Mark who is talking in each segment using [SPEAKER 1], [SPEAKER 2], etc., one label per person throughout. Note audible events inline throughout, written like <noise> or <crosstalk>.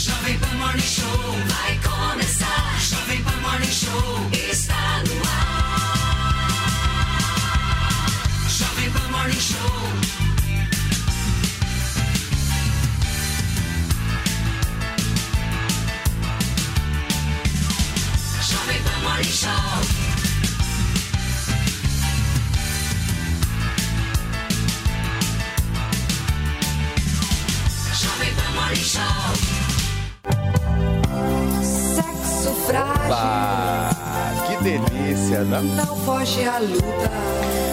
[SPEAKER 1] Jovem Pan Morning Show vai começar. Jovem Morning Show está no ar. Jovem Morning Show. Jovem Morning Show. Show.
[SPEAKER 2] Sexo frágil,
[SPEAKER 3] Bah, que delícia, né?
[SPEAKER 2] não foge à luta.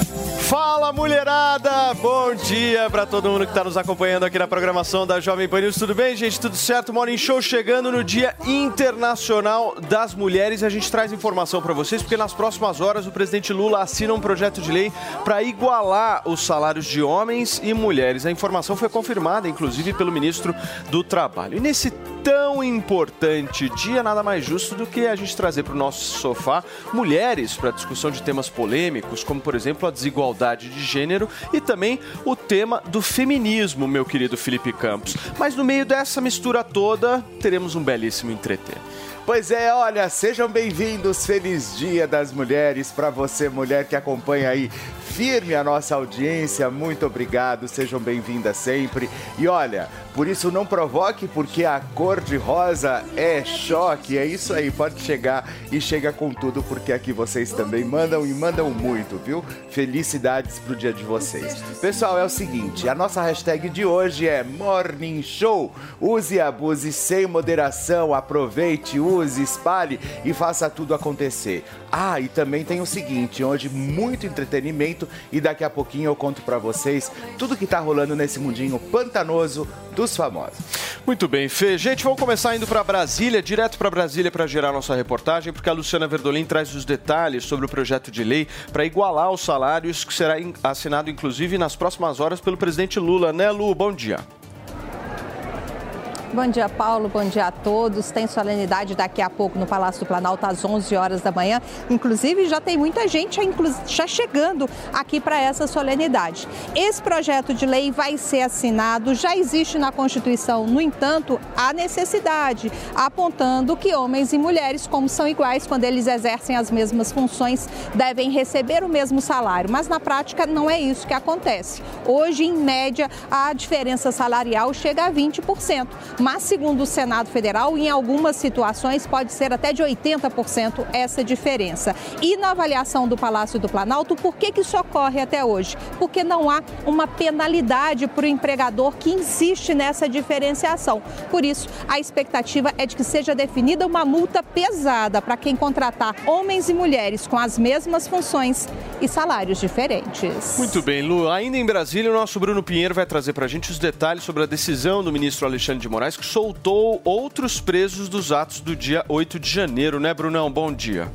[SPEAKER 3] Fala mulherada, bom dia pra todo mundo que tá nos acompanhando aqui na programação da Jovem Pan News. Tudo bem, gente? Tudo certo? Morning Show chegando no Dia Internacional das Mulheres. A gente traz informação pra vocês porque nas próximas horas o presidente Lula assina um projeto de lei para igualar os salários de homens e mulheres. A informação foi confirmada, inclusive, pelo ministro do Trabalho. E nesse tão importante dia, nada mais justo do que a gente trazer para o nosso sofá mulheres para discussão de temas polêmicos, como por exemplo a desigualdade de gênero e também o tema do feminismo, meu querido Felipe Campos. Mas no meio dessa mistura toda, teremos um belíssimo entreter.
[SPEAKER 4] Pois é, olha, sejam bem-vindos. Feliz Dia das Mulheres para você, mulher que acompanha aí firme a nossa audiência. Muito obrigado, sejam bem-vindas sempre. E olha, por isso não provoque, porque a cor de rosa é choque. É isso aí, pode chegar e chega com tudo, porque aqui vocês também mandam e mandam muito, viu? Felicidades pro dia de vocês. Pessoal, é o seguinte, a nossa hashtag de hoje é Morning Show. Use e abuse sem moderação, aproveite, use, espalhe e faça tudo acontecer. Ah, e também tem o seguinte, hoje muito entretenimento e daqui a pouquinho eu conto pra vocês tudo que tá rolando nesse mundinho pantanoso dos famosos.
[SPEAKER 3] Muito bem, Fê. Gente, vamos começar indo para Brasília, direto para Brasília para gerar nossa reportagem, porque a Luciana Verdolim traz os detalhes sobre o projeto de lei para igualar os salários, que será in- assinado inclusive nas próximas horas pelo presidente Lula, né, Lu? Bom dia.
[SPEAKER 5] Bom dia, Paulo. Bom dia a todos. Tem solenidade daqui a pouco no Palácio do Planalto às 11 horas da manhã. Inclusive, já tem muita gente já chegando aqui para essa solenidade. Esse projeto de lei vai ser assinado, já existe na Constituição, no entanto, a necessidade, apontando que homens e mulheres, como são iguais quando eles exercem as mesmas funções, devem receber o mesmo salário. Mas na prática não é isso que acontece. Hoje, em média, a diferença salarial chega a 20%. Mas, segundo o Senado Federal, em algumas situações pode ser até de 80% essa diferença. E na avaliação do Palácio do Planalto, por que, que isso ocorre até hoje? Porque não há uma penalidade para o empregador que insiste nessa diferenciação. Por isso, a expectativa é de que seja definida uma multa pesada para quem contratar homens e mulheres com as mesmas funções e salários diferentes.
[SPEAKER 3] Muito bem, Lu. Ainda em Brasília, o nosso Bruno Pinheiro vai trazer para a gente os detalhes sobre a decisão do ministro Alexandre de Moraes, que soltou outros presos dos atos do dia 8 de janeiro, né, Brunão? Bom dia.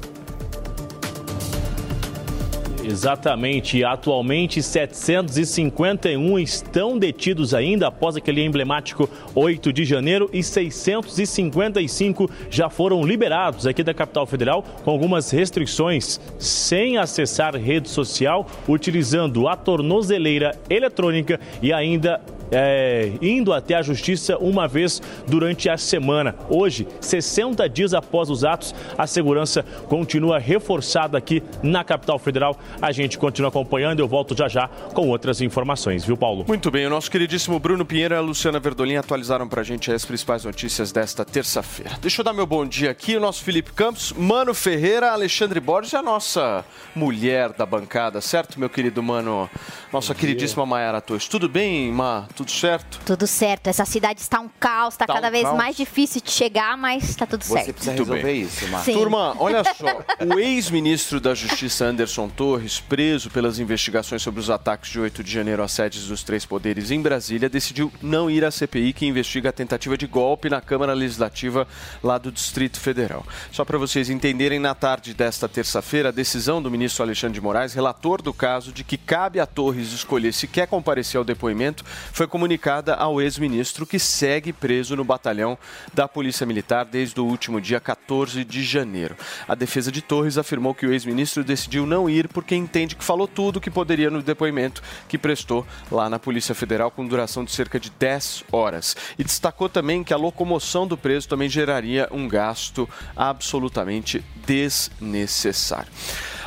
[SPEAKER 6] Exatamente. Atualmente, 751 estão detidos ainda após aquele emblemático 8 de janeiro e 655 já foram liberados aqui da capital federal com algumas restrições, sem acessar rede social, utilizando a tornozeleira eletrônica e ainda é, indo até a justiça uma vez durante a semana. Hoje, 60 dias após os atos, a segurança continua reforçada aqui na capital federal. A gente continua acompanhando. Eu volto já já com outras informações, viu, Paulo?
[SPEAKER 3] Muito bem, o nosso queridíssimo Bruno Pinheiro e a Luciana Verdolim atualizaram pra gente as principais notícias desta terça-feira. Deixa eu dar meu bom dia aqui, o nosso Felipe Campos, Mano Ferreira, Alexandre Borges e a nossa mulher da bancada, certo, meu querido Mano? Nossa queridíssima Mayara Torres. Tudo bem, Ma? Tudo tudo certo?
[SPEAKER 7] Tudo certo. Essa cidade está um caos, está
[SPEAKER 3] Tá
[SPEAKER 7] cada
[SPEAKER 3] um
[SPEAKER 7] vez
[SPEAKER 3] caos.
[SPEAKER 7] mais difícil de chegar, mas está tudo
[SPEAKER 4] Você
[SPEAKER 7] certo.
[SPEAKER 4] precisa
[SPEAKER 3] Muito
[SPEAKER 4] resolver
[SPEAKER 3] bem.
[SPEAKER 4] isso, Marcos.
[SPEAKER 7] Sim.
[SPEAKER 3] Turma, olha <laughs> só. O ex-ministro da Justiça Anderson Torres, preso pelas investigações sobre os ataques de 8 de janeiro às sedes dos três poderes em Brasília, decidiu não ir à CPI que investiga a tentativa de golpe na Câmara Legislativa lá do Distrito Federal. Só para vocês entenderem, na tarde desta terça-feira, a decisão do ministro Alexandre de Moraes, relator do caso de que cabe a Torres escolher se quer comparecer ao depoimento, foi comunicada ao ex-ministro que segue preso no batalhão da Polícia Militar desde o último dia 14 de janeiro. A defesa de Torres afirmou que o ex-ministro decidiu não ir porque entende que falou tudo que poderia no depoimento que prestou lá na Polícia Federal com duração de cerca de 10 horas. E destacou também que a locomoção do preso também geraria um gasto absolutamente desnecessário.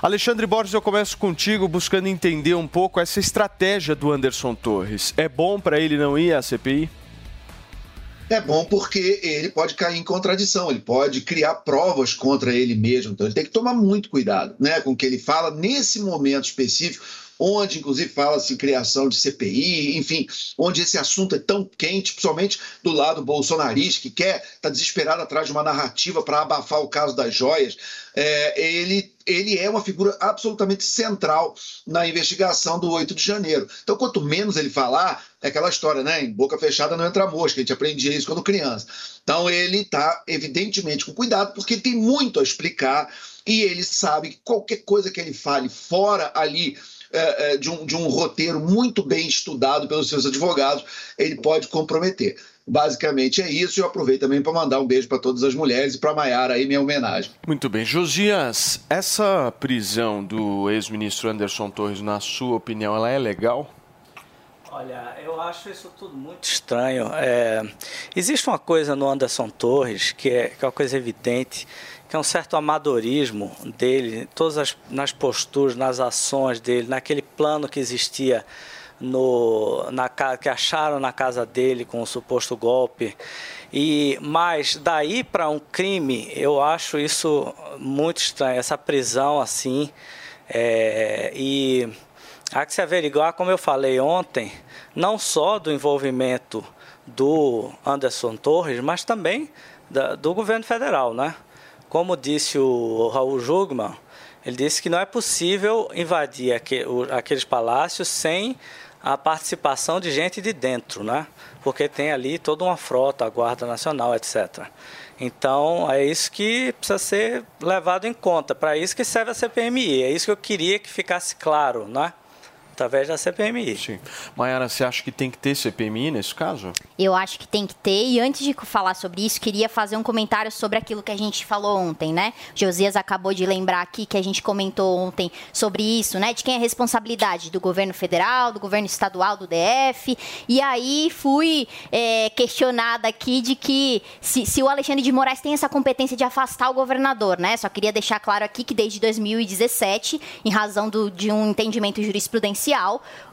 [SPEAKER 3] Alexandre Borges, eu começo contigo buscando entender um pouco essa estratégia do Anderson Torres. É bom para ele não ir à CPI?
[SPEAKER 8] É bom porque ele pode cair em contradição, ele pode criar provas contra ele mesmo. Então ele tem que tomar muito cuidado né, com o que ele fala nesse momento específico, onde inclusive fala-se criação de CPI, enfim, onde esse assunto é tão quente, principalmente do lado bolsonarista, que quer, está desesperado atrás de uma narrativa para abafar o caso das joias. É, ele, ele é uma figura absolutamente central na investigação do 8 de janeiro. Então, quanto menos ele falar, é aquela história, né? Em boca fechada não entra mosca, a gente aprendia isso quando criança. Então, ele está, evidentemente, com cuidado, porque tem muito a explicar e ele sabe que qualquer coisa que ele fale fora ali é, é, de, um, de um roteiro muito bem estudado pelos seus advogados, ele pode comprometer. Basicamente é isso. E eu aproveito também para mandar um beijo para todas as mulheres e para a Maiara aí, minha homenagem.
[SPEAKER 3] Muito bem. Josias, essa prisão do ex-ministro Anderson Torres, na sua opinião, ela é legal?
[SPEAKER 9] Olha, eu acho isso tudo muito estranho. É, existe uma coisa no Anderson Torres que é, que é uma coisa evidente, que é um certo amadorismo dele, todas as nas posturas, nas ações dele, naquele plano que existia no na que acharam na casa dele com o suposto golpe. E mas daí para um crime, eu acho isso muito estranho, essa prisão assim. é, e há que se averiguar, como eu falei ontem, não só do envolvimento do Anderson Torres, mas também da- do governo federal, né? Como disse o Raul Jugman, ele disse que não é possível invadir aqueles palácios sem a participação de gente de dentro, né? Porque tem ali toda uma frota, a Guarda Nacional, etc. Então, é isso que precisa ser levado em conta. Para isso que serve a CPMI. É isso que eu queria que ficasse claro, né? Através da CPMI.
[SPEAKER 3] Sim. Mayara, você acha que tem que ter CPMI nesse caso?
[SPEAKER 7] Eu acho que tem que ter. E antes de falar sobre isso, queria fazer um comentário sobre aquilo que a gente falou ontem, né? Josias acabou de lembrar aqui que a gente comentou ontem sobre isso, né? De quem é a responsabilidade do governo federal, do governo estadual, do DF. E aí fui é, questionada aqui de que se, se o Alexandre de Moraes tem essa competência de afastar o governador, né? Só queria deixar claro aqui que desde 2017, em razão do- de um entendimento jurisprudencial,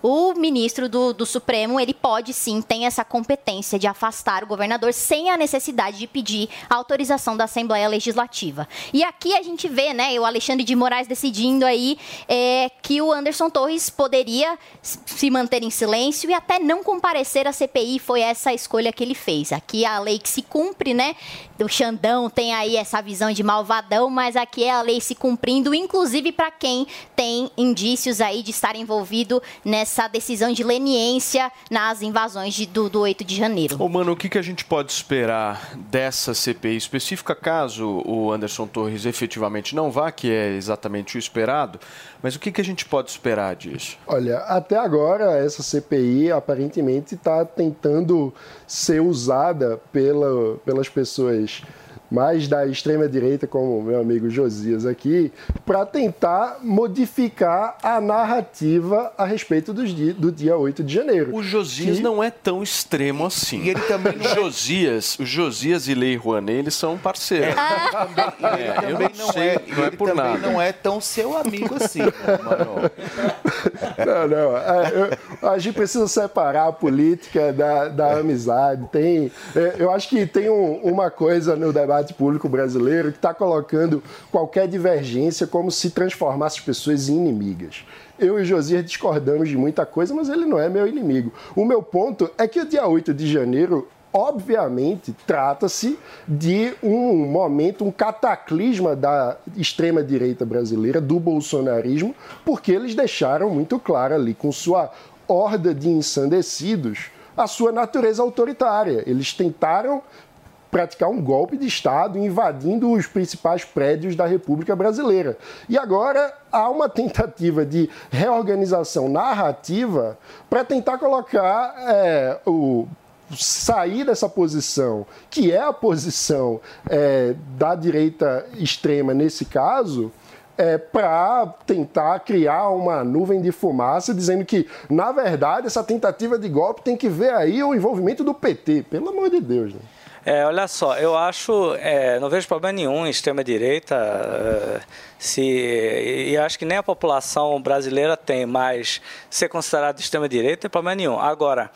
[SPEAKER 7] o ministro do, do Supremo, ele pode sim, tem essa competência de afastar o governador sem a necessidade de pedir autorização da Assembleia Legislativa. E aqui a gente vê, né, o Alexandre de Moraes decidindo aí é, que o Anderson Torres poderia se manter em silêncio e até não comparecer à CPI, foi essa a escolha que ele fez. Aqui a lei que se cumpre, né, o Xandão tem aí essa visão de malvadão, mas aqui é a lei se cumprindo, inclusive para quem tem indícios aí de estar envolvido nessa decisão de leniência nas invasões de- do, do 8 de janeiro.
[SPEAKER 3] Ô, mano, o que, que a gente pode esperar dessa CPI específica, caso o Anderson Torres efetivamente não vá, que é exatamente o esperado, mas o que, que a gente pode esperar disso?
[SPEAKER 10] Olha, até agora essa CPI aparentemente está tentando ser usada pela, pelas pessoas mais da extrema direita, como o meu amigo Josias aqui, para tentar modificar a narrativa a respeito dos di- do dia 8 de janeiro.
[SPEAKER 3] O Josias
[SPEAKER 10] Que-
[SPEAKER 3] não é tão extremo assim.
[SPEAKER 4] E ele também <laughs> não é-
[SPEAKER 3] Josias, o Josias e Lei Rouanet, eles são parceiros. É, eu
[SPEAKER 4] também
[SPEAKER 3] não sei, não é
[SPEAKER 4] ele
[SPEAKER 3] por
[SPEAKER 4] também
[SPEAKER 3] nada.
[SPEAKER 4] não é tão seu amigo assim, mano. <laughs>
[SPEAKER 10] Não, não. é, eu- a gente precisa separar a política da, da amizade. Tem, é, eu acho que tem um- uma coisa no debate público brasileiro que está colocando qualquer divergência como se transformasse as pessoas em inimigas. Eu e Josias discordamos de muita coisa, mas ele não é meu inimigo. O meu ponto é que o dia 8 de janeiro obviamente, trata-se de um momento, um cataclisma da extrema-direita brasileira, do bolsonarismo, porque eles deixaram muito claro ali, com sua horda de ensandecidos, a sua natureza autoritária. Eles tentaram praticar um golpe de Estado invadindo os principais prédios da República Brasileira. E agora há uma tentativa de reorganização narrativa para tentar colocar é, o sair dessa posição, que é a posição é, da direita extrema nesse caso, é, para tentar criar uma nuvem de fumaça, dizendo que, na verdade, essa tentativa de golpe tem que ver aí o envolvimento do PT. Pelo amor de Deus, né?
[SPEAKER 9] É, olha só, eu acho, é, não vejo problema nenhum em extrema-direita, é, se, e acho que nem a população brasileira tem, mas ser considerado de extrema-direita não tem problema nenhum. Agora,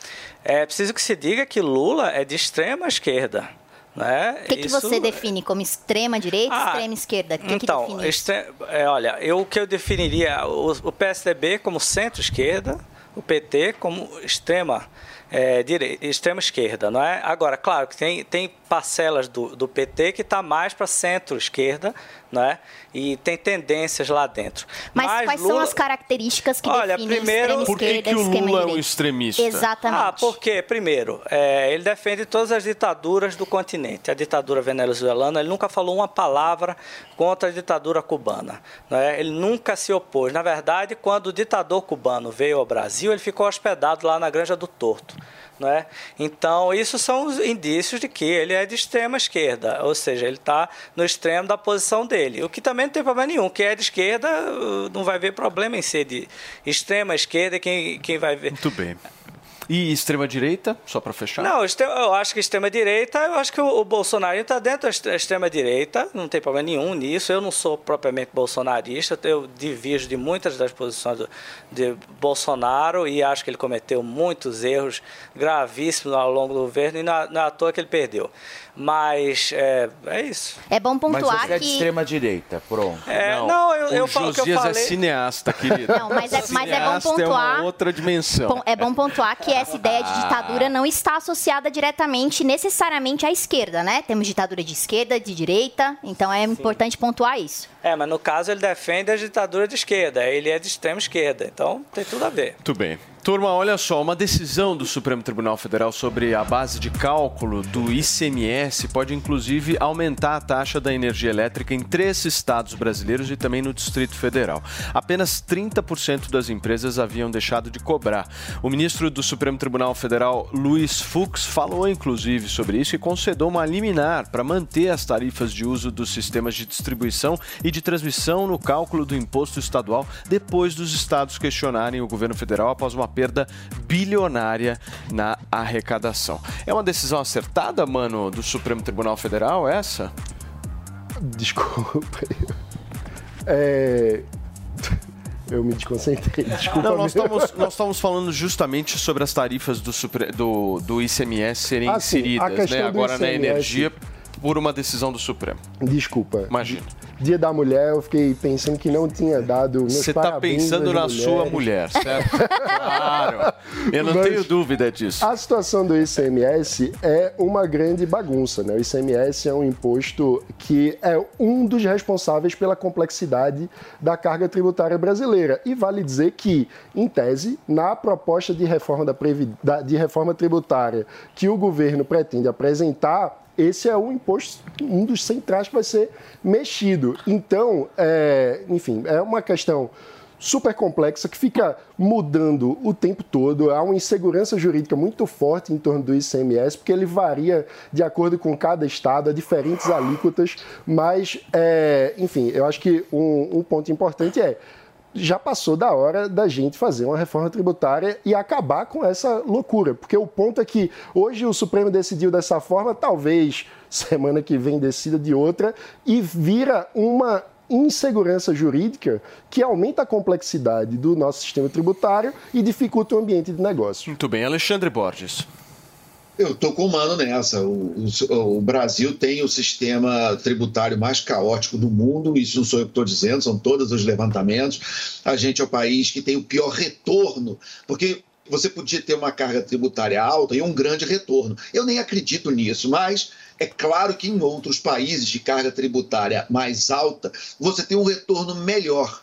[SPEAKER 9] é preciso que se diga que Lula é de extrema-esquerda. Né?
[SPEAKER 7] O que, que você define como extrema direita e
[SPEAKER 9] Ah,
[SPEAKER 7] extrema esquerda? O que,
[SPEAKER 9] então,
[SPEAKER 7] que define isso?
[SPEAKER 9] extre- é, olha, eu, o que eu definiria o, o PSDB como centro-esquerda, o PT como extrema é, extrema esquerda, não é? Agora, claro que tem, tem parcelas do, do PT que está mais para centro-esquerda, não é? E tem tendências lá dentro.
[SPEAKER 7] Mas, quais são
[SPEAKER 9] Lula-
[SPEAKER 7] as características que
[SPEAKER 9] Olha,
[SPEAKER 7] definem
[SPEAKER 9] primeiro- Por que que o Lula é um
[SPEAKER 3] extremista?
[SPEAKER 7] Exatamente.
[SPEAKER 9] Ah, porque, primeiro, é, ele defende todas as ditaduras do continente. A ditadura venezuelana, ele nunca falou uma palavra contra a ditadura cubana. Né? Ele nunca se opôs. Na verdade, quando o ditador cubano veio ao Brasil, ele ficou hospedado lá na Granja do Torto. Né? Então, isso são os indícios de que ele é de extrema esquerda, ou seja, ele está no extremo da posição dele. O que também não tem problema nenhum. Quem é de esquerda uh, não vai ver problema em ser de extrema esquerda, quem, quem vai ver.
[SPEAKER 3] Muito bem. E extrema-direita, só para fechar?
[SPEAKER 9] Não, eu acho que extrema-direita, eu acho que o, Bolsonaro está dentro da extre- extrema-direita, não tem problema nenhum nisso. Eu não sou propriamente bolsonarista, eu divido de muitas das posições de Bolsonaro e acho que ele cometeu muitos erros gravíssimos ao longo do governo e não, é- é à toa que ele perdeu. Mas é, é isso.
[SPEAKER 7] É bom
[SPEAKER 4] Mas
[SPEAKER 7] pontuar
[SPEAKER 4] você é de
[SPEAKER 7] que.
[SPEAKER 4] extrema-direita, pronto.
[SPEAKER 9] É, não, eu, eu
[SPEAKER 3] o
[SPEAKER 9] falo que eu
[SPEAKER 3] Josias
[SPEAKER 9] falei.
[SPEAKER 3] é cineasta, querido.
[SPEAKER 7] Não, mas é- mas é bom
[SPEAKER 3] Cineasta É
[SPEAKER 7] pontuar-
[SPEAKER 3] uma outra dimensão.
[SPEAKER 7] É bom pontuar que essa ideia de ditadura não está associada diretamente, necessariamente à esquerda, né? Temos ditadura de esquerda, de direita, então é importante pontuar isso.
[SPEAKER 9] É, mas no caso ele defende a ditadura de esquerda, ele é de extrema esquerda, então tem tudo a ver.
[SPEAKER 3] Muito bem. Turma, olha só, uma decisão do Supremo Tribunal Federal sobre a base de cálculo do ICMS pode inclusive aumentar a taxa da energia elétrica em três estados brasileiros e também no Distrito Federal. Apenas 30% das empresas haviam deixado de cobrar. O ministro do Supremo Tribunal Federal, Luiz Fux, falou inclusive sobre isso e concedeu uma liminar para manter as tarifas de uso dos sistemas de distribuição e de transmissão no cálculo do imposto estadual depois dos estados questionarem o governo federal após uma perda bilionária na arrecadação. É uma decisão acertada, mano, do Supremo Tribunal Federal essa?
[SPEAKER 10] Desculpa. <laughs> É... Eu me desconcentrei, desculpa.
[SPEAKER 3] Não, nós estamos, nós estamos falando justamente sobre as tarifas do, supre- do, do ICMS serem
[SPEAKER 10] Ah, sim,
[SPEAKER 3] inseridas,
[SPEAKER 10] questão
[SPEAKER 3] né? Agora na energia por uma decisão do Supremo.
[SPEAKER 10] Desculpa.
[SPEAKER 3] Imagina.
[SPEAKER 10] Dia da mulher, eu fiquei pensando que não tinha dado.
[SPEAKER 3] Você está pensando na
[SPEAKER 10] mulheres.
[SPEAKER 3] sua mulher, certo? claro. Eu não
[SPEAKER 10] Mas-
[SPEAKER 3] tenho dúvida disso.
[SPEAKER 10] A situação do ICMS é uma grande bagunça. Né? O ICMS é um imposto que é um dos responsáveis pela complexidade da carga tributária brasileira. E vale dizer que, em tese, na proposta de reforma, da Previ- da- de reforma tributária que o governo pretende apresentar, esse é um imposto, um dos centrais que vai ser mexido. Então, é, enfim, é uma questão super complexa que fica mudando o tempo todo. Há uma insegurança jurídica muito forte em torno do ICMS, porque ele varia de acordo com cada estado, a diferentes alíquotas. Mas, é, enfim, eu acho que um, um ponto importante é já passou da hora da gente fazer uma reforma tributária e acabar com essa loucura. Porque o ponto é que hoje o Supremo decidiu dessa forma, talvez semana que vem decida de outra, e vira uma insegurança jurídica que aumenta a complexidade do nosso sistema tributário e dificulta o ambiente de negócio.
[SPEAKER 3] Muito bem, Alexandre Borges.
[SPEAKER 8] Eu estou com o Mano nessa. O, o- o Brasil tem o sistema tributário mais caótico do mundo, isso não sou eu que estou dizendo, são todos os levantamentos. A gente é o país que tem o pior retorno, porque você podia ter uma carga tributária alta e um grande retorno. Eu nem acredito nisso, mas é claro que em outros países de carga tributária mais alta, você tem um retorno melhor.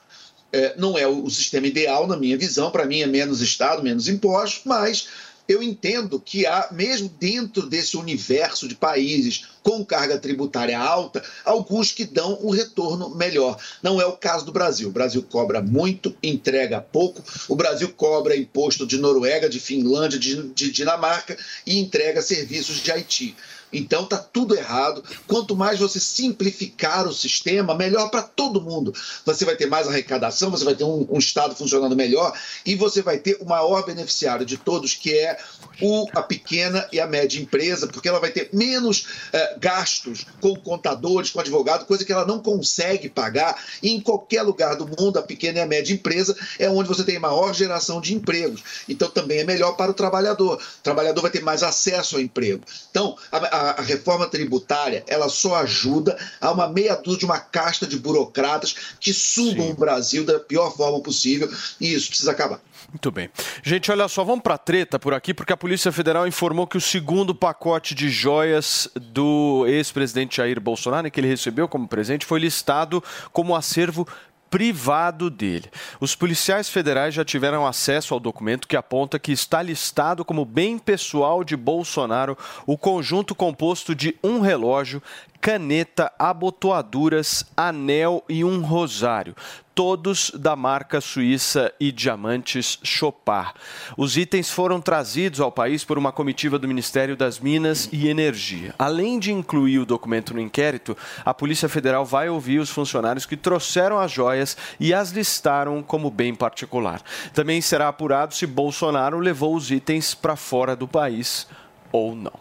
[SPEAKER 8] É, não é o, o sistema ideal, na minha visão. Para mim, é menos Estado, menos impostos, mas eu entendo que há, mesmo dentro desse universo de países com carga tributária alta, alguns que dão um retorno melhor. Não é o caso do Brasil. O Brasil cobra muito, entrega pouco. O Brasil cobra imposto de Noruega, de Finlândia, de, de Dinamarca e entrega serviços de Haiti. Então tá tudo errado. Quanto mais você simplificar o sistema, melhor para todo mundo. Você vai ter mais arrecadação, você vai ter um, um Estado funcionando melhor e você vai ter o maior beneficiário de todos, que é o, a pequena e a média empresa, porque ela vai ter menos eh, gastos com contadores, com advogado, coisa que ela não consegue pagar. E em qualquer lugar do mundo, a pequena e a média empresa é onde você tem maior geração de empregos. Então também é melhor para o trabalhador. O trabalhador vai ter mais acesso ao emprego. Então, a, a- a reforma tributária, ela só ajuda a uma meia dúzia de uma casta de burocratas que sugam o Brasil da pior forma possível e isso precisa acabar.
[SPEAKER 3] Muito bem. Gente, olha só, vamos para treta por aqui, porque a Polícia Federal informou que o segundo pacote de joias do ex-presidente Jair Bolsonaro, que ele recebeu como presente, foi listado como acervo privado dele. Os policiais federais já tiveram acesso ao documento que aponta que está listado como bem pessoal de Bolsonaro o conjunto composto de um relógio, caneta, abotoaduras, anel e um rosário, todos da marca suíça e diamantes Chopard. Os itens foram trazidos ao país por uma comitiva do Ministério das Minas e Energia. Além de incluir o documento no inquérito, a Polícia Federal vai ouvir os funcionários que trouxeram as joias e as listaram como bem particular. Também será apurado se Bolsonaro levou os itens para fora do país ou não.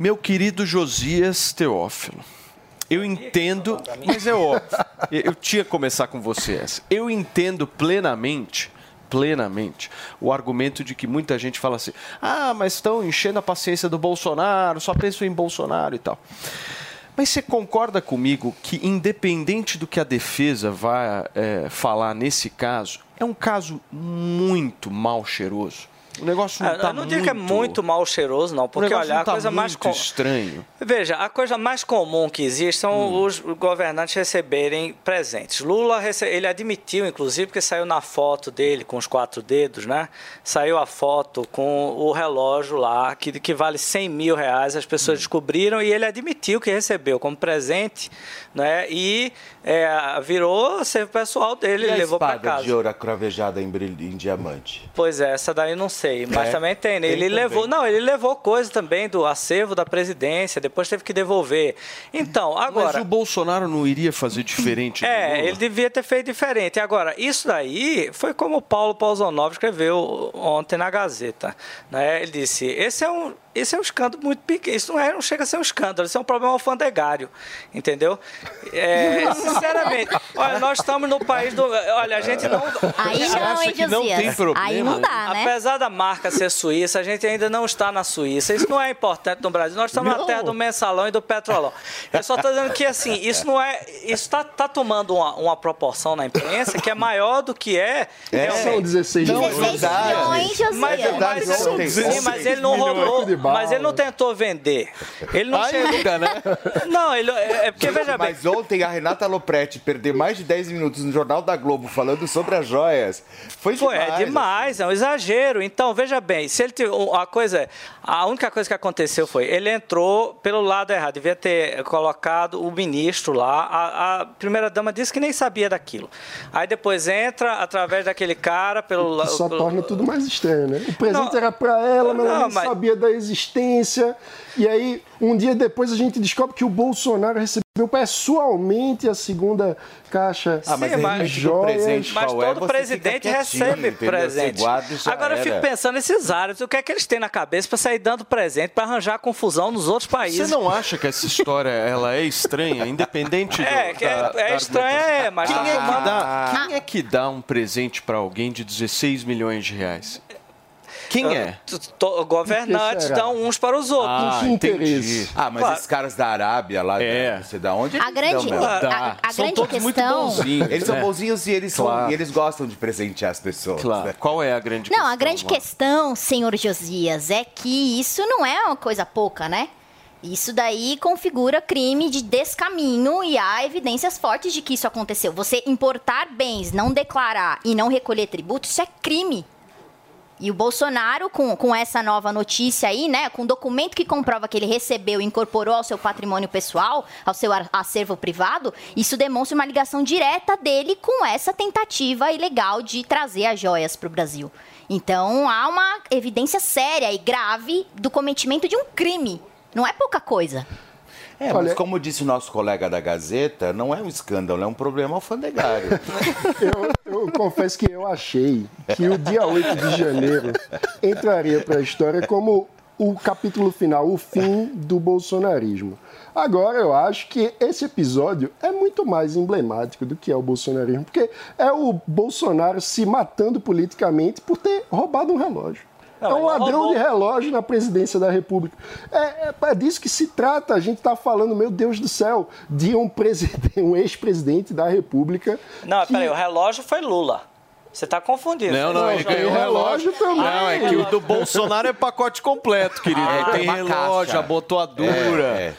[SPEAKER 3] Meu querido Josias Teófilo, eu entendo, mas é óbvio. Eu tinha que começar com você essa. Eu entendo plenamente, plenamente, o argumento de que muita gente fala assim: ah, mas estão enchendo a paciência do Bolsonaro, só pensam em Bolsonaro e tal. Mas você concorda comigo que, independente do que a defesa vai é, falar nesse caso, é um caso muito mal cheiroso? O negócio não
[SPEAKER 9] Ah, eu não digo que é muito mal cheiroso, não, porque olha,
[SPEAKER 3] não
[SPEAKER 9] a
[SPEAKER 3] tá
[SPEAKER 9] coisa mais
[SPEAKER 3] muito
[SPEAKER 9] com-
[SPEAKER 3] estranho.
[SPEAKER 9] Veja, a coisa mais comum que existe são
[SPEAKER 3] Hum.
[SPEAKER 9] os governantes receberem presentes. Lula, rece- ele admitiu, inclusive, porque saiu na foto dele com os quatro dedos, né? Saiu a foto com o relógio lá, que, que vale 100 mil reais, as pessoas
[SPEAKER 3] Hum.
[SPEAKER 9] descobriram e ele admitiu que recebeu como presente, né? E é, virou ser pessoal dele,
[SPEAKER 4] E
[SPEAKER 9] levou para casa.
[SPEAKER 4] de ouro cravejada em, brilho, em diamante?
[SPEAKER 9] Pois é, essa daí não sei, mas
[SPEAKER 4] É,
[SPEAKER 9] também tem. né?
[SPEAKER 4] tem
[SPEAKER 9] Ele
[SPEAKER 4] também.
[SPEAKER 9] levou, não, ele levou coisa também do acervo da presidência, depois teve que devolver. Então,
[SPEAKER 3] Mas
[SPEAKER 9] agora
[SPEAKER 3] o Bolsonaro não iria fazer diferente
[SPEAKER 9] é, ele devia ter feito diferente. Agora, isso daí foi como o Paulo Pausonov escreveu ontem na Gazeta. Né? Ele disse: esse é um. Esse é um escândalo muito pequeno. Isso não, é, não chega a ser um escândalo, isso é um problema alfandegário. Entendeu? É, <laughs> sinceramente, olha, nós estamos no país do. Olha, a gente não.
[SPEAKER 7] Aí não,
[SPEAKER 9] acha
[SPEAKER 7] hein,
[SPEAKER 9] que não
[SPEAKER 7] Josias?
[SPEAKER 9] tem problema?
[SPEAKER 7] Aí não dá, né?
[SPEAKER 9] Apesar da marca ser suíça, a gente ainda não está na Suíça. Isso não é importante no Brasil. Nós estamos na
[SPEAKER 10] Não.
[SPEAKER 9] terra do mensalão e do petrolão. Eu só estou dizendo que, assim, isso não é. Isso está tá tomando uma, uma proporção na imprensa que é maior do que é.
[SPEAKER 10] São 16
[SPEAKER 4] Não,
[SPEAKER 10] milhões.
[SPEAKER 4] é verdade.
[SPEAKER 7] milhões, Josias.
[SPEAKER 9] Mas,
[SPEAKER 4] É verdade,
[SPEAKER 9] mas,
[SPEAKER 4] tem.
[SPEAKER 9] sim, mas ele não
[SPEAKER 10] milhões
[SPEAKER 9] roubou,
[SPEAKER 10] bala.
[SPEAKER 9] mas ele não tentou vender. Ele não chegou.
[SPEAKER 3] Ainda, né? <laughs>
[SPEAKER 9] Não, ele, é é porque, veja bem,
[SPEAKER 4] Mas ontem a Renata Lopretti perder mais de 10 minutos no Jornal da Globo falando sobre as joias foi
[SPEAKER 9] Pô,
[SPEAKER 4] demais.
[SPEAKER 9] é demais, é um exagero. Então, veja bem, se ele a coisa, é, a única coisa que aconteceu foi, ele entrou pelo lado errado, devia ter colocado o ministro lá. A, a primeira dama disse que nem sabia daquilo. Aí depois entra através daquele cara pelo
[SPEAKER 10] só torna tudo mais estranho, né? O presente
[SPEAKER 9] Não,
[SPEAKER 10] era pra ela, mas ela
[SPEAKER 9] não,
[SPEAKER 10] nem
[SPEAKER 9] mas-
[SPEAKER 10] sabia da existência.
[SPEAKER 11] E aí, um dia depois, a gente descobre que o Bolsonaro recebeu pessoalmente a segunda caixa
[SPEAKER 4] Ah, mas
[SPEAKER 11] de joias.
[SPEAKER 4] presente
[SPEAKER 9] Mas
[SPEAKER 4] é,
[SPEAKER 9] todo
[SPEAKER 4] você
[SPEAKER 9] presidente recebe
[SPEAKER 4] entendeu?
[SPEAKER 9] presente.
[SPEAKER 4] Você
[SPEAKER 9] Agora eu
[SPEAKER 4] era.
[SPEAKER 9] fico pensando nesses árabes, o que é que eles têm na cabeça para sair dando presente, para arranjar confusão nos outros
[SPEAKER 3] Você
[SPEAKER 9] países?
[SPEAKER 3] não acha que essa história ela é estranha, independente <laughs> do,
[SPEAKER 9] É, que é-
[SPEAKER 3] da-
[SPEAKER 9] é
[SPEAKER 3] da
[SPEAKER 9] estranha, é, mas
[SPEAKER 3] quem
[SPEAKER 9] tá
[SPEAKER 3] é que dá? Quem é que dá um presente para alguém de 16 milhões de reais? Quem é?
[SPEAKER 9] Governantes
[SPEAKER 4] será?
[SPEAKER 9] dão uns para os outros.
[SPEAKER 3] Ah, entendi.
[SPEAKER 4] Ah, mas
[SPEAKER 9] Claro.
[SPEAKER 4] esses caras da Arábia lá,
[SPEAKER 3] É.
[SPEAKER 4] não sei da onde
[SPEAKER 7] A grande, a, a
[SPEAKER 4] São
[SPEAKER 7] grande
[SPEAKER 4] todos muito
[SPEAKER 7] questão.
[SPEAKER 4] bonzinhos. Eles são
[SPEAKER 3] É.
[SPEAKER 4] bonzinhos e eles,
[SPEAKER 3] Claro.
[SPEAKER 4] são, e eles gostam de presentear as pessoas.
[SPEAKER 3] Claro.
[SPEAKER 4] né?
[SPEAKER 3] Qual é a grande
[SPEAKER 7] Não,
[SPEAKER 3] questão?
[SPEAKER 7] a grande questão, senhor Josias, é que isso não é uma coisa pouca, né? Isso daí configura crime de descaminho e há evidências fortes de que isso aconteceu. Você importar bens, não declarar e não recolher tributo, isso é crime. E o Bolsonaro, com, com essa nova notícia aí, né, com o documento que comprova que ele recebeu e incorporou ao seu patrimônio pessoal, ao seu acervo privado, isso demonstra uma ligação direta dele com essa tentativa ilegal de trazer as joias para o Brasil. Então há uma evidência séria e grave do cometimento de um crime. Não é pouca coisa.
[SPEAKER 4] É, mas como disse o nosso colega da Gazeta, não é um escândalo, é um problema alfandegário. <laughs>
[SPEAKER 11] Eu, eu confesso que eu achei que o dia 8 de janeiro entraria para a história como o capítulo final, o fim do bolsonarismo. Agora eu acho que esse episódio é muito mais emblemático do que é o bolsonarismo, porque é o Bolsonaro se matando politicamente por ter roubado um relógio.
[SPEAKER 9] Não,
[SPEAKER 11] é um ladrão
[SPEAKER 9] roubou.
[SPEAKER 11] de relógio na presidência da República. É, é, é disso que se trata. A gente está falando, meu Deus do céu, de um, <laughs> um ex-presidente da República.
[SPEAKER 9] Não,
[SPEAKER 11] que-
[SPEAKER 9] peraí, o relógio foi Lula. Você está confundindo.
[SPEAKER 3] Não, não, ele
[SPEAKER 11] tem
[SPEAKER 3] ganhou o relógio.
[SPEAKER 11] também.
[SPEAKER 3] Não, é que o do <laughs> Bolsonaro é pacote completo, querido.
[SPEAKER 4] Ah,
[SPEAKER 3] Ele tem relógio,
[SPEAKER 4] caixa.
[SPEAKER 3] abotoadura.
[SPEAKER 4] É, é.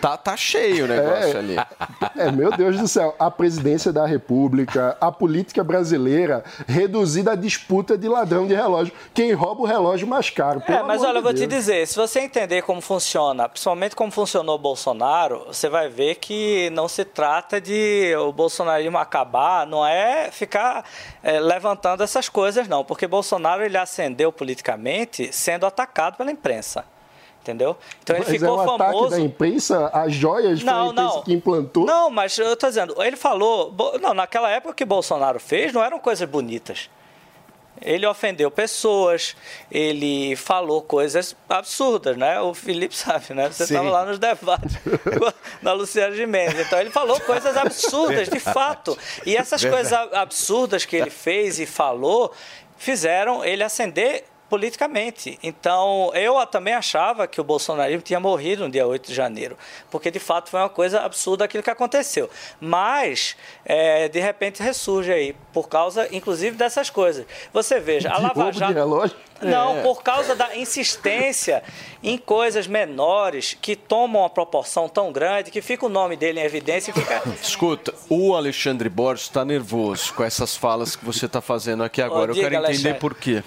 [SPEAKER 3] Tá, tá cheio o negócio
[SPEAKER 11] É.
[SPEAKER 3] ali.
[SPEAKER 11] É, meu Deus do céu, a presidência da República, a política brasileira reduzida à disputa de ladrão de relógio. Quem rouba o relógio mais caro.
[SPEAKER 9] É, mas
[SPEAKER 11] amor
[SPEAKER 9] olha, eu
[SPEAKER 11] de
[SPEAKER 9] vou te
[SPEAKER 11] Deus.
[SPEAKER 9] dizer, se você entender como funciona, principalmente como funcionou o Bolsonaro, você vai ver que não se trata de o bolsonarismo acabar, não é ficar é, levantando essas coisas, não, porque Bolsonaro ele ascendeu politicamente sendo atacado pela imprensa. Entendeu? Então ele
[SPEAKER 11] Mas
[SPEAKER 9] ficou
[SPEAKER 11] é um ataque
[SPEAKER 9] famoso.
[SPEAKER 11] da imprensa, as joias foi a
[SPEAKER 9] Não,
[SPEAKER 11] imprensa
[SPEAKER 9] não.
[SPEAKER 11] que implantou.
[SPEAKER 9] Não, mas eu tô dizendo, ele falou. Não, naquela época que Bolsonaro fez, não eram coisas bonitas. Ele ofendeu pessoas, ele falou coisas absurdas, né? O Felipe <laughs> sabe, né? Você estava lá nos debates <laughs> na Luciana Gimenez. Então ele falou coisas absurdas, de fato. E essas coisas a- absurdas que ele fez e falou fizeram ele ascender politicamente. Então, eu também achava que o bolsonarismo tinha morrido no dia 8 de janeiro, porque de fato foi uma coisa absurda aquilo que aconteceu. Mas, é, de repente, ressurge aí, por causa, inclusive, dessas coisas. Você veja, a Lava Jato. Não,
[SPEAKER 3] É.
[SPEAKER 9] por causa da insistência em coisas menores que tomam uma proporção tão grande que fica o nome dele em evidência e fica. <laughs>
[SPEAKER 3] Escuta, o Alexandre Borges está nervoso com essas falas que você está fazendo aqui agora.
[SPEAKER 9] diga,
[SPEAKER 3] Eu quero entender
[SPEAKER 9] Alexandre.
[SPEAKER 3] por quê.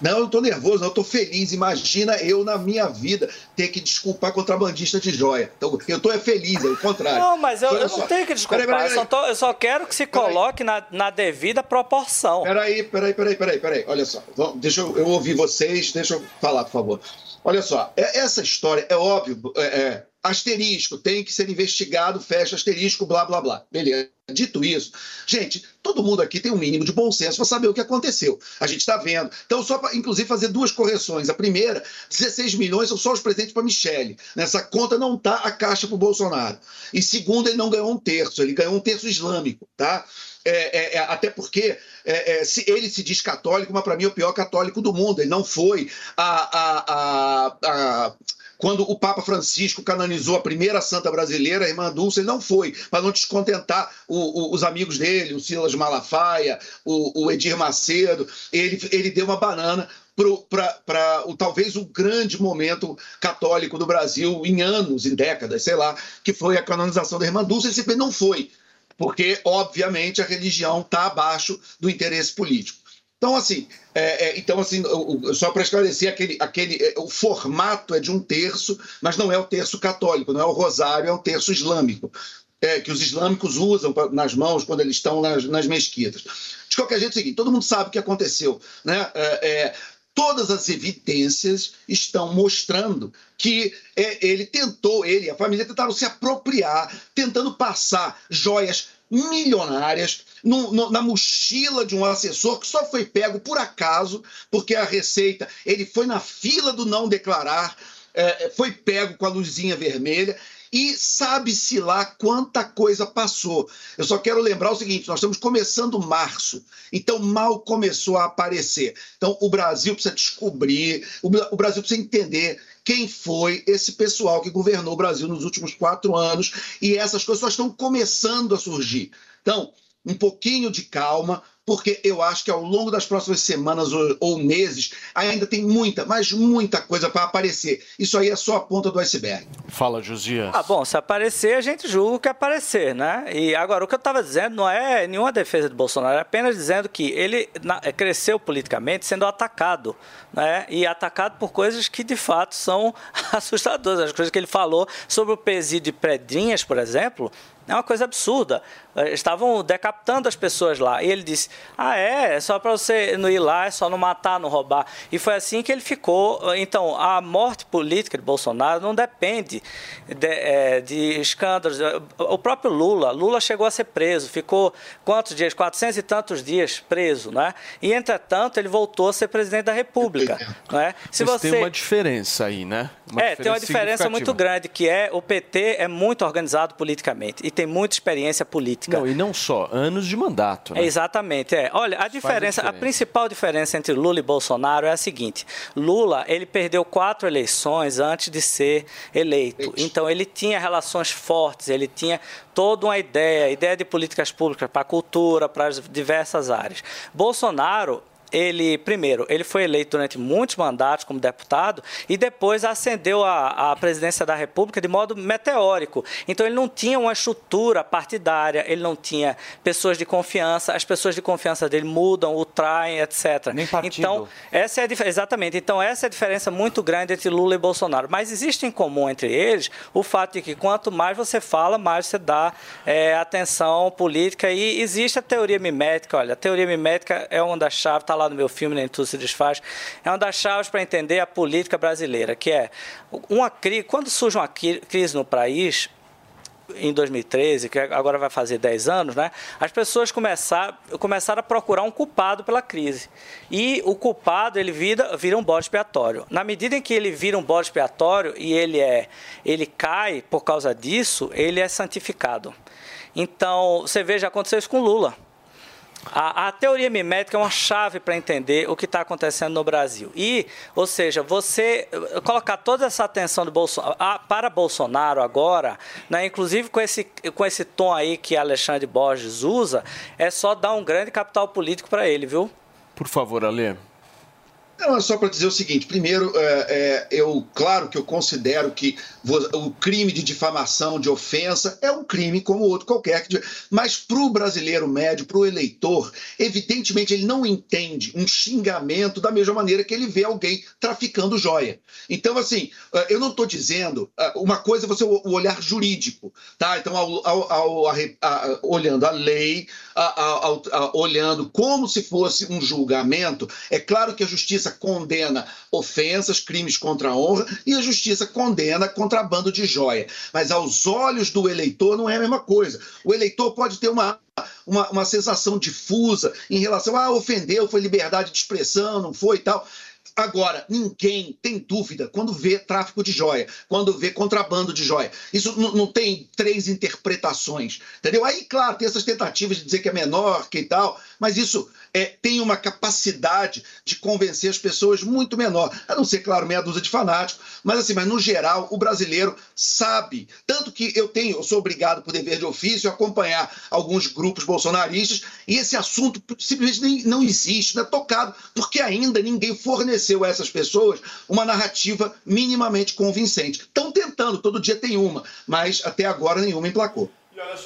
[SPEAKER 8] Não, eu tô nervoso, não, eu tô feliz. Imagina eu, na minha vida, ter que desculpar contrabandista de joia. Então, eu tô é feliz, é o contrário.
[SPEAKER 9] Não, mas eu, eu não tenho que desculpar.
[SPEAKER 8] Peraí, peraí,
[SPEAKER 9] Eu, só tô- eu só quero que se coloque na, na devida proporção.
[SPEAKER 8] Peraí, peraí, peraí, peraí, peraí. Olha só, vamos- deixa eu, eu ouvir vocês, deixa eu falar, por favor. Olha só, é- essa história é óbvio, é, é, asterisco, tem que ser investigado, fecha asterisco, blá, blá, blá. Beleza. Dito isso, gente, todo mundo aqui tem um mínimo de bom senso para saber o que aconteceu. A gente está vendo. Então, só para, inclusive, fazer duas correções. A primeira, 16 milhões são só os presentes para Michele. Nessa conta não está a caixa para o Bolsonaro. E segundo, ele não ganhou um terço, ele ganhou um terço islâmico, tá? É, é, é, até porque é, é, se ele se diz católico, mas para mim é o pior católico do mundo. Ele não foi a, a, a, a- quando o Papa Francisco canonizou a primeira santa brasileira, a irmã Dulce, ele não foi, para não descontentar o- o- os amigos dele, o Silas Malafaia, o, o Edir Macedo. Ele, ele deu uma banana para talvez o grande momento católico do Brasil em anos, em décadas, sei lá, que foi a canonização da irmã Dulce. Ele simplesmente não foi, porque, obviamente, a religião está abaixo do interesse político. Então, assim, é, é, então, assim o- o- só para esclarecer, aquele, aquele, é, o formato é de um terço, mas não é o terço católico, não é o rosário, é um terço islâmico, é, que os islâmicos usam pra- nas mãos quando eles estão nas, nas mesquitas. De qualquer jeito, é o seguinte, todo mundo sabe o que aconteceu. Né? É, é, todas as evidências estão mostrando que ele tentou, ele e a família tentaram se apropriar, tentando passar joias milionárias no- no- na mochila de um assessor que só foi pego por acaso, porque a Receita, ele foi na fila do não declarar, é, foi pego com a luzinha vermelha e sabe-se lá quanta coisa passou. Eu só quero lembrar o seguinte: nós estamos começando março, então mal começou a aparecer. Então o Brasil precisa descobrir, o Brasil precisa entender quem foi esse pessoal que governou o Brasil nos últimos quatro anos e essas coisas só estão começando a surgir. Então, um pouquinho de calma, porque eu acho que ao longo das próximas semanas ou, ou meses ainda tem muita, mas muita coisa para aparecer. Isso aí é só a ponta do iceberg.
[SPEAKER 3] Fala, Josias.
[SPEAKER 9] Ah, bom, se aparecer, a gente julga o que aparecer, né? E agora, o que eu estava dizendo não é nenhuma defesa de Bolsonaro, é apenas dizendo que ele na- cresceu politicamente sendo atacado, né? E atacado por coisas que, de fato, são <laughs> assustadoras. As coisas que ele falou sobre o presídio de Pedrinhas, por exemplo, é uma coisa absurda. Eh, Estavam decapitando as pessoas lá. E ele disse: Ah, é? É só para você não ir lá, é só não matar, não roubar. E foi assim que ele ficou. Então, a morte política de Bolsonaro não depende de, eh, de escândalos. O próprio Lula, Lula chegou a ser preso, ficou quantos dias? 400 e tantos dias preso, né? E, entretanto, ele voltou a ser presidente da República. Né? Se
[SPEAKER 3] Mas
[SPEAKER 9] você...
[SPEAKER 3] tem uma diferença aí, né? Uma
[SPEAKER 9] é, tem uma diferença muito grande, que é o PT é muito organizado politicamente e tem muita experiência política.
[SPEAKER 3] Não, e não só, anos de mandato, né?
[SPEAKER 9] É, exatamente, é. Olha, a diferença, a, principal diferença entre Lula e Bolsonaro é a seguinte: Lula, ele perdeu quatro eleições antes de ser eleito. Então ele tinha relações fortes, ele tinha toda uma ideia, ideia de políticas públicas para a cultura, para as diversas áreas. Bolsonaro ele, primeiro, ele foi eleito durante muitos mandatos como deputado e depois ascendeu à, presidência da República de modo meteórico. Então, ele não tinha uma estrutura partidária, ele não tinha pessoas de confiança, as pessoas de confiança dele mudam, o traem, etc.
[SPEAKER 4] Nem partido.
[SPEAKER 9] Então, essa é a exatamente. Então, essa é a diferença muito grande entre Lula e Bolsonaro. Mas existe em comum entre eles o fato de que quanto mais você fala, mais você dá é, atenção política. E existe a teoria mimética. Olha, a teoria mimética é uma das chaves, está lá no meu filme, Nem Tudo Se Desfaz. É uma das chaves para entender a política brasileira, que é uma crise. Quando surge uma cri- crise no país, em 2013, que agora vai fazer 10 anos, né, as pessoas começaram, começaram a procurar um culpado pela crise. E o culpado, ele vira, vira um bode expiatório. Na medida em que ele vira um bode expiatório e ele, é, ele cai por causa disso, ele é santificado. Então, você veja, aconteceu isso com Lula. A, a teoria mimética é uma chave para entender o que está acontecendo no Brasil. E, ou seja, você eh, colocar toda essa atenção do Bolso, a- para Bolsonaro agora, né, inclusive com esse, com esse tom aí que Alexandre Borges usa, é só dar um grande capital político para ele, viu?
[SPEAKER 3] Por favor, Alê.
[SPEAKER 8] Não, é só para dizer o seguinte: primeiro, é, é, eu, claro que eu considero que o crime de difamação, de ofensa, é um crime como outro qualquer. Mas para o brasileiro médio, para o eleitor, evidentemente ele não entende um xingamento da mesma maneira que ele vê alguém traficando joia. Então, assim, eh, eu não estou dizendo. eh, Uma coisa é você o olhar jurídico, tá? Então, ao, ao- ao- arre- a- olhando a lei, a- a- olhando como se fosse um julgamento, é claro que a justiça condena ofensas, crimes contra a honra, e a justiça condena contrabando de joia. Mas aos olhos do eleitor não é a mesma coisa. O eleitor pode ter uma uma, uma sensação difusa em relação a ah, ofendeu, foi liberdade de expressão, não foi e tal. Agora, ninguém tem dúvida quando vê tráfico de joia, quando vê contrabando de joia. Isso não, tem três interpretações, entendeu? Aí, claro, tem essas tentativas de dizer que é menor, que tal, mas isso é, tem uma capacidade de convencer as pessoas muito menor. A não ser, claro, meia dúzia de fanáticos, mas assim, mas no geral, o brasileiro sabe. Tanto que eu tenho, eu sou obrigado por dever de ofício a acompanhar alguns grupos bolsonaristas e esse assunto simplesmente nem, não existe, não é tocado, porque ainda ninguém forneceu a essas pessoas uma narrativa minimamente convincente. Estão tentando, todo dia tem uma, mas até agora nenhuma emplacou.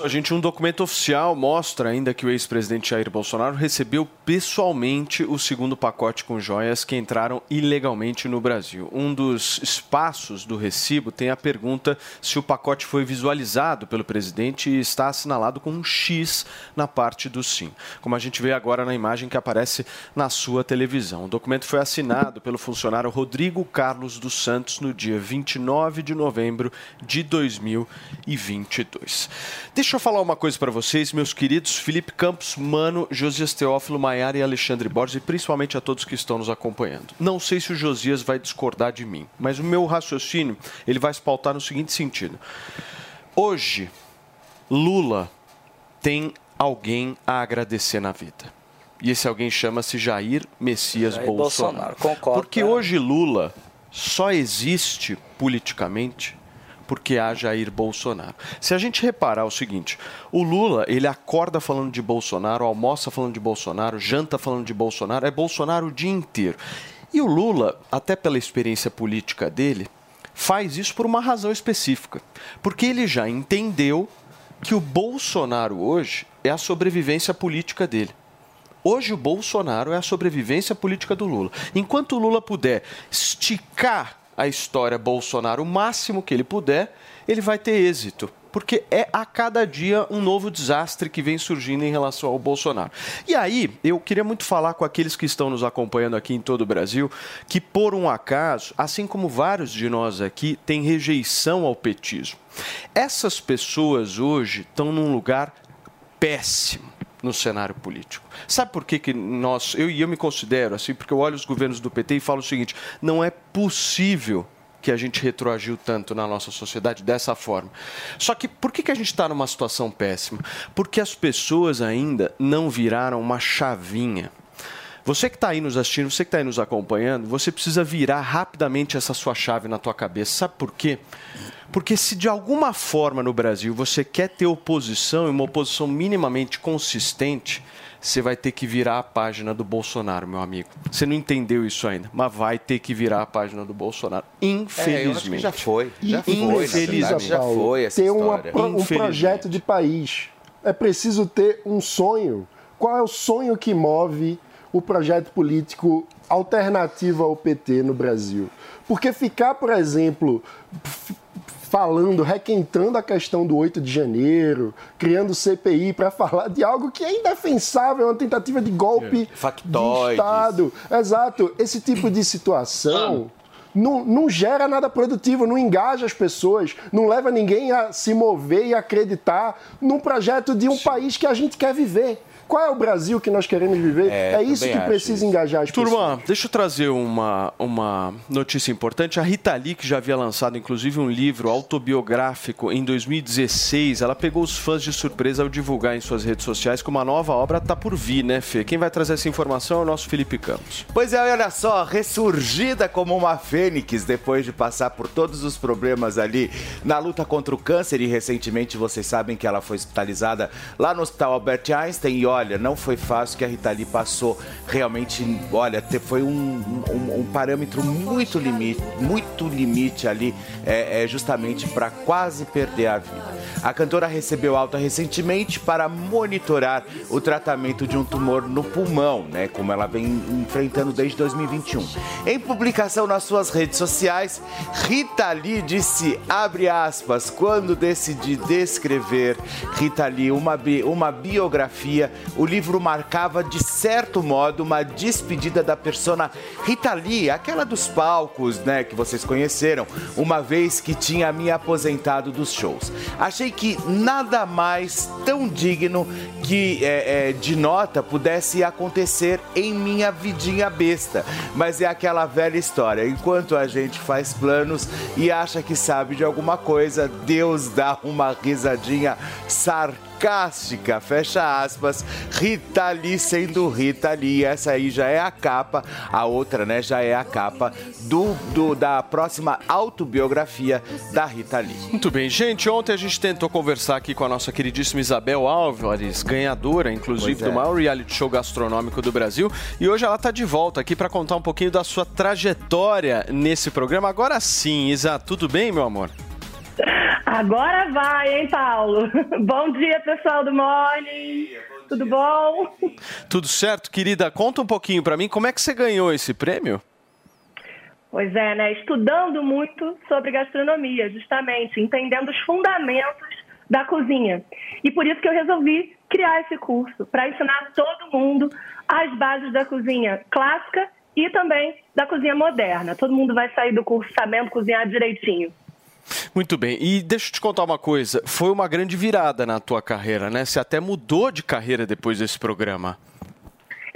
[SPEAKER 3] A gente, um documento oficial mostra ainda que o ex-presidente Jair Bolsonaro recebeu pessoalmente o segundo pacote com joias que entraram ilegalmente no Brasil. Um dos espaços do recibo tem a pergunta se o pacote foi visualizado pelo presidente e está assinalado com um X na parte do sim, como a gente vê agora na imagem que aparece na sua televisão. O documento foi assinado pelo funcionário Rodrigo Carlos dos Santos no dia 29 de novembro de 2022. Deixa eu falar uma coisa para vocês, meus queridos Felipe Campos, Mano, Josias Teófilo, Maiara e Alexandre Borges, e principalmente a todos que estão nos acompanhando. Não sei se o Josias vai discordar de mim, mas o meu raciocínio ele vai se pautar no seguinte sentido. Hoje, Lula tem alguém a agradecer na vida. E esse alguém chama-se Jair Messias
[SPEAKER 9] Jair
[SPEAKER 3] Bolsonaro.
[SPEAKER 9] Bolsonaro, concordo,
[SPEAKER 3] Porque
[SPEAKER 9] é.
[SPEAKER 3] hoje Lula só existe politicamente porque há Jair Bolsonaro. Se a gente reparar o seguinte, o Lula, ele acorda falando de Bolsonaro, almoça falando de Bolsonaro, janta falando de Bolsonaro, é Bolsonaro o dia inteiro. E o Lula, até pela experiência política dele, faz isso por uma razão específica. Porque ele já entendeu que o Bolsonaro hoje é a sobrevivência política dele. Hoje o Bolsonaro é a sobrevivência política do Lula. Enquanto o Lula puder esticar a história Bolsonaro o máximo que ele puder, ele vai ter êxito. Porque é a cada dia um novo desastre que vem surgindo em relação ao Bolsonaro. E aí, eu queria muito falar com aqueles que estão nos acompanhando aqui em todo o Brasil, que por um acaso, assim como vários de nós aqui, têm rejeição ao petismo. Essas pessoas hoje estão num lugar péssimo no cenário político. Sabe por que, que nós, eu e eu me considero assim, porque eu olho os governos do PT e falo o seguinte: não é possível que a gente retroagiu tanto na nossa sociedade dessa forma. Só que por que, que a gente está numa situação péssima? Porque as pessoas ainda não viraram uma chavinha. Você que está aí nos assistindo, você que está aí nos acompanhando, você precisa virar rapidamente essa sua chave na tua cabeça. Sabe por quê? Porque se de alguma forma no Brasil você quer ter oposição e uma oposição minimamente consistente, você vai ter que virar a página do Bolsonaro, meu amigo. Você não entendeu isso ainda, mas vai ter que virar a página do Bolsonaro. Infelizmente.
[SPEAKER 4] É, eu acho que já foi. Já foi, verdade, já foi essa
[SPEAKER 11] ter uma um
[SPEAKER 3] Infelizmente.
[SPEAKER 11] projeto de país. É preciso ter um sonho. Qual é o sonho que move o projeto político alternativo ao PT no Brasil? Porque ficar, por exemplo, falando, requentando a questão do 8 de janeiro, criando CPI para falar de algo que é indefensável, uma tentativa de golpe de
[SPEAKER 4] Factoides.
[SPEAKER 11] Estado. Exato. Esse tipo de situação não, não gera nada produtivo, não engaja as pessoas, não leva ninguém a se mover e acreditar num projeto de um país que a gente quer viver. Qual é o Brasil que nós queremos viver?
[SPEAKER 4] É,
[SPEAKER 11] É, isso que precisa
[SPEAKER 4] isso.
[SPEAKER 11] engajar as pessoas.
[SPEAKER 3] Turma, deixa eu trazer uma, uma notícia importante. A Rita Lee, que já havia lançado inclusive um livro autobiográfico em 2016, ela pegou os fãs de surpresa ao divulgar em suas redes sociais que uma nova obra está por vir, né, Fê? Quem vai trazer essa informação é o nosso Felipe Campos.
[SPEAKER 4] Pois é, olha só, ressurgida como uma fênix depois de passar por todos os problemas ali na luta contra o câncer e recentemente vocês sabem que ela foi hospitalizada lá no Hospital Albert Einstein e olha, não foi fácil que a Rita Lee passou realmente, olha, foi um, um- um parâmetro muito limite, muito limite ali, é, é, justamente para quase perder a vida. A cantora recebeu alta recentemente para monitorar o tratamento de um tumor no pulmão, né? Como ela vem enfrentando desde 2021. Em publicação nas suas redes sociais, Rita Lee disse, abre aspas, quando decidi descrever Rita Lee uma, bi- uma biografia, o livro marcava de certo modo uma despedida da persona Rita Lee, aquela dos palcos, né, que vocês conheceram, uma vez que tinha me aposentado dos shows. Achei que nada mais tão digno que é, é, de nota pudesse acontecer em minha vidinha besta. Mas é aquela velha história. Enquanto a gente faz planos e acha que sabe de alguma coisa, Deus dá uma risadinha sarcástica, fecha aspas, Rita Lee sendo Rita Lee, essa aí já é a capa, a outra, né, já é a capa do, do- da próxima autobiografia da Rita Lee.
[SPEAKER 3] Muito bem, gente. Ontem a gente tentou conversar aqui com a nossa queridíssima Isabel Álvares, ganhadora, inclusive,
[SPEAKER 4] é.
[SPEAKER 3] do maior reality show gastronômico do Brasil. E hoje ela está de volta aqui para contar um pouquinho da sua trajetória nesse programa. Agora sim, Isa, tudo bem, meu amor?
[SPEAKER 12] Agora vai, hein, Paulo? <laughs> Bom dia, pessoal do Morning. Tudo bom?
[SPEAKER 3] Tudo certo, querida? Conta um pouquinho pra mim, como é que você ganhou esse prêmio?
[SPEAKER 12] Pois é, né? Estudando muito sobre gastronomia, justamente, entendendo os fundamentos da cozinha. E por isso que eu resolvi criar esse curso, para ensinar todo mundo as bases da cozinha clássica e também da cozinha moderna. Todo mundo vai sair do curso sabendo cozinhar direitinho.
[SPEAKER 3] Muito bem. E deixa eu te contar uma coisa. Foi uma grande virada na tua carreira, né? Você até mudou de carreira depois desse programa.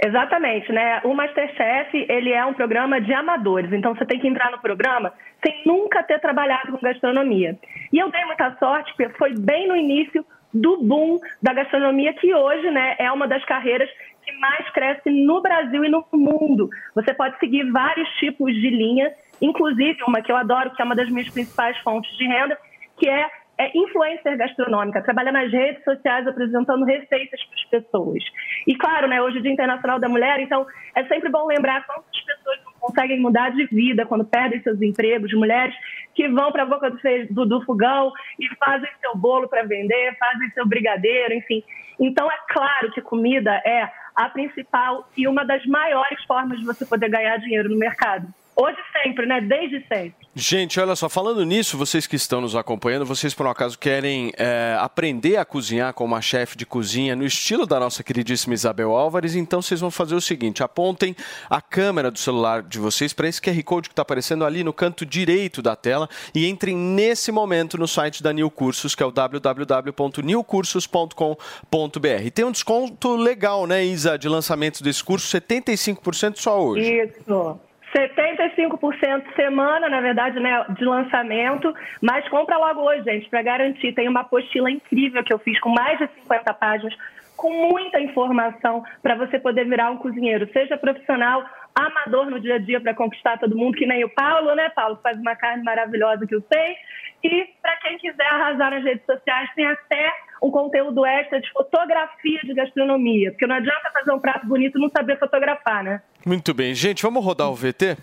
[SPEAKER 12] Exatamente, né? O Masterchef, ele é um programa de amadores, então você tem que entrar no programa sem nunca ter trabalhado com gastronomia. E eu dei muita sorte, porque foi bem no início do boom da gastronomia, que hoje, né, é uma das carreiras que mais cresce no Brasil e no mundo. Você pode seguir vários tipos de linha, inclusive uma que eu adoro, que é uma das minhas principais fontes de renda, que é é influencer gastronômica, trabalha nas redes sociais apresentando receitas para as pessoas. E claro, né, hoje é Dia Internacional da Mulher, então é sempre bom lembrar quantas pessoas não conseguem mudar de vida quando perdem seus empregos, mulheres que vão para a boca do, do, do fogão e fazem seu bolo para vender, fazem seu brigadeiro, enfim. Então é claro que comida é a principal e uma das maiores formas de você poder ganhar dinheiro no mercado. Hoje sempre, né? Desde sempre.
[SPEAKER 3] Gente, olha só, falando nisso, vocês que estão nos acompanhando, vocês por um acaso querem é, aprender a cozinhar como uma chefe de cozinha no estilo da nossa queridíssima Isabel Álvares, então vocês vão fazer o seguinte: apontem a câmera do celular de vocês para esse QR Code que está aparecendo ali no canto direito da tela e entrem nesse momento no site da New Cursos, que é o www.newcursos.com.br. Tem um desconto legal, né, Isa, de lançamento desse curso, 75% só hoje.
[SPEAKER 12] Isso. 75% semana, na verdade, né, de lançamento, mas compra logo hoje, gente, para garantir. Tem uma apostila incrível que eu fiz com mais de 50 páginas, com muita informação para você poder virar um cozinheiro, seja profissional, amador no dia a dia para conquistar todo mundo, que nem o Paulo, né, Paulo? Faz uma carne maravilhosa que eu sei. E para quem quiser arrasar nas redes sociais, tem até um conteúdo extra de fotografia de gastronomia, porque não adianta fazer um prato bonito e não saber fotografar, né?
[SPEAKER 3] Muito bem, gente, vamos rodar o VT?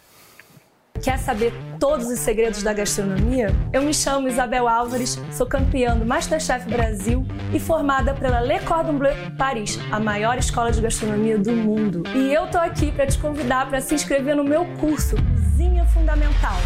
[SPEAKER 13] Quer saber todos os segredos da gastronomia? Eu me chamo Isabel Álvares, sou campeã do Masterchef Brasil e formada pela Le Cordon Bleu Paris, a maior escola de gastronomia do mundo. E eu tô aqui para te convidar para se inscrever no meu curso Cozinha Fundamental.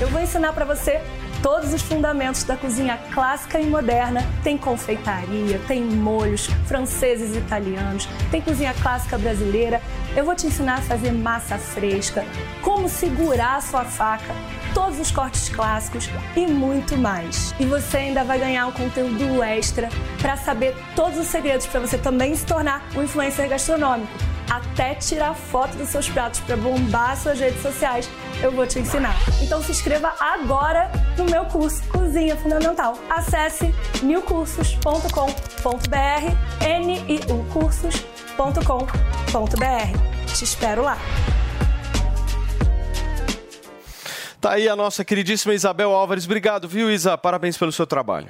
[SPEAKER 13] Eu vou ensinar para você todos os fundamentos da cozinha clássica e moderna. Tem confeitaria, tem molhos franceses e italianos, tem cozinha clássica brasileira. Eu vou te ensinar a fazer massa fresca, como segurar a sua faca, todos os cortes clássicos e muito mais. E você ainda vai ganhar um conteúdo extra para saber todos os segredos para você também se tornar um influencer gastronômico até tirar foto dos seus pratos para bombar suas redes sociais, eu vou te ensinar. Então se inscreva agora no meu curso Cozinha Fundamental. Acesse newcursos.com.br, niucursos.com.br. Te espero lá.
[SPEAKER 3] Tá aí a nossa queridíssima Isabel Álvares. Obrigado, viu, Isa? Parabéns pelo seu trabalho.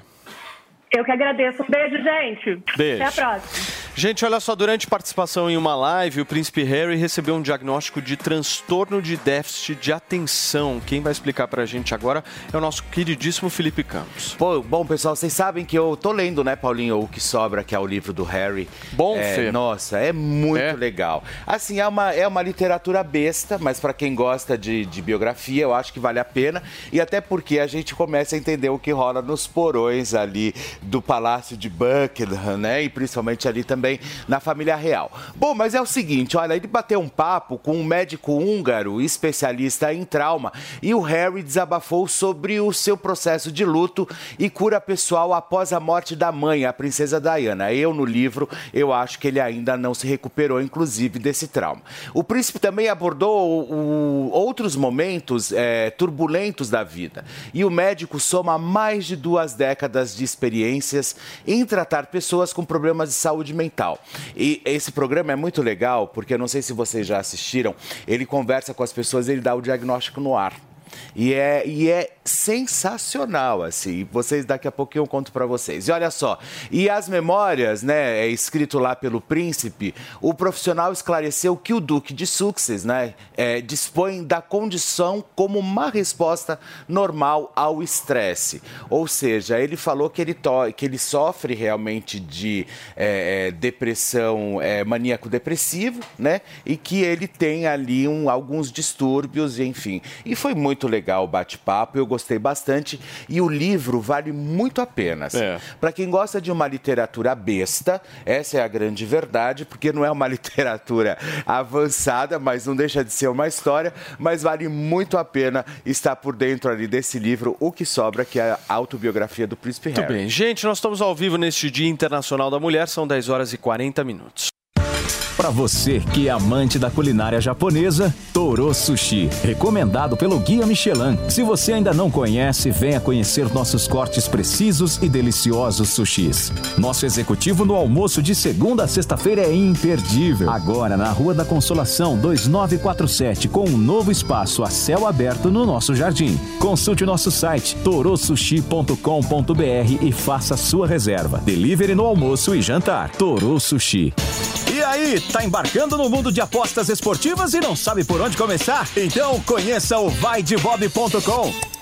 [SPEAKER 12] Eu que agradeço. Um beijo, gente.
[SPEAKER 3] Beijo.
[SPEAKER 12] Até a próxima.
[SPEAKER 3] Gente, olha só, durante participação em uma live, o príncipe Harry recebeu um diagnóstico de transtorno de déficit de atenção. Quem vai explicar pra gente agora é o nosso queridíssimo Felipe Campos.
[SPEAKER 4] Pô, bom, pessoal, vocês sabem que eu tô lendo, né, Paulinho, o que sobra, que é o livro do Harry.
[SPEAKER 3] Bom,
[SPEAKER 4] é,
[SPEAKER 3] Fê.
[SPEAKER 4] Nossa, é muito
[SPEAKER 3] É?
[SPEAKER 4] legal. Assim, é uma, é uma literatura besta, mas pra quem gosta de, de biografia, eu acho que vale a pena. E até porque a gente começa a entender o que rola nos porões ali do Palácio de Buckingham, né? E principalmente ali também na família real. Bom, mas é o seguinte, olha, ele bateu um papo com um médico húngaro especialista em trauma e o Harry desabafou sobre o seu processo de luto e cura pessoal após a morte da mãe, a princesa Diana. Eu no livro, eu acho que ele ainda não se recuperou inclusive desse trauma. O príncipe também abordou o- outros momentos eh, turbulentos da vida e o médico soma mais de duas décadas de experiências em tratar pessoas com problemas de saúde mental. E esse programa é muito legal, porque eu não sei se vocês já assistiram, ele conversa com as pessoas, ele dá o diagnóstico no ar. E é, e é sensacional, assim. Vocês, daqui a pouquinho eu conto pra vocês. E olha só, e as memórias, né, é escrito lá pelo príncipe, o profissional esclareceu que o Duque de Sussex, né, é, dispõe da condição como uma resposta normal ao estresse. Ou seja, ele falou que ele, to que ele sofre realmente de é, é, depressão é, maníaco-depressivo, né, e que ele tem ali um, alguns distúrbios, enfim. E foi muito legal o bate-papo, eu gostei bastante e o livro vale muito a pena. assim.
[SPEAKER 3] É.
[SPEAKER 4] Para quem gosta de uma literatura besta, essa é a grande verdade, porque não é uma <laughs> literatura avançada, mas não deixa de ser uma história, mas vale muito a pena estar por dentro ali desse livro, O que sobra, que é a autobiografia do Príncipe
[SPEAKER 14] Muito
[SPEAKER 4] Harry.
[SPEAKER 14] bem. Gente, nós estamos ao vivo neste Dia Internacional da Mulher, são 10 horas e 40 minutos.
[SPEAKER 15] Para você que é amante da culinária japonesa, Toro Sushi, recomendado pelo Guia Michelin. Se você ainda não conhece, venha conhecer nossos cortes precisos e deliciosos sushis. Nosso executivo no almoço de segunda a sexta-feira é imperdível. Agora na Rua da Consolação 2947, com um novo espaço a céu aberto no nosso jardim. Consulte nosso site torosushi.com.br e faça sua reserva. Delivery no almoço e jantar. Toro Sushi. E aí, tá embarcando no mundo de apostas esportivas e não sabe por onde começar? Então conheça o vaidebob.com.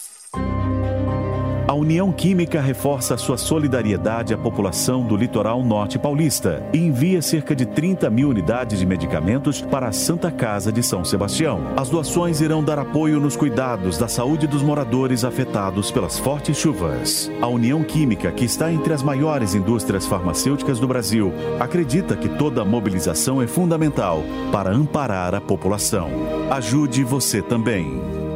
[SPEAKER 16] A União Química reforça sua solidariedade à população do litoral norte paulista e envia cerca de 30 mil unidades de medicamentos para a Santa Casa de São Sebastião. As doações irão dar apoio nos cuidados da saúde dos moradores afetados pelas fortes chuvas. A União Química, que está entre as maiores indústrias farmacêuticas do Brasil, acredita que toda mobilização é fundamental para amparar a população. Ajude você também.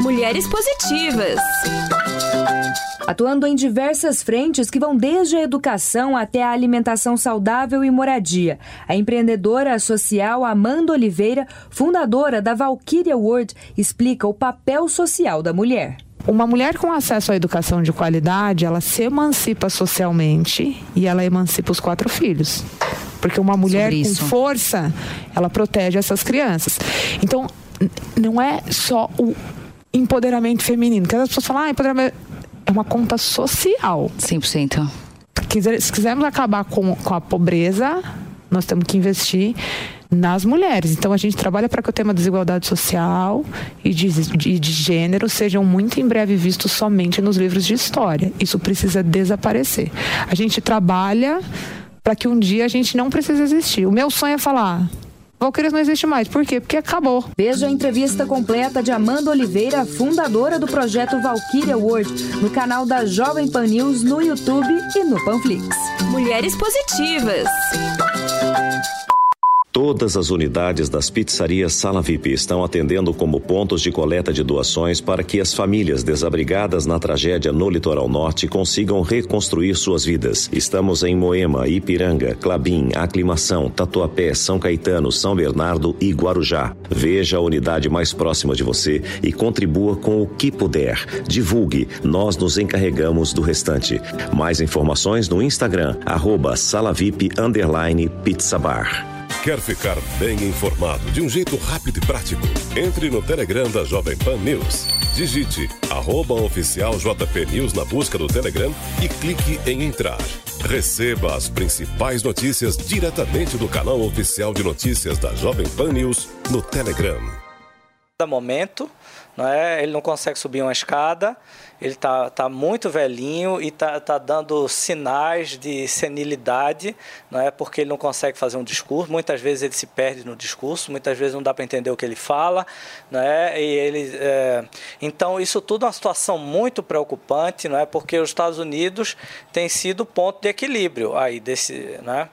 [SPEAKER 17] Mulheres Positivas. Atuando em diversas frentes que vão desde a educação até a alimentação saudável e moradia. A empreendedora social Amanda Oliveira, fundadora da Valkyria World, explica o papel social da mulher.
[SPEAKER 18] Uma mulher com acesso à educação de qualidade, ela se emancipa socialmente e ela emancipa os quatro filhos. Porque uma mulher com força, ela protege essas crianças. Então, não é só o empoderamento feminino. Porque as pessoas falam, ah, empoderamento é uma conta social.
[SPEAKER 17] 100%.
[SPEAKER 18] Quiser- Se quisermos acabar com, com a pobreza, nós temos que investir nas mulheres. Então a gente trabalha para que o tema da desigualdade social e de, de, de gênero sejam muito em breve vistos somente nos livros de história. Isso precisa desaparecer. A gente trabalha para que um dia a gente não precise existir. O meu sonho é falar. Valquírias não existe mais. Por quê? Porque acabou.
[SPEAKER 17] Veja a entrevista completa de Amanda Oliveira, fundadora do projeto Valkyria World, no canal da Jovem Pan News no YouTube e no Panflix.
[SPEAKER 13] Mulheres Positivas.
[SPEAKER 19] Todas as unidades das pizzarias Sala VIP estão atendendo como pontos de coleta de doações para que as famílias desabrigadas na tragédia no litoral norte consigam reconstruir suas vidas. Estamos em Moema, Ipiranga, Clabim, Aclimação, Tatuapé, São Caetano, São Bernardo e Guarujá. Veja a unidade mais próxima de você e contribua com o que puder. Divulgue, nós nos encarregamos do restante. Mais informações no Instagram, arroba underline.
[SPEAKER 16] Quer ficar bem informado de um jeito rápido e prático? Entre no Telegram da Jovem Pan News. Digite arroba News na busca do Telegram e clique em entrar. Receba as principais notícias diretamente do canal oficial de notícias da Jovem Pan News no Telegram.
[SPEAKER 9] cada momento, não é? Ele não consegue subir uma escada, ele tá, tá muito velhinho e tá, tá dando sinais de senilidade, não é? Porque ele não consegue fazer um discurso. Muitas vezes ele se perde no discurso, muitas vezes não dá para entender o que ele fala, não é? E ele, é... então isso tudo é uma situação muito preocupante, não é? Porque os Estados Unidos tem sido ponto de equilíbrio aí desse, né?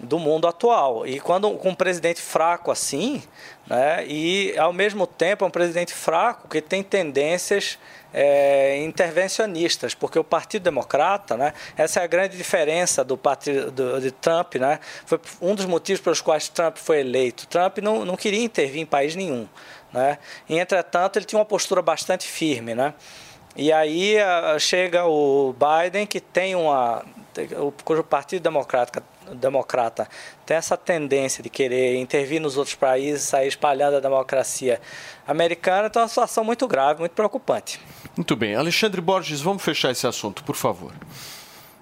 [SPEAKER 9] do mundo atual. E quando com um presidente fraco assim, né, e ao mesmo tempo é um presidente fraco que tem tendências é, intervencionistas, porque o Partido Democrata, né, essa é a grande diferença do partido do, de Trump, né, foi um dos motivos pelos quais Trump foi eleito. Trump não, não queria intervir em país nenhum, né, e entretanto ele tinha uma postura bastante firme, né. E aí ah, chega o Biden que tem uma cujo Partido Democrático democrata tem essa tendência de querer intervir nos outros países, sair espalhando a democracia americana, então é uma situação muito grave, muito preocupante.
[SPEAKER 3] Muito bem. Alexandre Borges, vamos fechar esse assunto, por favor.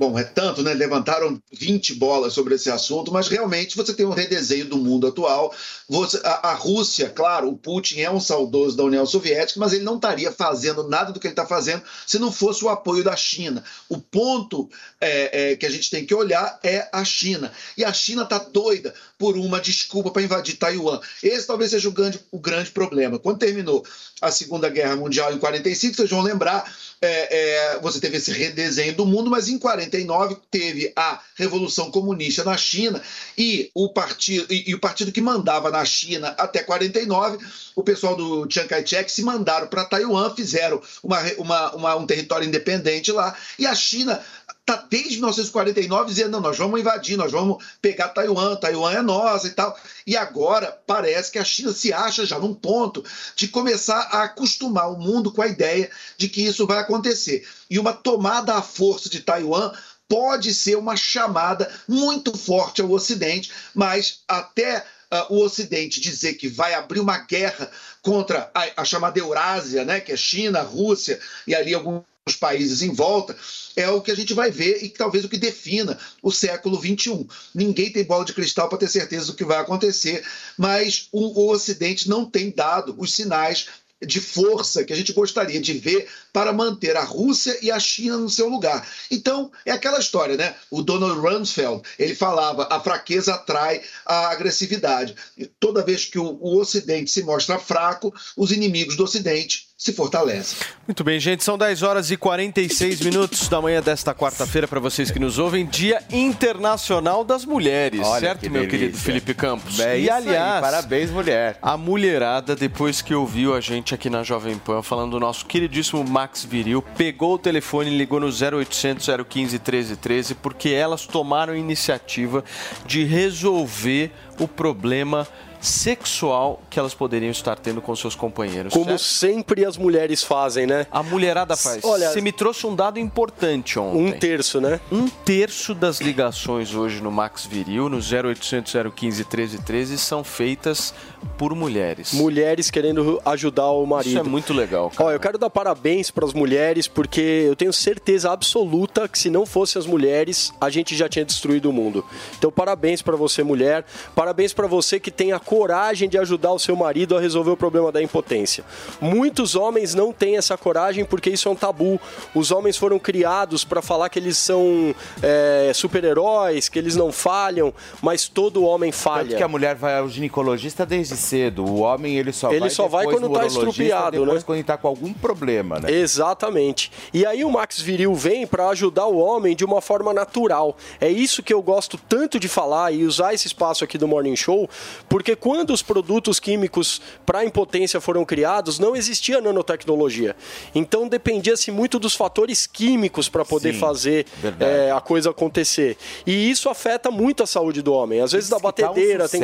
[SPEAKER 8] Bom, é tanto, né? Levantaram 20 bolas sobre esse assunto, mas realmente você tem um redesenho do mundo atual. Você, a, a, Rússia, claro, o Putin é um saudoso da União Soviética, mas ele não estaria fazendo nada do que ele está fazendo se não fosse o apoio da China. O ponto é, é, que a gente tem que olhar é a China. E a China está doida por uma desculpa para invadir Taiwan. Esse talvez seja o grande, o grande problema. Quando terminou a Segunda Guerra Mundial em 45, vocês vão lembrar, é, é, você teve esse redesenho do mundo, mas em 49 teve a Revolução Comunista na China e o partido, e, e o partido que mandava na China até 49, o pessoal do Chiang Kai-shek se mandaram para Taiwan, fizeram uma, uma, uma, um território independente lá, e a China está desde 1949 dizendo, não, nós vamos invadir, nós vamos pegar Taiwan, Taiwan é nossa e tal. E agora parece que a China se acha já num ponto de começar a acostumar o mundo com a ideia de que isso vai acontecer. E uma tomada à força de Taiwan pode ser uma chamada muito forte ao Ocidente, mas até uh, o Ocidente dizer que vai abrir uma guerra contra a, a chamada Eurásia, né, que é China, Rússia e ali alguns os países em volta, é o que a gente vai ver e talvez o que defina o século XXI. Ninguém tem bola de cristal para ter certeza do que vai acontecer, mas o, o Ocidente não tem dado os sinais de força que a gente gostaria de ver para manter a Rússia e a China no seu lugar. Então, é aquela história, né? O Donald Rumsfeld, ele falava, a fraqueza atrai a agressividade. E toda vez que o, o Ocidente se mostra fraco, os inimigos do Ocidente se fortalecem.
[SPEAKER 3] Muito bem, gente, são 10 horas e 46 minutos da manhã desta quarta-feira para vocês que nos ouvem, Dia Internacional das Mulheres,
[SPEAKER 4] Olha
[SPEAKER 3] certo,
[SPEAKER 4] que
[SPEAKER 3] meu
[SPEAKER 4] delícia.
[SPEAKER 3] querido Felipe Campos?
[SPEAKER 4] É
[SPEAKER 3] e
[SPEAKER 4] isso aí,
[SPEAKER 3] aliás,
[SPEAKER 4] parabéns, mulher.
[SPEAKER 3] A mulherada, depois que ouviu a gente aqui na Jovem Pan falando do nosso queridíssimo Max Viril, pegou o telefone e ligou no 0800 015 1313 porque elas tomaram a iniciativa de resolver o problema sexual que elas poderiam estar tendo com seus companheiros.
[SPEAKER 20] Como
[SPEAKER 3] certo?
[SPEAKER 20] sempre as mulheres fazem, né?
[SPEAKER 3] A mulherada faz.
[SPEAKER 20] Olha,
[SPEAKER 3] Você me trouxe um dado importante ontem.
[SPEAKER 20] Um terço, né?
[SPEAKER 3] Um terço das ligações hoje no Max Viril, no 0800 015 1313, são feitas por mulheres.
[SPEAKER 20] Mulheres querendo ajudar o marido.
[SPEAKER 3] Isso é muito legal.
[SPEAKER 20] Ó, eu quero dar parabéns para as mulheres, porque eu tenho certeza absoluta que se não fossem as mulheres, a gente já tinha destruído o mundo. Então, parabéns para você, mulher. Parabéns para você que tem a coragem de ajudar o seu marido a resolver o problema da impotência. Muitos homens não têm essa coragem porque isso é um tabu. Os homens foram criados para falar que eles são é, super-heróis, que eles não falham, mas todo homem falha.
[SPEAKER 4] Tanto que a mulher vai ao ginecologista desde cedo. O homem, ele só
[SPEAKER 20] Ele
[SPEAKER 4] vai
[SPEAKER 20] só vai quando tá
[SPEAKER 4] urologista,
[SPEAKER 20] estrupiado,
[SPEAKER 4] depois
[SPEAKER 20] né?
[SPEAKER 4] quando ele tá com algum problema, né?
[SPEAKER 20] Exatamente. E aí o Max Viril vem para ajudar o homem de uma forma natural. É isso que eu gosto tanto de falar e usar esse espaço aqui do Morning Show, porque quando os produtos químicos para impotência foram criados, não existia nanotecnologia. Então dependia-se muito dos fatores químicos para poder
[SPEAKER 4] Sim,
[SPEAKER 20] fazer é, a coisa acontecer. E isso afeta muito a saúde do homem. Às vezes da
[SPEAKER 4] que tá um
[SPEAKER 20] batedeira tem.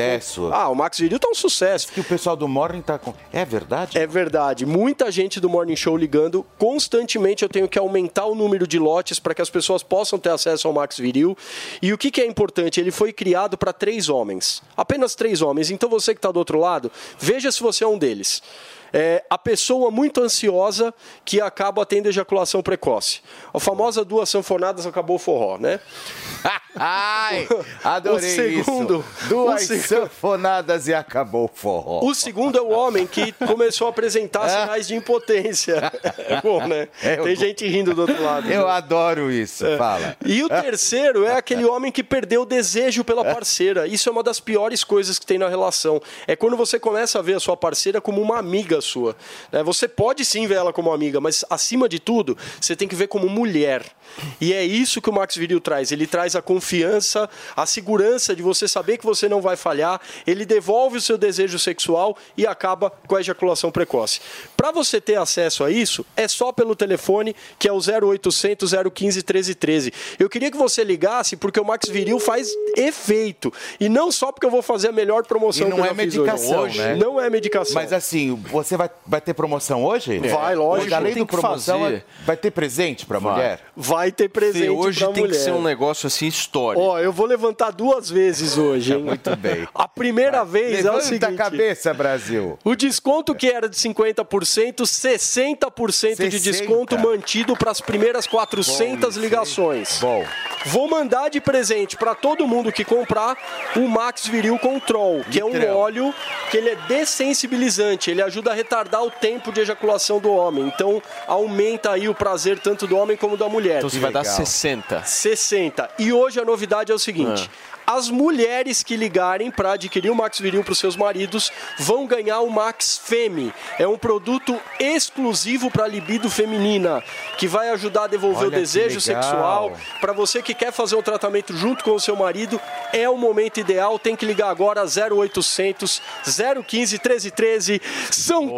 [SPEAKER 20] Ah, o Max Viril tá um sucesso.
[SPEAKER 4] Que o pessoal do Morning tá com. É verdade?
[SPEAKER 20] É verdade. Muita gente do Morning Show ligando. Constantemente eu tenho que aumentar o número de lotes para que as pessoas possam ter acesso ao Max Viril. E o que, que é importante? Ele foi criado para três homens. Apenas três homens. Então você que está do outro lado, veja se você é um deles. É a pessoa muito ansiosa que acaba tendo ejaculação precoce. A famosa duas sanfonadas acabou o forró, né?
[SPEAKER 4] Ai, <laughs> adorei
[SPEAKER 20] o segundo,
[SPEAKER 4] isso. Duas
[SPEAKER 20] seg-
[SPEAKER 4] sanfonadas e acabou o forró.
[SPEAKER 20] O segundo é o homem que começou a apresentar sinais de impotência. É bom, né?
[SPEAKER 4] É, eu-
[SPEAKER 20] Tem gente rindo do outro lado.
[SPEAKER 4] Eu
[SPEAKER 20] né?
[SPEAKER 4] adoro isso, fala.
[SPEAKER 20] E o terceiro é aquele <laughs> homem que perdeu o desejo pela parceira. Isso é uma das piores coisas que tem na relação. É quando você começa a ver a sua parceira como uma amiga sua. né? Você pode sim ver ela como amiga, mas acima de tudo, você tem que ver como mulher. E é isso que o Max Viril traz. Ele traz a confiança, a segurança de você saber que você não vai falhar. Ele devolve o seu desejo sexual e acaba com a ejaculação precoce. Para você ter acesso a isso, é só pelo telefone que é o 0800 015 1313. Eu queria que você ligasse porque o Max Viril faz efeito. E não só porque eu vou fazer a melhor promoção
[SPEAKER 4] E não é medicação,
[SPEAKER 20] hoje.
[SPEAKER 4] né?
[SPEAKER 20] Não é medicação.
[SPEAKER 4] Mas assim, você vai, vai ter promoção hoje?
[SPEAKER 20] Vai, lógico.
[SPEAKER 4] Hoje, além do promoção, vai ter presente pra
[SPEAKER 3] Vai.
[SPEAKER 4] mulher?
[SPEAKER 20] Vai ter presente
[SPEAKER 3] Fê, hoje tem
[SPEAKER 20] mulher.
[SPEAKER 3] que ser um negócio assim histórico.
[SPEAKER 20] Ó, eu vou levantar duas vezes hoje, hein?
[SPEAKER 4] Muito bem.
[SPEAKER 20] A primeira vez é o
[SPEAKER 4] Levanta
[SPEAKER 20] seguinte.
[SPEAKER 4] a cabeça, Brasil.
[SPEAKER 20] O desconto que era de 50%, 60% de
[SPEAKER 4] 60.
[SPEAKER 20] desconto mantido para as primeiras 400 ligações.
[SPEAKER 4] Bom.
[SPEAKER 20] Vou mandar de presente para todo mundo que comprar o Max Viril Control, que é um óleo que ele é dessensibilizante, ele ajuda a retardar o tempo de ejaculação do homem. Então aumenta aí o prazer tanto do homem como da mulher.
[SPEAKER 3] Então você vai dar 60.
[SPEAKER 20] 60. E hoje a novidade é o seguinte. As mulheres que ligarem para adquirir o Max Viril para os seus maridos vão ganhar o Max Femi. É um produto exclusivo para libido feminina, que vai ajudar a devolver
[SPEAKER 4] Olha
[SPEAKER 20] o desejo sexual. Para você que quer fazer um tratamento junto com o seu marido, é o momento ideal. Tem que ligar agora 0800 015 1313. São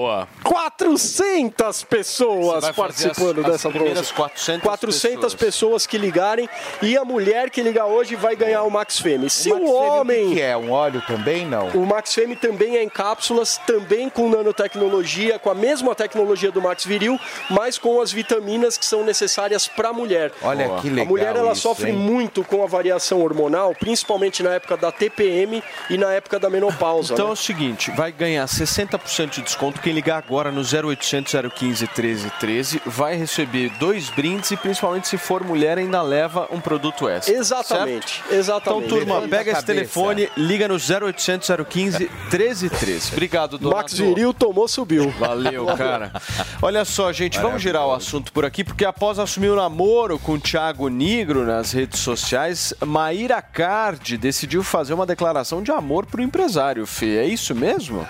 [SPEAKER 20] 400 pessoas participando
[SPEAKER 3] as- as
[SPEAKER 20] dessa
[SPEAKER 3] primeiras
[SPEAKER 20] promoção.
[SPEAKER 3] 400
[SPEAKER 20] 400
[SPEAKER 3] pessoas.
[SPEAKER 20] pessoas que ligarem e a mulher que ligar hoje vai ganhar o Max Fêmea. Se
[SPEAKER 4] O
[SPEAKER 20] o, homem.
[SPEAKER 4] O que é? Um óleo também, não?
[SPEAKER 20] O Max Fêmea também é em cápsulas, também com nanotecnologia, com a mesma tecnologia do Max Viril, mas com as vitaminas que são necessárias para a mulher.
[SPEAKER 4] Olha que legal
[SPEAKER 20] A mulher ela
[SPEAKER 4] isso,
[SPEAKER 20] sofre
[SPEAKER 4] hein?
[SPEAKER 20] muito com a variação hormonal, principalmente na época da TPM e na época da menopausa.
[SPEAKER 3] Então é
[SPEAKER 20] né?
[SPEAKER 3] o seguinte, vai ganhar 60% de desconto. Quem ligar agora no 0800 015 1313 vai receber dois brindes e principalmente se for mulher ainda leva um produto extra.
[SPEAKER 20] Exatamente,
[SPEAKER 3] certo?
[SPEAKER 20] exatamente.
[SPEAKER 3] Então turma,
[SPEAKER 4] Levanta
[SPEAKER 3] pega esse telefone, liga no 0800 015 1313. Obrigado, Donato.
[SPEAKER 20] Max Viril tomou, subiu.
[SPEAKER 3] Valeu, cara. <laughs> Olha só, gente, vamos girar o assunto por aqui, porque após assumir o namoro com o Thiago Nigro nas redes sociais, Maíra Cardi decidiu fazer uma declaração de amor pro empresário, Fê. É isso mesmo?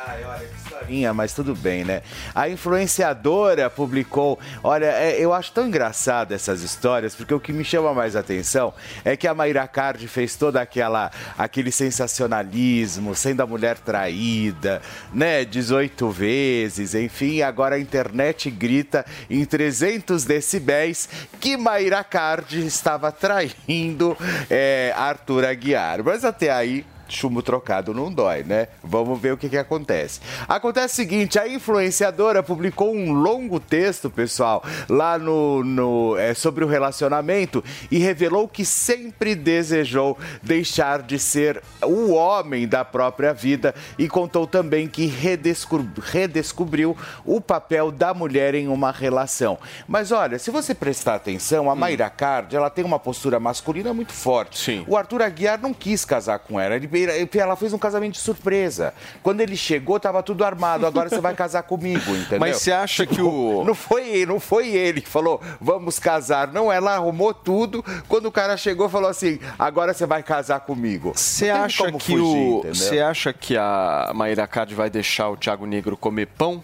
[SPEAKER 4] Historinha, mas tudo bem, né? A influenciadora publicou. Olha, é, eu acho tão engraçado essas histórias, porque o que me chama mais atenção é que a Mayra Cardi fez toda aquela aquele sensacionalismo, sendo a mulher traída, né? 18 vezes, enfim, agora a internet grita em 300 decibéis que Mayra Cardi estava traindo é, Arthur Aguiar. Mas até aí chumbo trocado não dói, né? Vamos ver o que, que acontece. Acontece o seguinte, a influenciadora publicou um longo texto, pessoal, lá no, no é, sobre o relacionamento e revelou que sempre desejou deixar de ser o homem da própria vida e contou também que redesco- redescobriu o papel da mulher em uma relação. Mas olha, se você prestar atenção, a Mayra Card, ela tem uma postura masculina muito forte.
[SPEAKER 3] Sim.
[SPEAKER 4] O Arthur Aguiar não quis casar com ela. Ele, ela fez um casamento de surpresa. Quando ele chegou, tava tudo armado. Agora você vai casar comigo, <laughs> entendeu?
[SPEAKER 3] Mas você acha que o-
[SPEAKER 4] Não foi, não foi ele que falou, vamos casar. Não, ela arrumou tudo. Quando o cara chegou, falou assim, agora você vai casar comigo.
[SPEAKER 3] Você acha que
[SPEAKER 4] fugir,
[SPEAKER 3] o você acha que a Maíra Cardi vai deixar o Thiago Negro comer pão?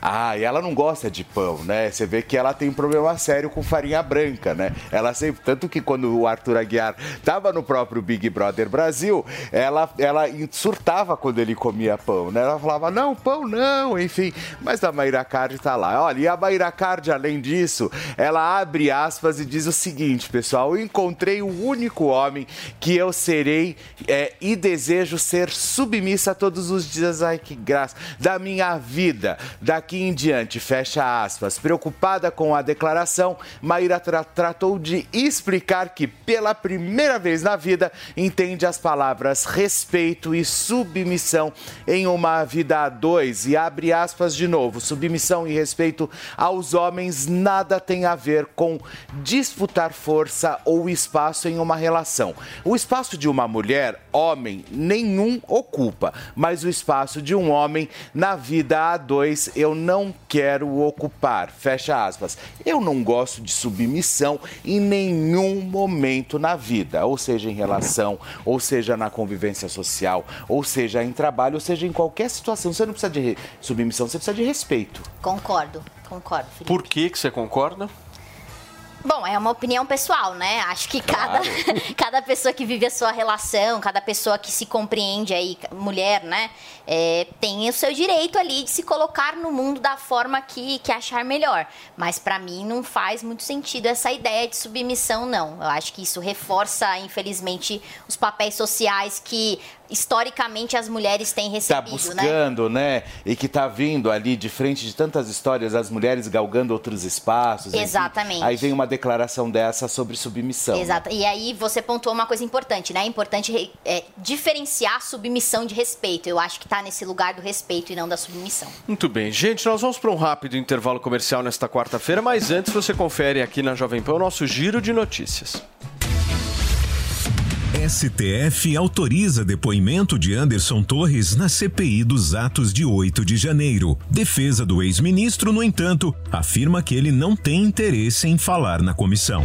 [SPEAKER 4] Ah, e ela não gosta de pão, né? Você vê que ela tem um problema sério com farinha branca, né? Ela sempre, tanto que quando o Arthur Aguiar estava no próprio Big Brother Brasil, ela, ela surtava quando ele comia pão, né? Ela falava, não, pão não, enfim. Mas a Mayra Card tá lá. Olha, e a Mayra Card, além disso, ela abre aspas e diz o seguinte, pessoal, eu encontrei o único homem que eu serei é, e desejo ser submissa todos os dias, ai que graça, da minha vida. Daqui em diante, fecha aspas. Preocupada com a declaração, Maíra tra- tratou de explicar que, pela primeira vez na vida, entende as palavras respeito e submissão em uma vida a dois. E abre aspas de novo: submissão e respeito aos homens nada tem a ver com disputar força ou espaço em uma relação. O espaço de uma mulher, homem, nenhum ocupa, mas o espaço de um homem na vida a dois eu não quero ocupar. Fecha aspas. Eu não gosto de submissão em nenhum momento na vida, ou seja, em relação, ou seja, na convivência social, ou seja, em trabalho, ou seja, em qualquer situação. Você não precisa de submissão, você precisa de respeito.
[SPEAKER 7] Concordo, concordo, Felipe.
[SPEAKER 3] Por que que você concorda?
[SPEAKER 7] Bom, é uma opinião pessoal, né? Acho que cada, <laughs> cada pessoa que vive a sua relação, cada pessoa que se compreende aí, mulher, né? é, tem o seu direito ali de se colocar no mundo da forma que, que achar melhor. Mas para mim não faz muito sentido essa ideia de submissão, não. Eu acho que isso reforça, infelizmente, os papéis sociais que historicamente as mulheres têm
[SPEAKER 4] Tá
[SPEAKER 7] recebido, né?
[SPEAKER 4] buscando, né? E que tá vindo ali de frente de tantas histórias, as mulheres galgando outros espaços. enfim.
[SPEAKER 7] Exatamente.
[SPEAKER 4] Aí vem uma declaração dessa sobre submissão. né?
[SPEAKER 7] Exato. E aí você pontuou uma coisa importante, né? É importante é, diferenciar submissão de respeito. Eu acho que tá nesse lugar do respeito e não da submissão.
[SPEAKER 3] Muito bem, gente, nós vamos para um rápido intervalo comercial nesta quarta-feira, mas antes você confere aqui na Jovem Pan o nosso giro de notícias.
[SPEAKER 15] STF autoriza depoimento de Anderson Torres na CPI dos atos de 8 de janeiro. Defesa do ex-ministro, no entanto, afirma que ele não tem interesse em falar na comissão.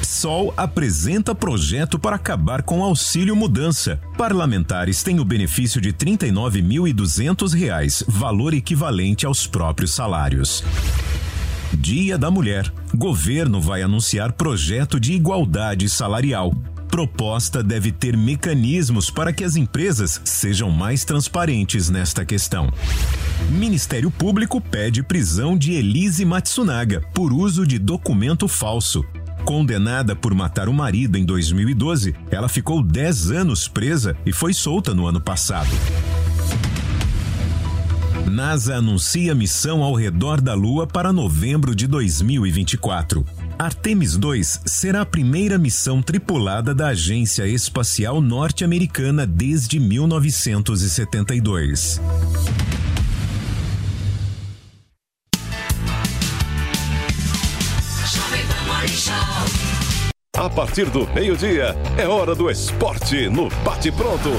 [SPEAKER 15] PSOL apresenta projeto para acabar com auxílio mudança. Parlamentares têm o benefício de 39.200 reais, valor equivalente aos próprios salários. Dia da Mulher. Governo vai anunciar projeto de igualdade salarial. Proposta deve ter mecanismos para que as empresas sejam mais transparentes nesta questão. Ministério Público pede prisão de Elise Matsunaga por uso de documento falso. Condenada por matar o marido em 2012, ela ficou 10 anos presa e foi solta no ano passado. NASA anuncia missão ao redor da Lua para novembro de 2024. Artemis 2 será a primeira missão tripulada da Agência Espacial Norte-Americana desde 1972.
[SPEAKER 21] Jovem Pan Morning Show.
[SPEAKER 16] A partir do meio-dia, é hora do esporte no Bate Pronto.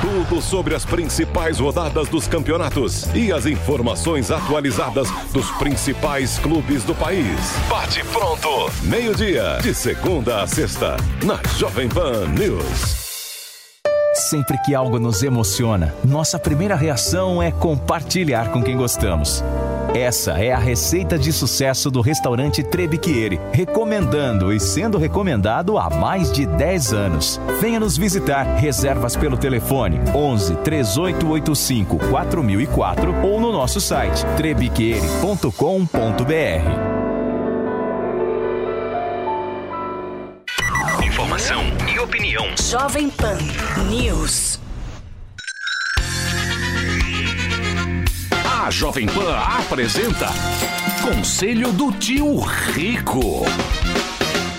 [SPEAKER 16] Tudo sobre as principais rodadas dos campeonatos e as informações atualizadas dos principais clubes do país. Bate Pronto, meio-dia, de segunda a sexta, na Jovem Pan News.
[SPEAKER 22] Sempre que algo nos emociona, nossa primeira reação é compartilhar com quem gostamos. Essa é a receita de sucesso do restaurante Trebiquieri, recomendando e sendo recomendado há mais de 10 anos. Venha nos visitar. Reservas pelo telefone 11 3885 4004 ou no nosso site trebiquieri.com.br.
[SPEAKER 21] opinião. Jovem Pan News.
[SPEAKER 23] A Jovem Pan apresenta Conselho do Tio Rico.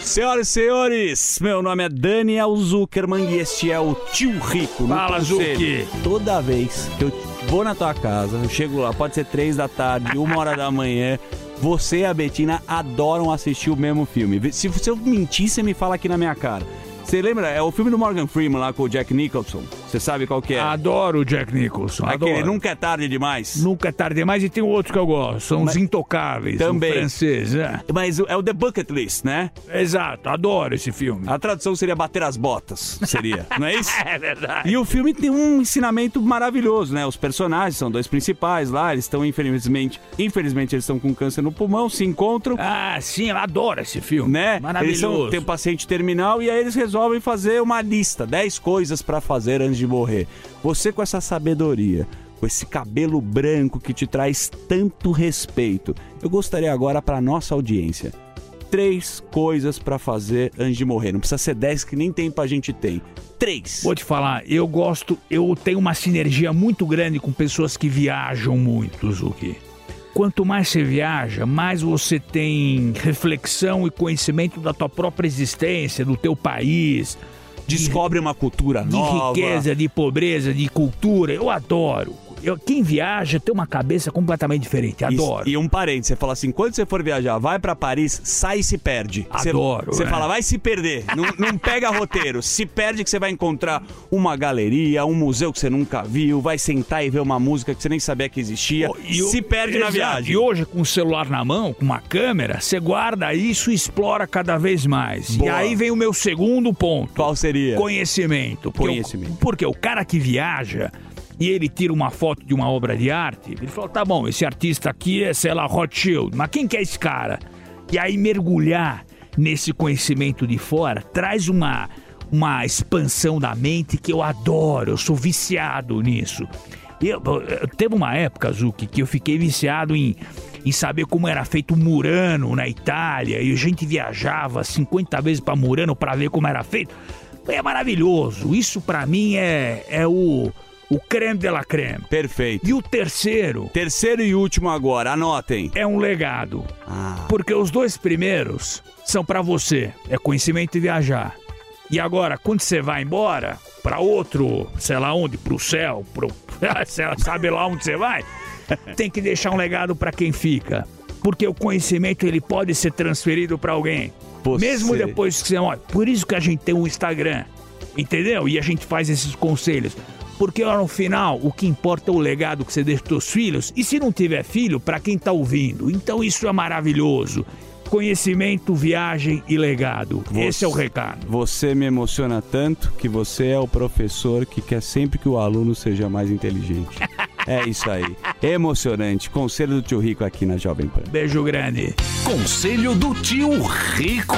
[SPEAKER 24] Senhoras e senhores, meu nome é Daniel Zuckerman e este é o Tio Rico. no
[SPEAKER 25] Fala. Zuki.
[SPEAKER 24] Toda vez que eu vou na tua casa, eu chego lá, pode ser três da tarde, uma hora da manhã, você e a Betina adoram assistir o mesmo filme. Se, se eu mentir, você me fala aqui na minha cara. Você lembra? É o filme do Morgan Freeman lá com o Jack Nicholson. Você sabe qual que é?
[SPEAKER 25] Adoro o Jack Nicholson.
[SPEAKER 24] Aquele
[SPEAKER 25] adoro.
[SPEAKER 24] Nunca é Tarde Demais.
[SPEAKER 25] Nunca é tarde demais e tem outro que eu gosto. São os
[SPEAKER 24] Mas-
[SPEAKER 25] Intocáveis.
[SPEAKER 24] Também.
[SPEAKER 25] Francês, é.
[SPEAKER 24] Mas é o The Bucket List, né?
[SPEAKER 25] Exato, adoro esse filme.
[SPEAKER 24] A tradução seria bater as botas, seria, <laughs> não é isso?
[SPEAKER 25] É verdade.
[SPEAKER 24] E o filme tem um ensinamento maravilhoso, né? Os personagens são dois principais lá, eles estão infelizmente, infelizmente eles estão com câncer no pulmão, se encontram.
[SPEAKER 25] Ah, sim, eu adoro esse filme.
[SPEAKER 24] Né? Eles
[SPEAKER 25] Maravilhoso.
[SPEAKER 24] são, tem um paciente terminal e aí eles resolvem fazer uma lista, 10 coisas pra fazer antes de morrer. Você com essa sabedoria, com esse cabelo branco que te traz tanto respeito, eu gostaria agora pra nossa audiência. Três coisas pra fazer antes de morrer. Não precisa ser 10 que nem tempo a gente tem. Três.
[SPEAKER 25] Vou te falar, eu gosto, eu tenho uma sinergia muito grande com pessoas que viajam muito, Zuki. Quanto mais você viaja, mais você tem reflexão e conhecimento da tua própria existência, do teu país.
[SPEAKER 24] Descobre uma cultura
[SPEAKER 25] de
[SPEAKER 24] nova.
[SPEAKER 25] riqueza, de pobreza, de cultura. Eu adoro. Eu, quem viaja tem uma cabeça completamente diferente. Adoro.
[SPEAKER 24] E, e um parente, você fala assim, quando você for viajar, vai pra Paris, sai e se perde. Você-
[SPEAKER 25] Adoro,
[SPEAKER 24] Você
[SPEAKER 25] é.
[SPEAKER 24] fala, vai se perder. não, não pega roteiro. Se perde que você vai encontrar uma galeria, um museu que você nunca viu, vai sentar e ver uma música que você nem sabia que existia.
[SPEAKER 25] E o-
[SPEAKER 24] se perde na
[SPEAKER 25] Exato.
[SPEAKER 24] viagem.
[SPEAKER 25] E hoje, com o celular na mão, com uma câmera, você guarda isso e explora cada vez mais. E
[SPEAKER 24] Boa.
[SPEAKER 25] aí vem o meu segundo ponto.
[SPEAKER 24] Qual seria?
[SPEAKER 25] Conhecimento. Porque
[SPEAKER 24] Conhecimento.
[SPEAKER 25] O, porque o cara que viaja e ele tira uma foto de uma obra de arte, ele fala, tá bom, esse artista aqui é, sei lá, Rothschild, mas quem que é esse cara? E aí mergulhar nesse conhecimento de fora traz uma, uma expansão da mente que eu adoro, eu sou viciado nisso. Eu, eu- teve uma época, Zuki, que eu fiquei viciado em, em saber como era feito Murano na Itália, e a gente viajava 50 vezes para Murano para ver como era feito. É maravilhoso. Isso pra mim é, é o, o creme de la creme.
[SPEAKER 24] Perfeito.
[SPEAKER 25] E o terceiro.
[SPEAKER 24] Terceiro e último agora, anotem.
[SPEAKER 25] É um legado.
[SPEAKER 24] Ah.
[SPEAKER 25] Porque os dois primeiros são pra você. É conhecimento e viajar. E agora, quando você vai embora pra outro, sei lá onde, pro céu, pro, <laughs> sabe lá onde você vai, <laughs> tem que deixar um legado pra quem fica. Porque o conhecimento ele pode ser transferido pra alguém.
[SPEAKER 24] Você-
[SPEAKER 25] Mesmo depois que você morre. Por isso que a gente tem um Instagram. Entendeu? E a gente faz esses conselhos. Porque no final, o que importa é o legado que você deixa pros seus filhos. E se não tiver filho, pra quem tá ouvindo. Então isso é maravilhoso. Conhecimento, viagem e legado. Esse é o recado.
[SPEAKER 24] Você me emociona tanto que você é o professor que quer sempre que o aluno seja mais inteligente. <laughs> é isso aí. Emocionante. Conselho do tio Rico aqui na Jovem Pan.
[SPEAKER 25] Beijo grande.
[SPEAKER 23] Conselho do tio Rico.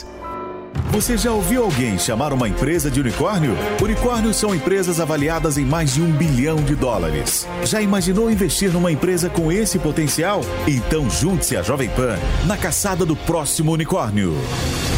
[SPEAKER 19] Peace.
[SPEAKER 22] Você já ouviu alguém chamar uma empresa de unicórnio? Unicórnios são empresas avaliadas em mais de um bilhão de dólares. Já imaginou investir numa empresa com esse potencial? Então junte-se à Jovem Pan na caçada do próximo unicórnio.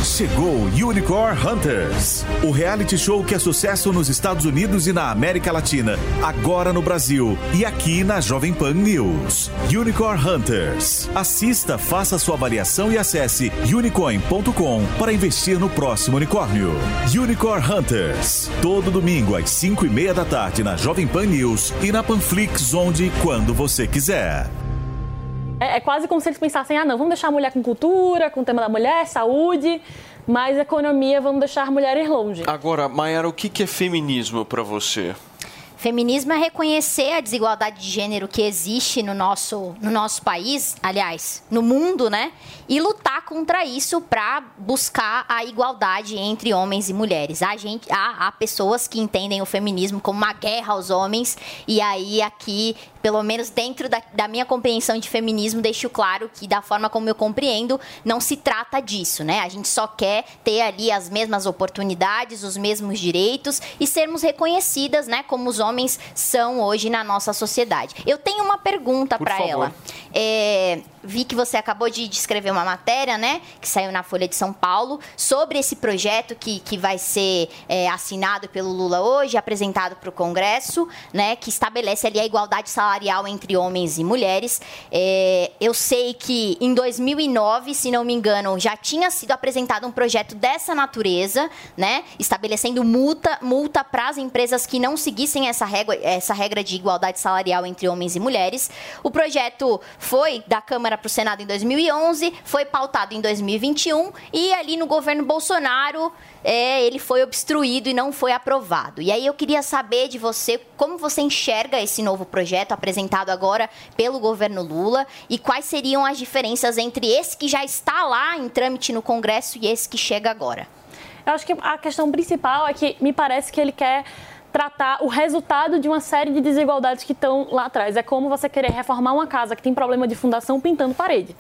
[SPEAKER 22] Chegou Unicorn Hunters, o reality show que é sucesso nos Estados Unidos e na América Latina, agora no Brasil e aqui na Jovem Pan News. Unicorn Hunters. Assista, faça sua avaliação e acesse unicorn.com para investir no próximo unicórnio. Unicorn Hunters. Todo domingo às 5 e meia da tarde na Jovem Pan News e na Panflix, onde e quando você quiser.
[SPEAKER 26] É, é quase como se eles pensassem, ah, não, vamos deixar a mulher com cultura, com o tema da mulher, saúde, mas economia, vamos deixar a mulher ir longe.
[SPEAKER 3] Agora, Mayara, o que que é feminismo pra você?
[SPEAKER 7] Feminismo é reconhecer a desigualdade de gênero que existe no nosso, no nosso país, aliás, no mundo, né? E lutar contra isso para buscar a igualdade entre homens e mulheres. A gente, há, há pessoas que entendem o feminismo como uma guerra aos homens, e aí aqui, pelo menos dentro da, da minha compreensão de feminismo, deixo claro que, da forma como eu compreendo, não se trata disso, né? A gente só quer ter ali as mesmas oportunidades, os mesmos direitos e sermos reconhecidas, né, como os homens são hoje na nossa sociedade. Eu tenho uma pergunta para ela. É, vi que você acabou de descrever uma matéria, né, que saiu na Folha de São Paulo, sobre esse projeto que, que vai ser é, assinado pelo Lula hoje, apresentado para o Congresso, né, que estabelece ali a igualdade salarial entre homens e mulheres. É, eu sei que em 2009, se não me engano, já tinha sido apresentado um projeto dessa natureza, né, estabelecendo multa, multa para as empresas que não seguissem essa regra, essa regra de igualdade salarial entre homens e mulheres. O projeto foi da Câmara para o Senado em 2011, foi pautado em 2021 e ali no governo Bolsonaro é, ele foi obstruído e não foi aprovado. E aí eu queria saber de você como você enxerga esse novo projeto apresentado agora pelo governo Lula e quais seriam as diferenças entre esse que já está lá em trâmite no Congresso e esse que chega agora.
[SPEAKER 26] Eu acho que a questão principal é que me parece que ele quer tratar o resultado de uma série de desigualdades que estão lá atrás. É como você querer reformar uma casa que tem problema de fundação pintando parede.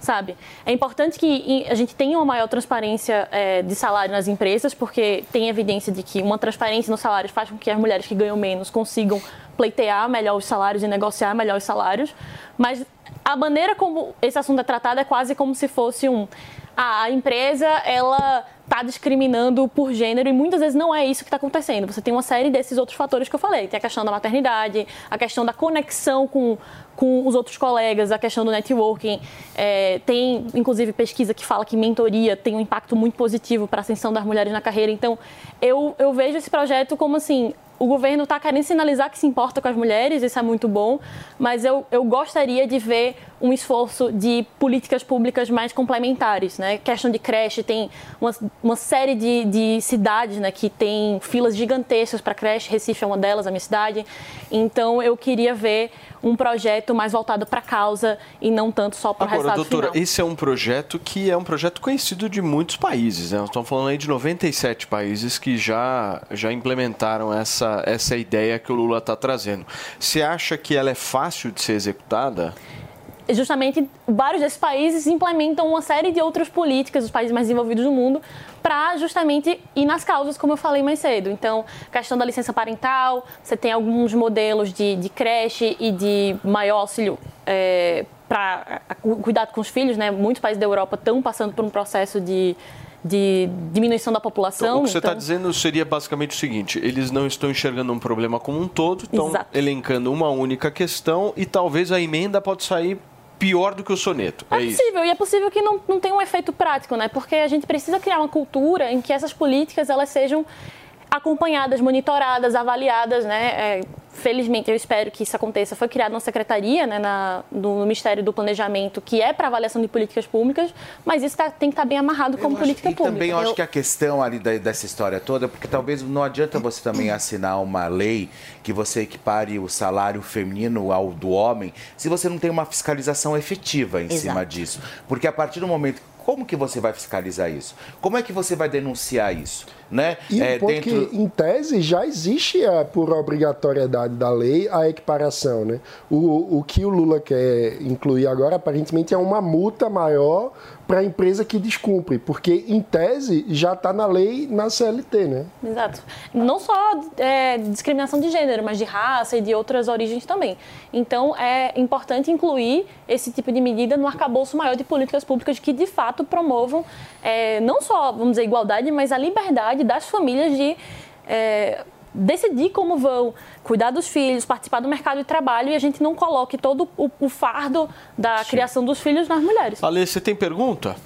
[SPEAKER 26] Sabe? É importante que a gente tenha uma maior transparência é, de salário nas empresas, porque tem evidência de que uma transparência nos salários faz com que as mulheres que ganham menos consigam pleitear melhor os salários e negociar melhor os salários. Mas a maneira como esse assunto é tratado é quase como se fosse um. ah, a empresa, ela está discriminando por gênero e muitas vezes não é isso que está acontecendo. Você tem uma série desses outros fatores que eu falei. Tem a questão da maternidade, a questão da conexão com, com os outros colegas, a questão do networking. É, tem, inclusive, pesquisa que fala que mentoria tem um impacto muito positivo para a ascensão das mulheres na carreira. Então, eu, eu vejo esse projeto como assim, o governo está querendo sinalizar que se importa com as mulheres, isso é muito bom, mas eu, eu gostaria de ver um esforço de políticas públicas mais complementares, né? Questão de creche, tem uma, uma série de, de cidades né, que tem filas gigantescas para creche, Recife é uma delas, a minha cidade, então eu queria ver um projeto mais voltado para a causa e não tanto só para o resultado
[SPEAKER 3] doutora,
[SPEAKER 26] final.
[SPEAKER 3] esse é um projeto que é um projeto conhecido de muitos países. Né? Nós estamos falando aí de 97 países que já, já implementaram essa, essa ideia que o Lula está trazendo. Você acha que ela é fácil de ser executada?
[SPEAKER 26] Justamente vários desses países implementam uma série de outras políticas, os países mais desenvolvidos do mundo, para justamente ir nas causas, como eu falei mais cedo. Então, questão da licença parental, você tem alguns modelos de, de creche e de maior auxílio é, para cuidado com os filhos, né? Muitos países da Europa estão passando por um processo de, de diminuição da população.
[SPEAKER 3] Então, o que você está
[SPEAKER 26] então-
[SPEAKER 3] dizendo seria basicamente o seguinte: eles não estão enxergando um problema como um todo, estão
[SPEAKER 26] Exato.
[SPEAKER 3] elencando uma única questão e talvez a emenda pode sair pior do que o soneto.
[SPEAKER 26] É
[SPEAKER 3] É, isso.
[SPEAKER 26] possível, e é possível que não, não tenha um efeito prático, né? Porque a gente precisa criar uma cultura em que essas políticas elas sejam acompanhadas, monitoradas, avaliadas, né? É, felizmente, eu espero que isso aconteça. Foi criada uma secretaria né, na, no Ministério do Planejamento que é para avaliação de políticas públicas, mas isso tá- tem que estar bem amarrado como política
[SPEAKER 4] E
[SPEAKER 26] pública.
[SPEAKER 4] também eu acho que a questão ali da- dessa história toda, porque talvez não adianta você também assinar uma lei que você equipare o salário feminino ao do homem, se você não tem uma fiscalização efetiva em cima
[SPEAKER 10] Exato.
[SPEAKER 4] disso. Porque a partir do momento como que você vai fiscalizar isso? Como é que você vai denunciar isso? Né?
[SPEAKER 10] E
[SPEAKER 4] É,
[SPEAKER 10] um ponto que, em tese, já existe, é, por obrigatoriedade da lei, a equiparação. Né? O, o que o Lula quer incluir agora, aparentemente, é uma multa maior para a empresa que descumpre, porque, em tese, já está na lei, na CLT. Né?
[SPEAKER 26] Exato. Não só é, discriminação de gênero, mas de raça e de outras origens também. Então, é importante incluir esse tipo de medida no arcabouço maior de políticas públicas que, de fato, promovam é, não só, vamos dizer, igualdade, mas a liberdade das famílias de é, decidir como vão cuidar dos filhos, participar do mercado de trabalho e a gente não coloque todo o, o fardo da criação dos filhos nas mulheres.
[SPEAKER 3] Ale, você tem pergunta?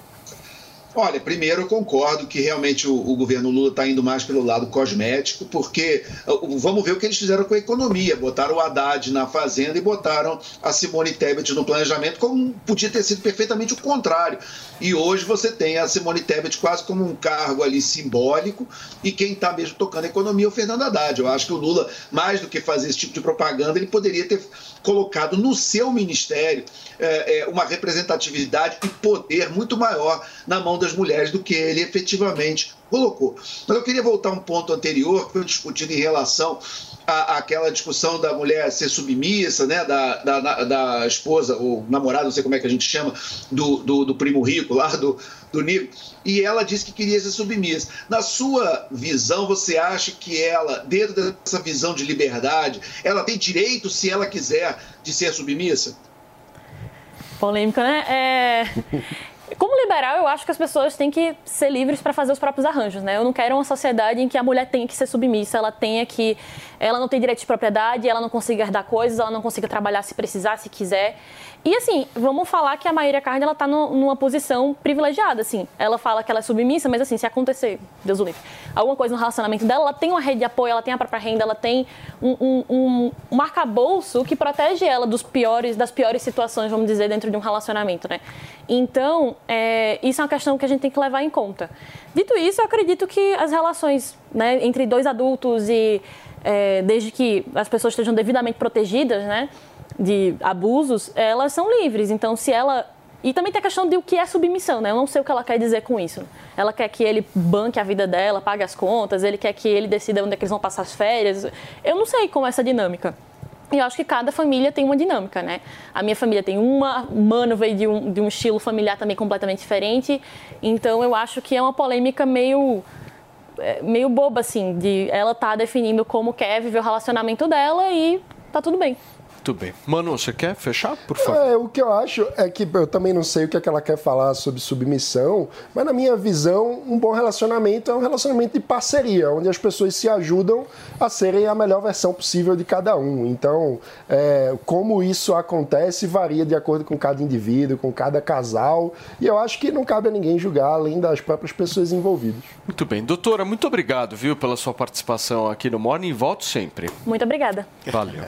[SPEAKER 8] Olha, primeiro eu concordo que realmente o, o governo Lula está indo mais pelo lado cosmético, porque uh, vamos ver o que eles fizeram com a economia. Botaram o Haddad na fazenda e botaram a Simone Tebet no planejamento, como podia ter sido perfeitamente o contrário. E hoje você tem a Simone Tebet quase como um cargo ali simbólico, e quem está mesmo tocando a economia é o Fernando Haddad. Eu acho que o Lula, mais do que fazer esse tipo de propaganda, ele poderia ter colocado no seu ministério é, é, uma representatividade e poder muito maior na mão das mulheres do que ele efetivamente colocou. Mas eu queria voltar a um ponto anterior que foi discutido em relação à- àquela discussão da mulher ser submissa, né, da, da, da- da esposa, ou namorada, não sei como é que a gente chama, do, do, do primo rico lá, do, do Nico, e ela disse que queria ser submissa. Na sua visão, você acha que ela, dentro dessa visão de liberdade, ela tem direito, se ela quiser, de ser submissa?
[SPEAKER 26] Polêmica, né? É... Como liberal, eu acho que as pessoas têm que ser livres para fazer os próprios arranjos, né? Eu não quero uma sociedade em que a mulher tenha que ser submissa, ela tenha que. Ela não tem direito de propriedade, ela não consiga herdar coisas, ela não consiga trabalhar se precisar, se quiser. E assim, vamos falar que a Maíra Carne ela tá no- numa posição privilegiada, assim. Ela fala que ela é submissa, mas assim, se acontecer, Deus o livre, alguma coisa no relacionamento dela, ela tem uma rede de apoio, ela tem a própria renda, ela tem um, um, um, arcabouço que protege ela dos piores, das piores situações, vamos dizer, dentro de um relacionamento, né? Então, é, isso é uma questão que a gente tem que levar em conta. Dito isso, eu acredito que as relações né, entre dois adultos e é, desde que as pessoas estejam devidamente protegidas, né, de abusos, elas são livres. Então, se ela e também tem a questão de o que é submissão, né? Eu não sei o que ela quer dizer com isso. Ela quer que ele banque a vida dela, pague as contas, ele quer que ele decida onde é que eles vão passar as férias. Eu não sei como é essa dinâmica. E eu acho que cada família tem uma dinâmica, né? A minha família tem uma, Mano veio de um, de um estilo familiar também completamente diferente. Então eu acho que é uma polêmica meio é, meio boba, assim, de ela tá definindo como quer viver o relacionamento dela e tá tudo bem.
[SPEAKER 3] Muito bem. Manu, você quer fechar, por favor?
[SPEAKER 10] É, o que eu acho é que eu também não sei o que, é que ela quer falar sobre submissão, mas na minha visão, um bom relacionamento é um relacionamento de parceria, onde as pessoas se ajudam a serem a melhor versão possível de cada um. Então, é, como isso acontece varia de acordo com cada indivíduo, com cada casal, e eu acho que não cabe a ninguém julgar além das próprias pessoas envolvidas.
[SPEAKER 3] Muito bem. Doutora, muito obrigado, viu, pela sua participação aqui no Morning. Volto sempre.
[SPEAKER 26] Muito obrigada.
[SPEAKER 3] Valeu.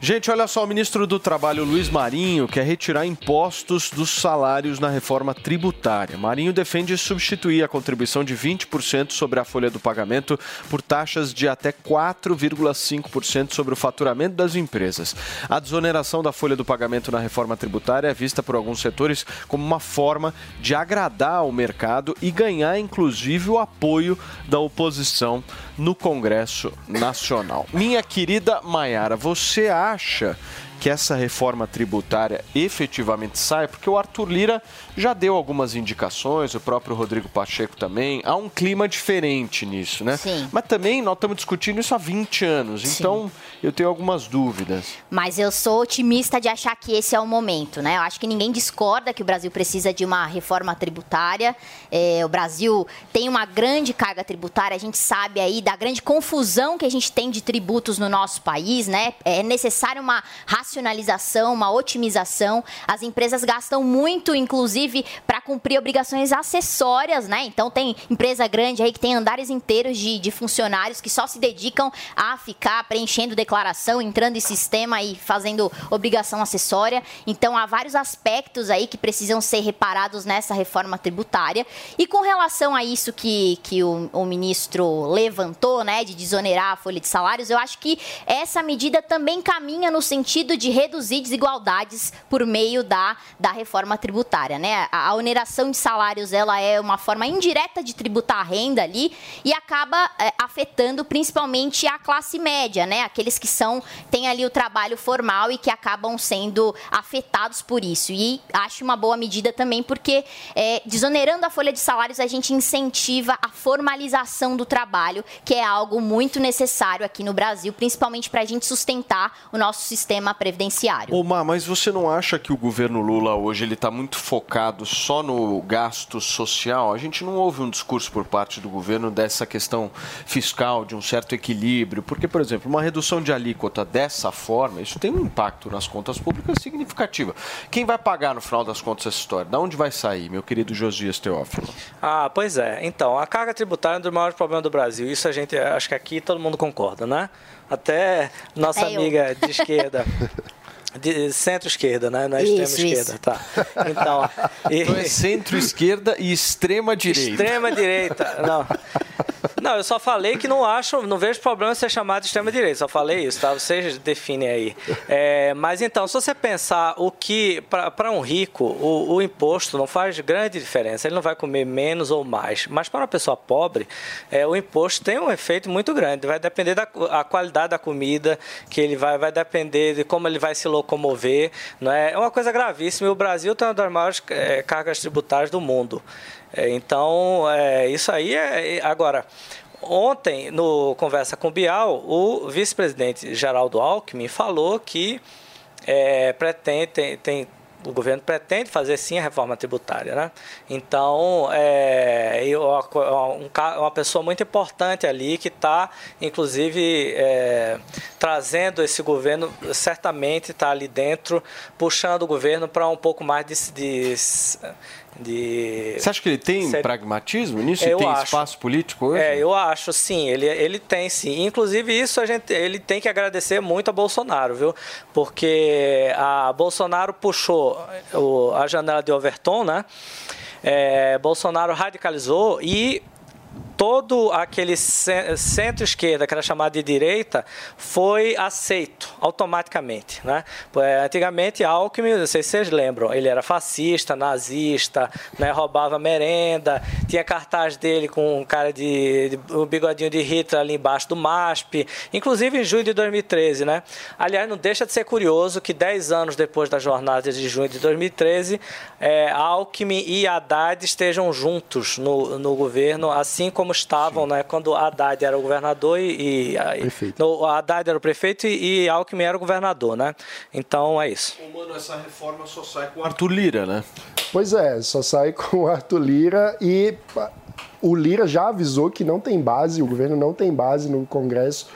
[SPEAKER 3] Gente, olha só, o ministro do Trabalho, Luiz Marinho, quer retirar impostos dos salários na reforma tributária. Marinho defende substituir a contribuição de 20% sobre a folha do pagamento por taxas de até 4,5% sobre o faturamento das empresas. A desoneração da folha do pagamento na reforma tributária é vista por alguns setores como uma forma de agradar o mercado e ganhar, inclusive, o apoio da oposição no Congresso Nacional. Minha querida Maiara, você acha que essa reforma tributária efetivamente sai? Porque o Arthur Lira já deu algumas indicações, o próprio Rodrigo Pacheco também. Há um clima diferente nisso, né?
[SPEAKER 7] Sim.
[SPEAKER 3] Mas também nós estamos discutindo isso há 20 anos, então eu tenho algumas dúvidas.
[SPEAKER 7] Mas eu sou otimista de achar que esse é o momento, né? Eu acho que ninguém discorda que o Brasil precisa de uma reforma tributária. É, o Brasil tem uma grande carga tributária, a gente sabe aí da grande confusão que a gente tem de tributos no nosso país, né? É necessário uma racionalização, uma otimização. As empresas gastam muito, inclusive, para cumprir obrigações acessórias, né? Então tem empresa grande aí que tem andares inteiros de, de funcionários que só se dedicam a ficar preenchendo declaração, entrando em sistema e fazendo obrigação acessória. Então há vários aspectos aí que precisam ser reparados nessa reforma tributária. E com relação a isso que, que o, o ministro levantou, né, de desonerar a folha de salários, eu acho que essa medida também caminha no sentido de reduzir desigualdades por meio da, da reforma tributária, né? A, a oneração de salários, ela é uma forma indireta de tributar a renda ali e acaba é, afetando principalmente a classe média, né? Aqueles que são têm ali o trabalho formal e que acabam sendo afetados por isso. E acho uma boa medida também porque é, desonerando a folha de salários a gente incentiva a formalização do trabalho, que é algo muito necessário aqui no Brasil, principalmente para a gente sustentar o nosso sistema previdenciário.
[SPEAKER 3] Ô, mas você não acha que o governo Lula hoje ele está muito focado só no gasto social? A gente não ouve um discurso por parte do governo dessa questão fiscal, de um certo equilíbrio, porque, por exemplo, uma redução de alíquota dessa forma, isso tem um impacto nas contas públicas significativo. Quem vai pagar no final das contas essa história? Da onde vai sair, meu querido Josias Teófilo?
[SPEAKER 9] Ah, pois é. Então, a carga tributária é um dos maiores problemas do Brasil. Isso a gente, acho que aqui todo mundo concorda, né? Até nossa
[SPEAKER 7] É eu.
[SPEAKER 9] amiga de esquerda. <laughs> De centro-esquerda, né? Não é extrema-esquerda, tá. Então, e-
[SPEAKER 3] Então é centro-esquerda e extrema-direita.
[SPEAKER 9] Extrema-direita, não. Não, eu só falei que não acho, não vejo problema em ser chamado de extrema-direita, só falei isso, tá? Vocês definem aí. É, mas então, se você pensar o que, para um rico, o, o imposto não faz grande diferença, ele não vai comer menos ou mais. Mas para uma pessoa pobre, é, o imposto tem um efeito muito grande, vai depender da a qualidade da comida que ele vai, vai depender de como ele vai se locomover, não é? É uma coisa gravíssima e o Brasil tem uma das maiores é, cargas tributárias do mundo. É, Então, é, isso aí é. Agora, ontem, no Conversa com Bial, o vice-presidente Geraldo Alckmin falou que é, pretende, tem, tem- o governo pretende fazer sim a reforma tributária. Né? Então, é, eu- um uma pessoa muito importante ali que está, inclusive, é, trazendo esse governo, certamente está ali dentro, puxando o governo para um pouco mais de. de de
[SPEAKER 3] Você acha que ele tem pragmatismo nisso?
[SPEAKER 9] Eu
[SPEAKER 3] tem
[SPEAKER 9] acho.
[SPEAKER 3] espaço político hoje?
[SPEAKER 9] É, eu acho, sim. Ele, ele tem, sim. Inclusive, isso a gente, ele tem que agradecer muito a Bolsonaro, viu? Porque a Bolsonaro puxou o- a janela de Overton, né? É, Bolsonaro radicalizou e todo aquele ce- centro-esquerda, que era chamado de direita, foi aceito automaticamente. Né? É, Antigamente, Alckmin, não sei se vocês lembram, ele era fascista, nazista, né? roubava merenda, tinha cartaz dele com um cara de, de um bigodinho de Hitler ali embaixo do MASP, inclusive em junho de 2013, né? Aliás, não deixa de ser curioso que 10 anos depois da jornada de junho de 2013, é, Alckmin e Haddad estejam juntos no, no governo, assim como estavam, né? Quando Haddad era o governador e, e
[SPEAKER 10] Prefeito.
[SPEAKER 9] no, Haddad era o prefeito e, e Alckmin era o governador, né? Então é isso.
[SPEAKER 3] Mano, essa reforma só sai com o Arthur Lira, né?
[SPEAKER 10] Pois é, só sai <laughs> com o Arthur Lira e o Lira já avisou que não tem base, o governo não tem base no Congresso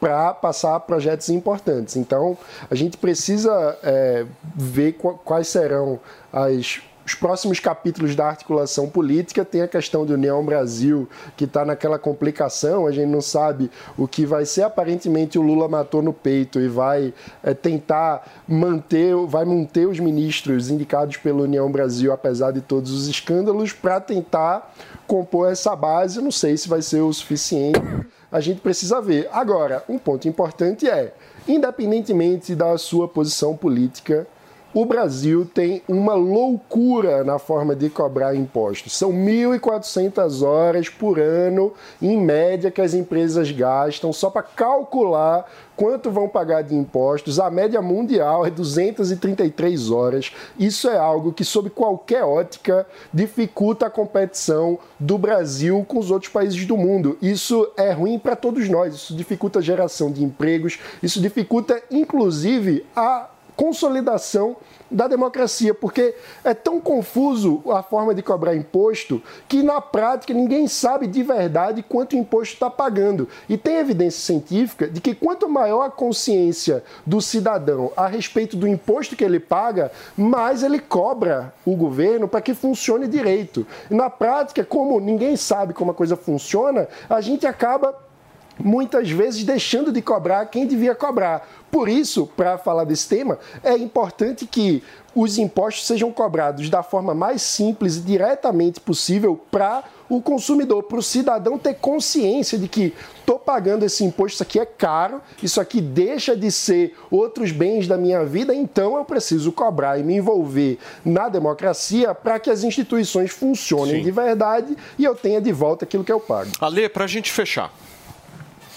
[SPEAKER 10] para passar projetos importantes. Então, a gente precisa é, ver qu- quais serão as- os próximos capítulos da articulação política. Tem a questão do União Brasil, que está naquela complicação, a gente não sabe o que vai ser. Aparentemente, o Lula matou no peito e vai é, tentar manter, vai manter os ministros indicados pela União Brasil, apesar de todos os escândalos, para tentar compor essa base. Não sei se vai ser o suficiente. A gente precisa ver. Agora, um ponto importante é, independentemente da sua posição política, o Brasil tem uma loucura na forma de cobrar impostos. São 1.400 horas por ano, em média, que as empresas gastam só para calcular quanto vão pagar de impostos. A média mundial é 233 horas. Isso é algo que, sob qualquer ótica, dificulta a competição do Brasil com os outros países do mundo. Isso é ruim para todos nós. Isso dificulta a geração de empregos. Isso dificulta, inclusive, a consolidação da democracia, porque é tão confuso a forma de cobrar imposto que na prática ninguém sabe de verdade quanto imposto está pagando. E tem evidência científica de que quanto maior a consciência do cidadão a respeito do imposto que ele paga, mais ele cobra o governo para que funcione direito. E na prática, como ninguém sabe como a coisa funciona, a gente acaba muitas vezes deixando de cobrar quem devia cobrar. Por isso, para falar desse tema, é importante que os impostos sejam cobrados da forma mais simples e diretamente possível para o consumidor, para o cidadão ter consciência de que estou pagando esse imposto, isso aqui é caro, isso aqui deixa de ser outros bens da minha vida, então eu preciso cobrar e me envolver na democracia para que as instituições funcionem
[SPEAKER 3] Sim.
[SPEAKER 10] de verdade e eu tenha de volta aquilo que eu pago.
[SPEAKER 3] Ale, para a gente fechar.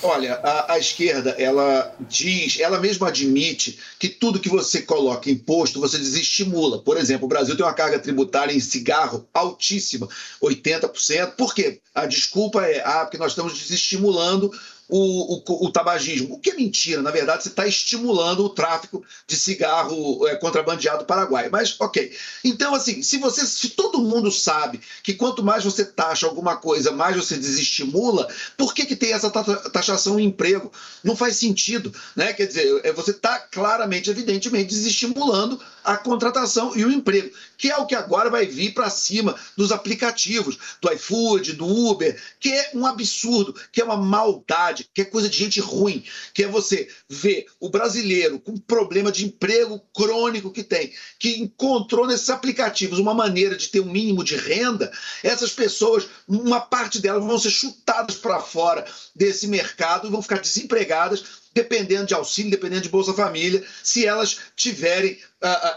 [SPEAKER 8] Olha, a, a esquerda, ela diz, ela mesma admite que tudo que você coloca imposto, você desestimula. Por exemplo, o Brasil tem uma carga tributária em cigarro altíssima, 80%. Por quê? A desculpa é, ah, porque nós estamos desestimulando o, o, o tabagismo. O que é mentira, na verdade, você está estimulando o tráfico de cigarro é, contrabandeado paraguai. Mas, ok. Então, assim, se você, se todo mundo sabe que quanto mais você taxa alguma coisa, mais você desestimula, por que, que tem essa ta- taxação em emprego? Não faz sentido, né? Quer dizer, é, você está claramente, evidentemente, desestimulando a contratação e o emprego, que é o que agora vai vir para cima dos aplicativos, do iFood, do Uber, que é um absurdo, que é uma maldade, que é coisa de gente ruim, que é você ver o brasileiro com problema de emprego crônico que tem, que encontrou nesses aplicativos uma maneira de ter um mínimo de renda, essas pessoas, uma parte delas vão ser chutadas para fora desse mercado e vão ficar desempregadas dependendo de auxílio, dependendo de Bolsa Família, se elas tiverem,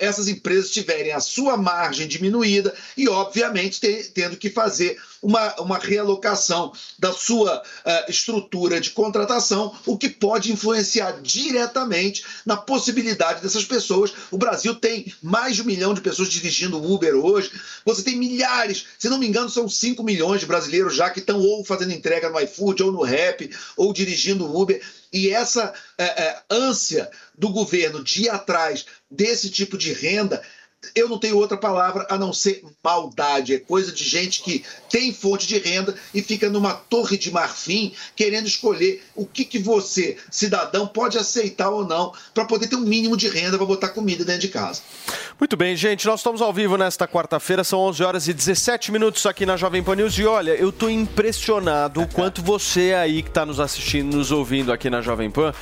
[SPEAKER 8] essas empresas tiverem a sua margem diminuída e, obviamente, te- tendo que fazer uma, uma realocação da sua ah, estrutura de contratação, o que pode influenciar diretamente na possibilidade dessas pessoas. O Brasil tem mais de um milhão de pessoas dirigindo Uber hoje. Você tem milhares, se não me engano, são 5 milhões de brasileiros já que estão ou fazendo entrega no iFood, ou no Rap, ou dirigindo Uber. E essa é, é, ânsia do governo de ir atrás desse tipo de renda, eu não tenho outra palavra a não ser maldade. É coisa de gente que tem fonte de renda e fica numa torre de marfim querendo escolher o que, que você, cidadão, pode aceitar ou não para poder ter um mínimo de renda para botar comida dentro de casa.
[SPEAKER 3] Muito bem, gente, nós estamos ao vivo nesta quarta-feira, são 11 horas e 17 minutos aqui na Jovem Pan News. E olha, eu tô impressionado o quanto você aí que está nos assistindo, nos ouvindo aqui na Jovem Pan,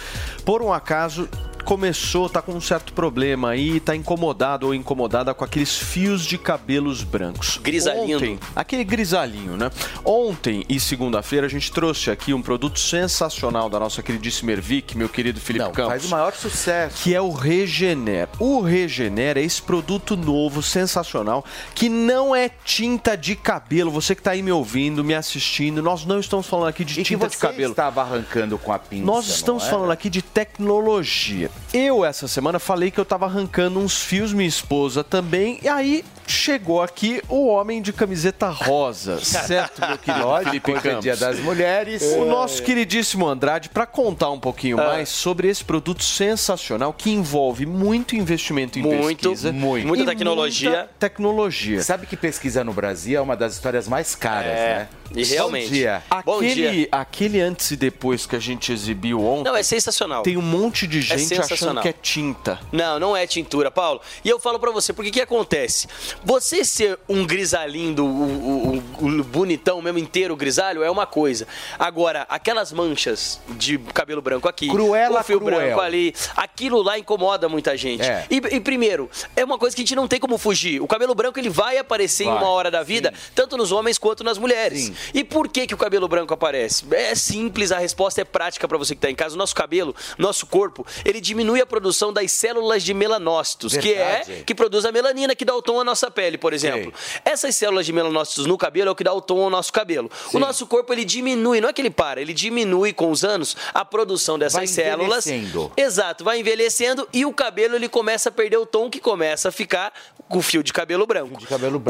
[SPEAKER 3] por um acaso, começou, tá com um certo problema aí, tá incomodado ou incomodada com aqueles fios de cabelos brancos.
[SPEAKER 27] Grisalhinho.
[SPEAKER 3] Ontem, aquele grisalhinho, né? Ontem e segunda-feira a gente trouxe aqui um produto sensacional da nossa queridíssima Ervic, meu querido Felipe Campos.
[SPEAKER 4] Faz o maior sucesso.
[SPEAKER 3] Que é o Regener. O Regener é esse produto novo, sensacional, que não é tinta de cabelo. Você que tá aí me ouvindo, me assistindo, nós não estamos falando aqui de
[SPEAKER 4] E
[SPEAKER 3] tinta de
[SPEAKER 4] você
[SPEAKER 3] cabelo.
[SPEAKER 4] estava arrancando com a pinça,
[SPEAKER 3] Nós
[SPEAKER 4] não
[SPEAKER 3] estamos falando aqui de tecnologia. Eu, essa semana, falei que eu tava arrancando uns fios, minha esposa também, e aí chegou aqui o homem de camiseta rosa, <laughs> certo, meu querido
[SPEAKER 4] Lógico,
[SPEAKER 3] Felipe
[SPEAKER 4] hoje é
[SPEAKER 3] Campos?
[SPEAKER 4] dia das mulheres.
[SPEAKER 3] O
[SPEAKER 4] É.
[SPEAKER 3] nosso queridíssimo Andrade, para contar um pouquinho
[SPEAKER 27] Ah.
[SPEAKER 3] mais sobre esse produto sensacional que envolve muito investimento em
[SPEAKER 27] Muito,
[SPEAKER 3] pesquisa.
[SPEAKER 27] muito. Muita tecnologia.
[SPEAKER 3] muita tecnologia.
[SPEAKER 4] Sabe que pesquisa no Brasil é uma das histórias mais caras,
[SPEAKER 27] É,
[SPEAKER 4] né?
[SPEAKER 27] E realmente.
[SPEAKER 4] Bom dia.
[SPEAKER 27] Bom
[SPEAKER 3] Aquele,
[SPEAKER 27] dia.
[SPEAKER 3] aquele antes e depois que a gente exibiu ontem,
[SPEAKER 27] Não, é sensacional.
[SPEAKER 3] tem um monte de gente achando
[SPEAKER 27] sensacional.
[SPEAKER 3] que é tinta.
[SPEAKER 27] Não, não é tintura, Paulo. E eu falo pra você, porque que acontece? Você ser um grisalhinho, do- o, o- o bonitão mesmo inteiro grisalho, é uma coisa. Agora, aquelas manchas de cabelo branco aqui,
[SPEAKER 4] Cruela
[SPEAKER 27] o fio
[SPEAKER 4] cruel.
[SPEAKER 27] branco ali, aquilo lá incomoda muita gente.
[SPEAKER 4] É.
[SPEAKER 27] E, e primeiro, é uma coisa que a gente não tem como fugir. O cabelo branco ele vai aparecer em
[SPEAKER 4] Vai,
[SPEAKER 27] uma hora da vida, tanto nos homens quanto nas mulheres. E por que, que o cabelo branco aparece? É simples, a resposta é prática pra você que tá em casa. O nosso cabelo, nosso corpo, ele diminui a produção das células de melanócitos, que é
[SPEAKER 4] Verdade.
[SPEAKER 27] que produz a melanina, que dá o tom à nossa pele, por exemplo. Essas células de melanócitos no cabelo é o que dá o tom ao nosso cabelo. O nosso corpo ele diminui, não é que ele para, ele diminui com os anos a produção dessas
[SPEAKER 4] Vai
[SPEAKER 27] células.
[SPEAKER 4] envelhecendo.
[SPEAKER 27] Exato, vai envelhecendo e o cabelo ele começa a perder o tom que começa a ficar com o fio de cabelo branco.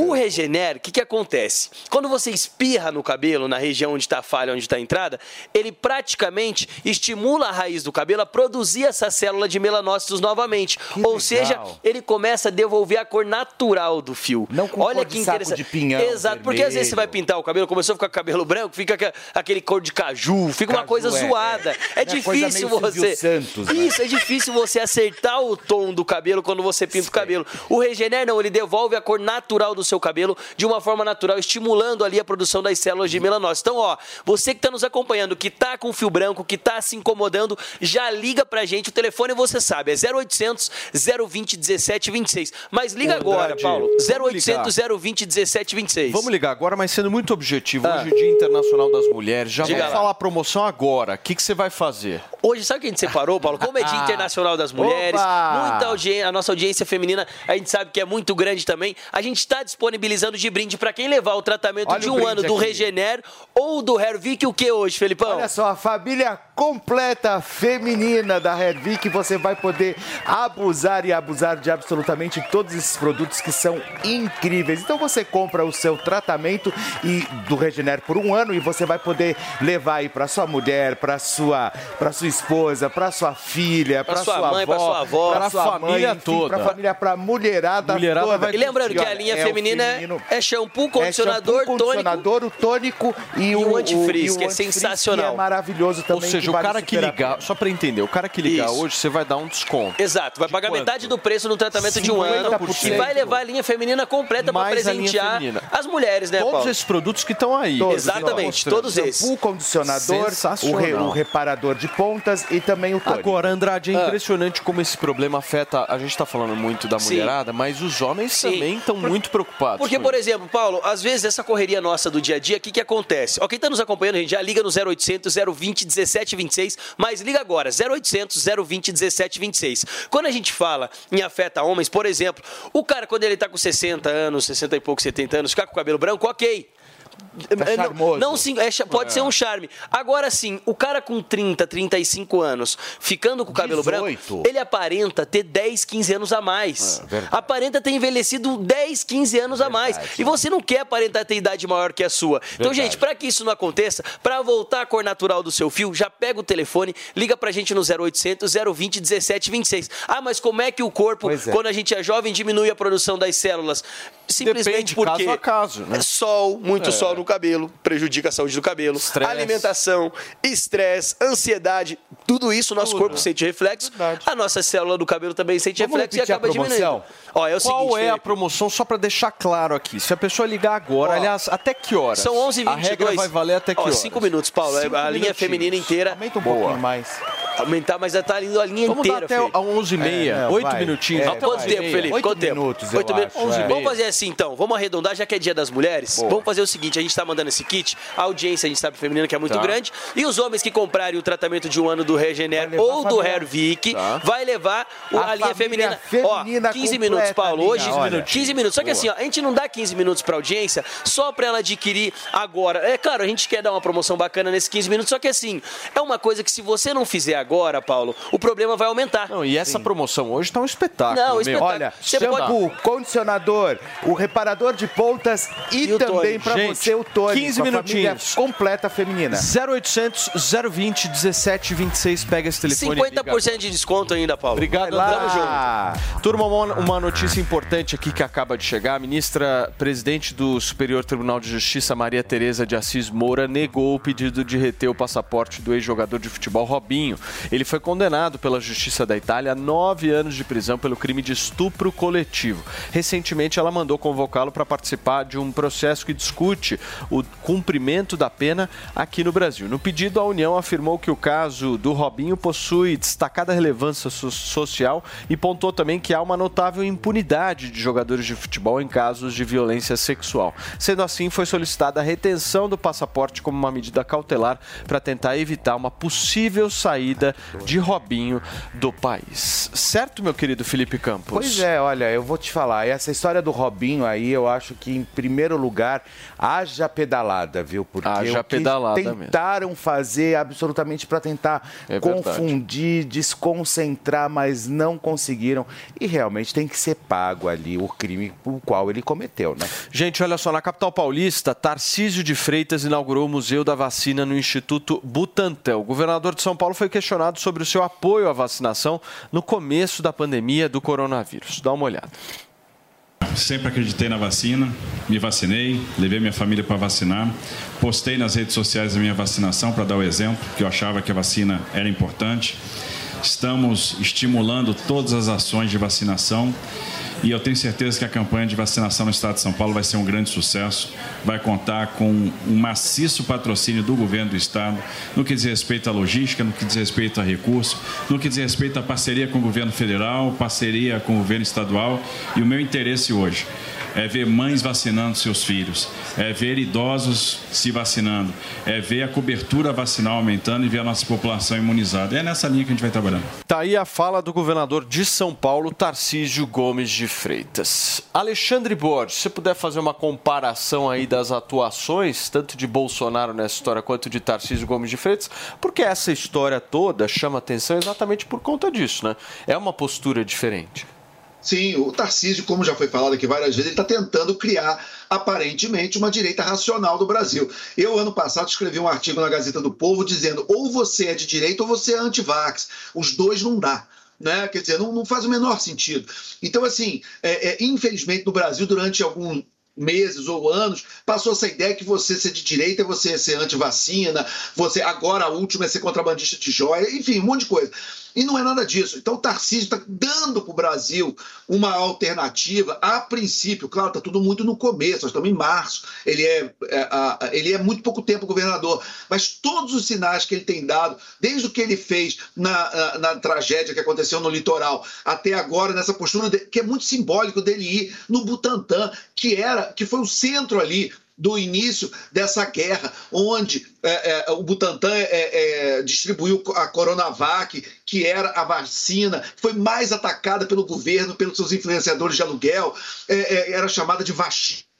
[SPEAKER 27] O Regener, o que, que acontece? Quando você espirra no cabelo, na região onde está a falha, onde está a entrada, ele praticamente estimula a raiz do cabelo a produzir essa célula de melanócitos novamente. Ou seja, ele começa a devolver a cor natural do fio. Não
[SPEAKER 4] com
[SPEAKER 27] Olha
[SPEAKER 4] cor
[SPEAKER 27] que
[SPEAKER 4] de
[SPEAKER 27] interessante.
[SPEAKER 4] de pinhão,
[SPEAKER 27] Exato, porque às vezes você vai pintar o cabelo, começou a ficar com cabelo branco, fica aquele cor de caju, fica uma
[SPEAKER 4] Caju,
[SPEAKER 27] coisa
[SPEAKER 4] é,
[SPEAKER 27] zoada.
[SPEAKER 4] é.
[SPEAKER 27] É,
[SPEAKER 4] uma
[SPEAKER 27] difícil você.
[SPEAKER 4] Santos, né?
[SPEAKER 27] Isso, é difícil você acertar o tom do cabelo quando você pinta o cabelo. O Regener não, ele devolve a cor natural do seu cabelo de uma forma natural, estimulando ali a produção das células de melanócitos. Então, ó, você que está nos acompanhando, que tá com fio branco, que tá se incomodando, já liga pra gente. O telefone você sabe, é 0800 020 1726. Mas liga
[SPEAKER 3] Ô,
[SPEAKER 27] agora,
[SPEAKER 3] Andrade,
[SPEAKER 27] Paulo.
[SPEAKER 3] vamos
[SPEAKER 27] 0800 020 1726.
[SPEAKER 3] Vamos ligar agora, mas sendo muito objetivo. Hoje é Dia Internacional das Mulheres. Já
[SPEAKER 27] Ah. Diga
[SPEAKER 3] vamos
[SPEAKER 27] lá.
[SPEAKER 3] falar a promoção agora. O que, que você vai fazer?
[SPEAKER 27] Hoje, sabe o que a gente separou, Paulo? Como é Dia <laughs> Internacional das Mulheres,
[SPEAKER 3] Opa!
[SPEAKER 27] muita audiência, a nossa audiência feminina, a gente sabe que é muito grande também. A gente está disponibilizando de brinde para quem levar o tratamento
[SPEAKER 4] Olha
[SPEAKER 27] de um ano do
[SPEAKER 4] aqui.
[SPEAKER 27] Regener ou do Hervik, o que hoje, Felipão?
[SPEAKER 4] Olha só, a família completa feminina da Hervik, você vai poder abusar e abusar de absolutamente todos esses produtos que são incríveis. Então você compra o seu tratamento e do Regener por um ano e você vai poder levar aí para sua mulher, para sua, para sua esposa, para sua filha,
[SPEAKER 27] Pra
[SPEAKER 4] para
[SPEAKER 27] sua
[SPEAKER 4] sua
[SPEAKER 27] mãe, pra
[SPEAKER 4] avó,
[SPEAKER 27] sua avó,
[SPEAKER 4] pra
[SPEAKER 27] pra
[SPEAKER 4] sua
[SPEAKER 3] família
[SPEAKER 4] mãe, enfim,
[SPEAKER 3] toda.
[SPEAKER 4] Pra família, pra mulherada,
[SPEAKER 3] Mulherada
[SPEAKER 4] toda.
[SPEAKER 3] vai
[SPEAKER 27] E lembrando que a linha
[SPEAKER 4] é
[SPEAKER 27] feminina é-
[SPEAKER 4] feminino-
[SPEAKER 27] é shampoo, condicionador,
[SPEAKER 4] é shampoo, condicionador, o tônico e,
[SPEAKER 27] E
[SPEAKER 4] o,
[SPEAKER 27] o antifrizz,
[SPEAKER 4] e o
[SPEAKER 27] que é sensacional.
[SPEAKER 4] Que é maravilhoso também.
[SPEAKER 3] Ou seja, o
[SPEAKER 4] vale
[SPEAKER 3] cara que ligar, só pra entender, o cara que ligar
[SPEAKER 27] Isso.
[SPEAKER 3] hoje, você vai dar um desconto.
[SPEAKER 27] Exato, vai pagar
[SPEAKER 3] quanto?
[SPEAKER 27] metade do preço no tratamento de um ano
[SPEAKER 3] 50%.
[SPEAKER 27] e vai levar a linha feminina completa para presentear as mulheres, né,
[SPEAKER 3] Todos
[SPEAKER 27] Paulo?
[SPEAKER 3] esses produtos que estão aí.
[SPEAKER 4] Todos,
[SPEAKER 27] Exatamente, todos esses.
[SPEAKER 4] Shampoo, condicionador, o,
[SPEAKER 3] Sensacional.
[SPEAKER 4] re- o reparador de pontas e também o tônico.
[SPEAKER 3] Agora, Andrade, é
[SPEAKER 27] Ah.
[SPEAKER 3] impressionante como esse problema afeta. A gente tá falando muito da
[SPEAKER 27] Sim.
[SPEAKER 3] mulherada, mas os homens
[SPEAKER 27] Sim.
[SPEAKER 3] também estão muito preocupados.
[SPEAKER 27] Porque, por exemplo, Paulo, às vezes essa correria nossa do dia a dia, o que, que acontece? Ó, quem tá nos acompanhando, a gente já liga no 0800 020 1726, mas liga agora, 0800 020 1726. Quando a gente fala em afeta homens, por exemplo, o cara, quando ele tá com 60 anos, 60 e pouco, 70 anos, ficar com o cabelo branco, ok.
[SPEAKER 4] Tá
[SPEAKER 27] É, não-
[SPEAKER 4] charmoso.
[SPEAKER 27] Não, sim, é pode
[SPEAKER 4] É.
[SPEAKER 27] ser um charme. Agora sim, o cara com 30, 35 anos, ficando com o cabelo
[SPEAKER 4] 18.
[SPEAKER 27] branco, ele aparenta ter 10, 15 anos a mais.
[SPEAKER 4] É, verdade.
[SPEAKER 27] aparenta ter envelhecido 10, 15 anos a mais. E você não quer aparentar ter idade maior que a sua. Então,
[SPEAKER 4] Verdade.
[SPEAKER 27] gente, para que isso não aconteça, para voltar a cor natural do seu fio, já pega o telefone, liga pra gente no 0800 020 1726. Ah, mas como é que o corpo,
[SPEAKER 4] é.
[SPEAKER 27] quando a gente é jovem, diminui a produção das células? Simplesmente
[SPEAKER 3] Depende,
[SPEAKER 27] porque
[SPEAKER 3] caso a caso, né?
[SPEAKER 27] é sol, muito
[SPEAKER 3] É.
[SPEAKER 27] sol no cabelo, prejudica a saúde do cabelo,
[SPEAKER 3] Estresse.
[SPEAKER 27] alimentação, estresse, ansiedade, tudo isso o nosso corpo sente reflexo. A nossa célula do cabelo também sente
[SPEAKER 4] Vamos
[SPEAKER 27] reflexo e
[SPEAKER 4] a
[SPEAKER 27] acaba diminuindo. Ó, é o
[SPEAKER 3] Qual
[SPEAKER 27] seguinte,
[SPEAKER 3] é a
[SPEAKER 27] Felipe.
[SPEAKER 3] promoção, só pra deixar claro aqui? Se a pessoa ligar agora,
[SPEAKER 27] Ó,
[SPEAKER 3] aliás, até que horas?
[SPEAKER 27] São 11 h
[SPEAKER 3] A regra vai valer até que
[SPEAKER 27] Ó,
[SPEAKER 3] horas?
[SPEAKER 27] 5 minutos, Paulo.
[SPEAKER 3] Cinco
[SPEAKER 27] a linha
[SPEAKER 3] minutinhos.
[SPEAKER 27] feminina inteira.
[SPEAKER 4] Aumenta um
[SPEAKER 3] Boa.
[SPEAKER 4] pouquinho mais.
[SPEAKER 27] Aumentar, mas já tá indo a linha
[SPEAKER 3] Vamos dar
[SPEAKER 27] inteira,
[SPEAKER 3] até
[SPEAKER 27] Felipe.
[SPEAKER 3] a 11h30,
[SPEAKER 27] É,
[SPEAKER 3] oito
[SPEAKER 27] vai.
[SPEAKER 3] minutinhos.
[SPEAKER 27] É,
[SPEAKER 3] até
[SPEAKER 27] quanto
[SPEAKER 3] 11h30.
[SPEAKER 27] tempo, Felipe?
[SPEAKER 3] Oito
[SPEAKER 27] Quanto tempo?
[SPEAKER 3] minutos,
[SPEAKER 27] Oito minutos.
[SPEAKER 3] é.
[SPEAKER 27] Vamos fazer assim, então. Vamos arredondar, já que é dia das mulheres. Vamos fazer o seguinte, a gente tá mandando esse kit. A audiência, a gente sabe, feminina, que é muito
[SPEAKER 3] Tá.
[SPEAKER 27] grande. E os homens que comprarem o tratamento de um ano do Regener ou do. Hervik,
[SPEAKER 3] Tá.
[SPEAKER 27] vai levar o-
[SPEAKER 4] A
[SPEAKER 27] a, linha feminina.
[SPEAKER 4] feminina
[SPEAKER 27] Ó, 15
[SPEAKER 4] completa,
[SPEAKER 27] minutos, Paulo. Hoje,
[SPEAKER 4] olha.
[SPEAKER 27] 15 minutos. Só que assim, ó, a gente não dá 15 minutos pra audiência só pra ela adquirir agora. É claro, a gente quer dar uma promoção bacana nesses 15 minutos, só que assim, é uma coisa que se você não fizer agora, Paulo, o problema vai aumentar.
[SPEAKER 3] Não, e essa promoção hoje tá um espetáculo.
[SPEAKER 27] Não,
[SPEAKER 3] meu.
[SPEAKER 27] espetáculo.
[SPEAKER 4] Olha,
[SPEAKER 27] Você
[SPEAKER 4] shampoo, condicionador, o reparador de pontas e,
[SPEAKER 3] E o
[SPEAKER 4] também
[SPEAKER 3] Gente,
[SPEAKER 4] você o tônico.
[SPEAKER 3] 15
[SPEAKER 4] a família
[SPEAKER 3] minutinhos.
[SPEAKER 4] completa feminina.
[SPEAKER 3] 0800 020 17 26, pega esse telefone. e liga.
[SPEAKER 27] 50% de desconto ainda, Paulo.
[SPEAKER 3] Obrigado,
[SPEAKER 27] lá.
[SPEAKER 3] Tamo junto. Turma, uma, uma notícia importante aqui que acaba de chegar. A ministra presidente do Superior Tribunal de Justiça, Maria Tereza de Assis Moura, negou o pedido de reter o passaporte do ex-jogador de futebol Robinho. Ele foi condenado pela Justiça da Itália a nove anos de prisão pelo crime de estupro coletivo. Recentemente, ela mandou convocá-lo para participar de um processo que discute o cumprimento da pena aqui no Brasil. No pedido, a União afirmou que o caso do Robinho possui destacada relevância so- social e pontuou também que há uma notável impunidade de jogadores de futebol em casos de violência sexual. Sendo assim, foi solicitada a retenção do passaporte como uma medida cautelar para tentar evitar uma possível saída de Robinho do país. Certo, meu querido Felipe Campos?
[SPEAKER 4] Pois é, olha, eu vou te falar, essa história do Robinho aí, eu acho que em primeiro lugar, haja pedalada, viu? Porque
[SPEAKER 3] Haja
[SPEAKER 4] o
[SPEAKER 3] pedalada mesmo.
[SPEAKER 4] tentaram fazer absolutamente para tentar
[SPEAKER 3] É
[SPEAKER 4] confundir, desconcentrar, mas não conseguiram. E realmente tem que ser pago ali o crime o qual ele cometeu, né?
[SPEAKER 3] Gente, olha só, na capital paulista, Tarcísio de Freitas inaugurou o Museu da Vacina no Instituto Butantan. O governador de São Paulo foi questionado sobre o seu apoio à vacinação no começo da pandemia do coronavírus. Dá uma olhada.
[SPEAKER 28] Sempre acreditei na vacina, me vacinei, levei minha família para vacinar, postei nas redes sociais a minha vacinação para dar o exemplo, que eu achava que a vacina era importante. Estamos estimulando todas as ações de vacinação e eu tenho certeza que a campanha de vacinação no estado de São Paulo vai ser um grande sucesso. Vai contar com um maciço patrocínio do governo do estado, no que diz respeito à logística, no que diz respeito a recurso, no que diz respeito à parceria com o governo federal, parceria com o governo estadual. E o meu interesse hoje é ver mães vacinando seus filhos, é ver idosos se vacinando, é ver a cobertura vacinal aumentando e ver a nossa população imunizada. É nessa linha que a gente vai trabalhando.
[SPEAKER 3] Tá aí a fala do governador de São Paulo, Tarcísio Gomes de Freitas. Alexandre Borges, se puder fazer uma comparação aí das atuações, tanto de Bolsonaro nessa história quanto de Tarcísio Gomes de Freitas, porque essa história toda chama atenção exatamente por conta disso, né? É uma postura diferente.
[SPEAKER 8] Sim, o Tarcísio, como já foi falado aqui várias vezes, ele está tentando criar, aparentemente, uma direita racional do Brasil. Eu, ano passado, escrevi um artigo na Gazeta do Povo dizendo ou você é de direita ou você é anti-vax. Os dois não dá. Né? Quer dizer, não, não faz o menor sentido. Então, assim, é, é, infelizmente, no Brasil, durante algum meses ou anos, passou essa ideia que você ser de direita é você ser anti-vacina, você agora a última é ser contrabandista de joia, enfim, um monte de coisa. E não é nada disso. Então o Tarcísio está dando para o Brasil uma alternativa, a princípio, claro, está tudo muito no começo, nós estamos em março, ele é, é, ele é muito pouco tempo governador, mas todos os sinais que ele tem dado, desde o que ele fez na, na, na tragédia que aconteceu no litoral, até agora, nessa postura, de- que é muito simbólico dele ir no Butantã, que era, que foi o centro ali do início dessa guerra, onde é, é, o Butantan é, é, distribuiu a Coronavac, que era a vacina, foi mais atacada pelo governo, pelos seus influenciadores de aluguel, é, é, era chamada de vacina.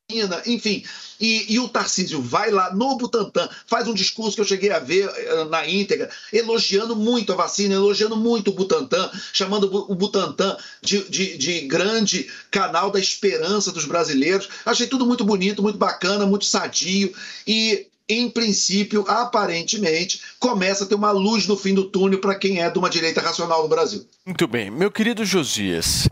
[SPEAKER 8] Enfim, e, e o Tarcísio vai lá no Butantan, faz um discurso que eu cheguei a ver eh, na íntegra, elogiando muito a vacina, elogiando muito o Butantan, chamando o Butantan de, de, de grande canal da esperança dos brasileiros. Achei tudo muito bonito, muito bacana, muito sadio e. Em princípio, aparentemente, começa a ter uma luz no fim do túnel para quem é de uma direita racional no Brasil.
[SPEAKER 3] Muito bem, meu querido Josias,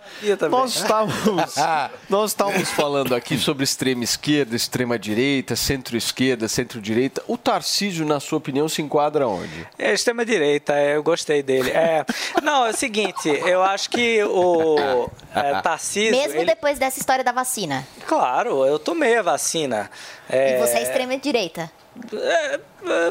[SPEAKER 3] nós estávamos, <laughs> nós estávamos falando aqui sobre extrema esquerda, extrema direita, centro-esquerda, centro-direita. O Tarcísio, na sua opinião, se enquadra onde?
[SPEAKER 9] É extrema-direita, é, eu gostei dele. É, não, é o seguinte, eu acho que o é, Tarcísio...
[SPEAKER 7] Mesmo
[SPEAKER 9] ele-
[SPEAKER 7] depois dessa história da vacina.
[SPEAKER 9] Claro, eu tomei a vacina. É,
[SPEAKER 7] E você é extrema direita.
[SPEAKER 9] É, é,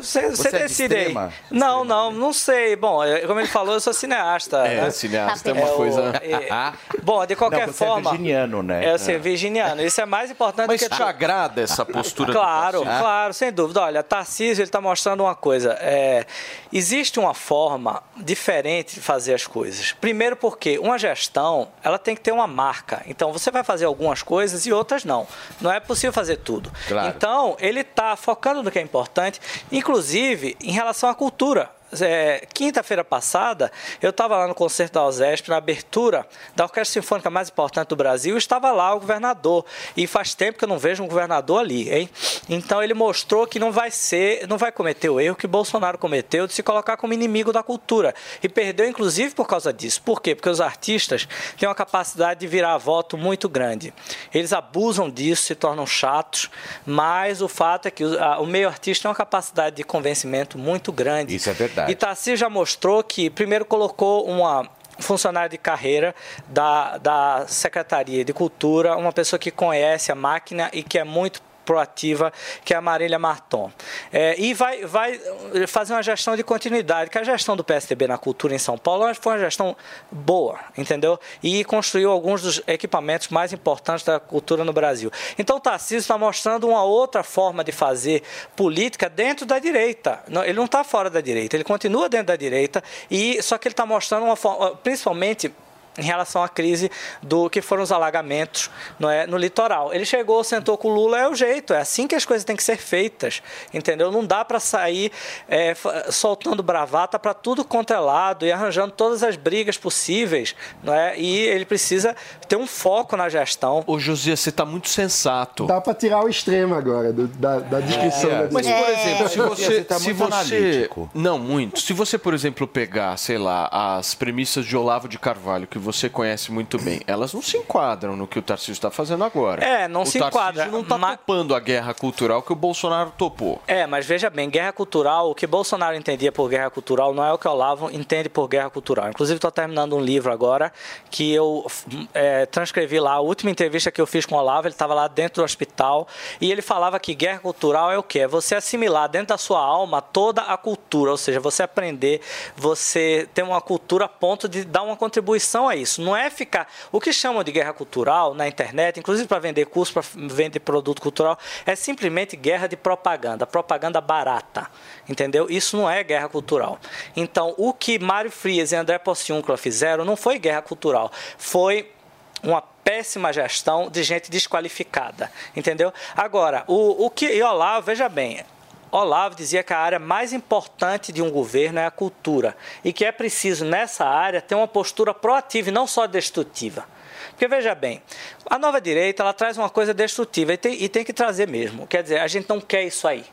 [SPEAKER 9] Você,
[SPEAKER 4] Você é de
[SPEAKER 9] decide aí.
[SPEAKER 4] extrema?
[SPEAKER 9] Não, não, não sei. Bom, é, como ele falou, eu sou cineasta.
[SPEAKER 3] É,
[SPEAKER 9] né?
[SPEAKER 3] cineasta é
[SPEAKER 9] É
[SPEAKER 3] uma
[SPEAKER 9] o-
[SPEAKER 3] coisa.
[SPEAKER 9] é- <laughs> bom, de qualquer
[SPEAKER 4] Não, você é
[SPEAKER 9] forma.
[SPEAKER 4] virginiano, né?
[SPEAKER 9] É, eu ser virginiano. Isso é mais importante
[SPEAKER 3] Mas
[SPEAKER 9] do que
[SPEAKER 3] te agrada essa postura do
[SPEAKER 9] Claro,
[SPEAKER 3] Tarcísio?
[SPEAKER 9] claro, sem dúvida. Olha, Tarcísio ele está mostrando uma coisa. é, existe uma forma diferente de fazer as coisas. Primeiro porque uma gestão ela tem que ter uma marca. Então você vai fazer algumas coisas e outras não. Não é possível fazer tudo.
[SPEAKER 3] Claro.
[SPEAKER 9] Então ele está focando no que é importante, inclusive em relação à cultura. É, Quinta-feira passada, eu estava lá no concerto da OSESP, na abertura da Orquestra Sinfônica mais importante do Brasil, estava lá o governador. E faz tempo que eu não vejo um governador ali, hein? Então ele mostrou que não vai ser, não vai cometer o erro que Bolsonaro cometeu de se colocar como inimigo da cultura. E perdeu, inclusive, por causa disso. Por quê? Porque os artistas têm uma capacidade de virar voto muito grande. Eles abusam disso, se tornam chatos, mas o fato é que o, o meio artista tem uma capacidade de convencimento muito grande.
[SPEAKER 4] Isso é verdade.
[SPEAKER 9] E Tarcísio já mostrou que, primeiro, colocou uma funcionária de carreira da, da Secretaria de Cultura, uma pessoa que conhece a máquina e que é muito proativa, que é a Marília Marton. É, e vai, vai fazer uma gestão de continuidade, que a gestão do PSDB na cultura em São Paulo foi uma gestão boa, entendeu? E construiu alguns dos equipamentos mais importantes da cultura no Brasil. Então o Tarcísio está mostrando uma outra forma de fazer política dentro da direita. Ele não está fora da direita, ele continua dentro da direita, e só que ele está mostrando uma forma, principalmente em relação à crise do que foram os alagamentos não é, no litoral. Ele chegou, sentou com o Lula, é o jeito, é assim que as coisas têm que ser feitas, entendeu? Não dá para sair é, soltando bravata para tudo quanto é lado e arranjando todas as brigas possíveis, não é? E ele precisa ter um foco na gestão.
[SPEAKER 3] Ô, Josias, você está muito sensato.
[SPEAKER 10] Dá pra tirar o extremo agora do- da, da descrição. da
[SPEAKER 3] Mas, por exemplo, se você.
[SPEAKER 4] tá
[SPEAKER 3] se
[SPEAKER 4] muito
[SPEAKER 3] você
[SPEAKER 4] analítico.
[SPEAKER 3] não, muito. Se você, por exemplo, pegar, sei lá, as premissas de Olavo de Carvalho, que você conhece muito bem, elas não se enquadram no que o Tarcísio está fazendo agora.
[SPEAKER 9] É, não
[SPEAKER 3] o
[SPEAKER 9] se
[SPEAKER 3] Tarcísio
[SPEAKER 9] enquadra,
[SPEAKER 3] não está
[SPEAKER 9] mas-
[SPEAKER 3] topando a guerra cultural que o Bolsonaro topou.
[SPEAKER 9] É, mas veja bem, guerra cultural, o que Bolsonaro entendia por guerra cultural não é o que Olavo entende por guerra cultural. Inclusive, estou terminando um livro agora que eu é, transcrevi lá, a última entrevista que eu fiz com o Olavo, ele estava lá dentro do hospital e ele falava que guerra cultural é o quê? É você assimilar dentro da sua alma toda a cultura, ou seja, você aprender, você ter uma cultura a ponto de dar uma contribuição a isso. Não é ficar. O que chamam de guerra cultural na internet, inclusive para vender curso, para vender produto cultural, é simplesmente guerra de propaganda, propaganda barata. Entendeu? Isso não é guerra cultural. Então, o que Mário Frias e André Pociúncula fizeram não foi guerra cultural, foi uma péssima gestão de gente desqualificada, entendeu? Agora, o, o que e Olavo, veja bem, Olavo dizia que a área mais importante de um governo é a cultura e que é preciso nessa área ter uma postura proativa e não só destrutiva. Porque veja bem, a nova direita ela traz uma coisa destrutiva e tem, e tem que trazer mesmo. Quer dizer, a gente não quer isso aí.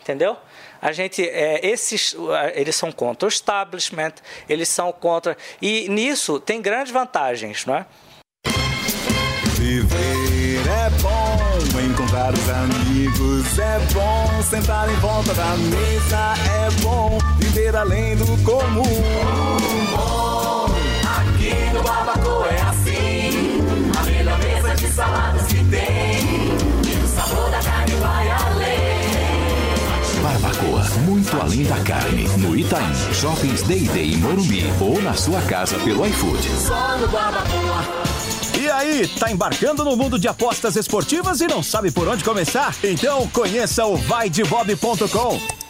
[SPEAKER 9] Entendeu? A gente, é, esses, eles são contra o establishment, eles são contra. E nisso tem grandes vantagens, não é?
[SPEAKER 29] Viver bom, encontrar os amigos é bom, sentar em volta da mesa é bom, viver além do comum. Aqui no Barbacoa é assim, a melhor mesa de saladas que tem, e o sabor da carne vai além.
[SPEAKER 23] Barbacoa, muito além da carne. No Itaim, Shoppings Day Day em Morumbi ou na sua casa pelo iFood.
[SPEAKER 29] Só no Barbacoa.
[SPEAKER 15] E aí, tá embarcando no mundo de apostas esportivas e não sabe por onde começar? Então conheça o vaidebob.com.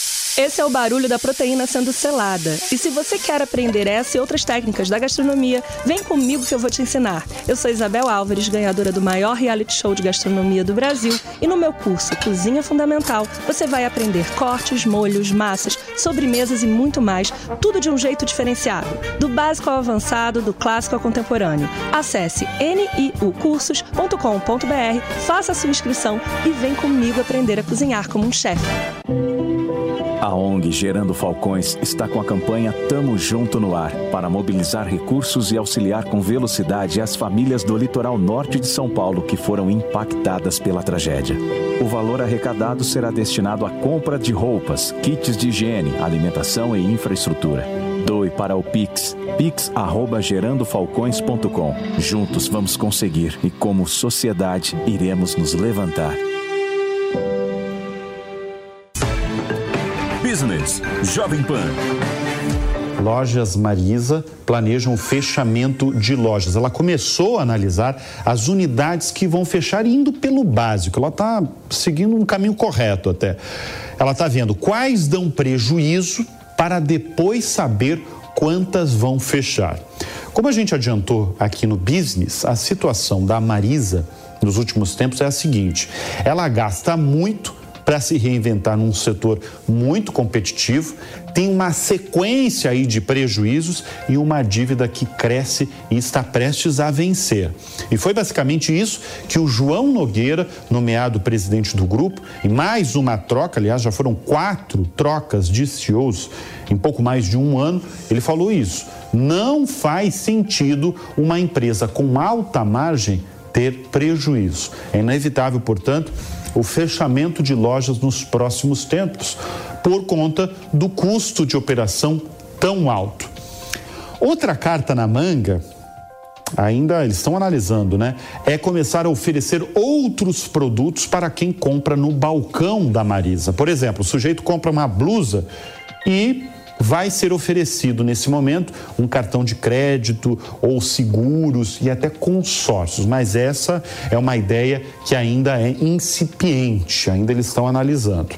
[SPEAKER 13] Esse é o barulho da proteína sendo selada. E se você quer aprender essa e outras técnicas da gastronomia, vem comigo que eu vou te ensinar. Eu sou Isabel Álvares, ganhadora do maior reality show de gastronomia do Brasil, e no meu curso Cozinha Fundamental, você vai aprender cortes, molhos, massas, sobremesas e muito mais, tudo de um jeito diferenciado, do básico ao avançado, do clássico ao contemporâneo. Acesse niucursos.com.br, faça a sua inscrição e vem comigo aprender a cozinhar como um chefe.
[SPEAKER 15] A ONG Gerando Falcões está com a campanha Tamo Junto no Ar para mobilizar recursos e auxiliar com velocidade as famílias do litoral norte de São Paulo que foram impactadas pela tragédia. O valor arrecadado será destinado à compra de roupas, kits de higiene, alimentação e infraestrutura. Doe para o Pix, pix@gerandofalcões.com. Juntos vamos conseguir e como sociedade iremos nos levantar.
[SPEAKER 30] Business Jovem Pan. Lojas Marisa planejam o fechamento de lojas. Ela começou a analisar as unidades que vão fechar indo pelo básico. Ela está seguindo um caminho correto até. Ela está vendo quais dão prejuízo para depois saber quantas vão fechar. Como a gente adiantou aqui no business, a situação da Marisa nos últimos tempos é a seguinte: ela gasta muito para se reinventar num setor muito competitivo, tem uma sequência aí de prejuízos e uma dívida que cresce e está prestes a vencer. E foi basicamente isso que o João Nogueira, nomeado presidente do grupo, e mais uma troca, aliás, já foram quatro trocas de CEOs em pouco mais de um ano, ele falou isso. Não faz sentido uma empresa com alta margem ter prejuízo. É inevitável, portanto, o fechamento de lojas nos próximos tempos, por conta do custo de operação tão alto. Outra carta na manga, ainda eles estão analisando, né? É começar a oferecer outros produtos para quem compra no balcão da Marisa. Por exemplo, o sujeito compra uma blusa e vai ser oferecido nesse momento um cartão de crédito ou seguros e até consórcios, mas essa é uma ideia que ainda é incipiente, ainda eles estão analisando.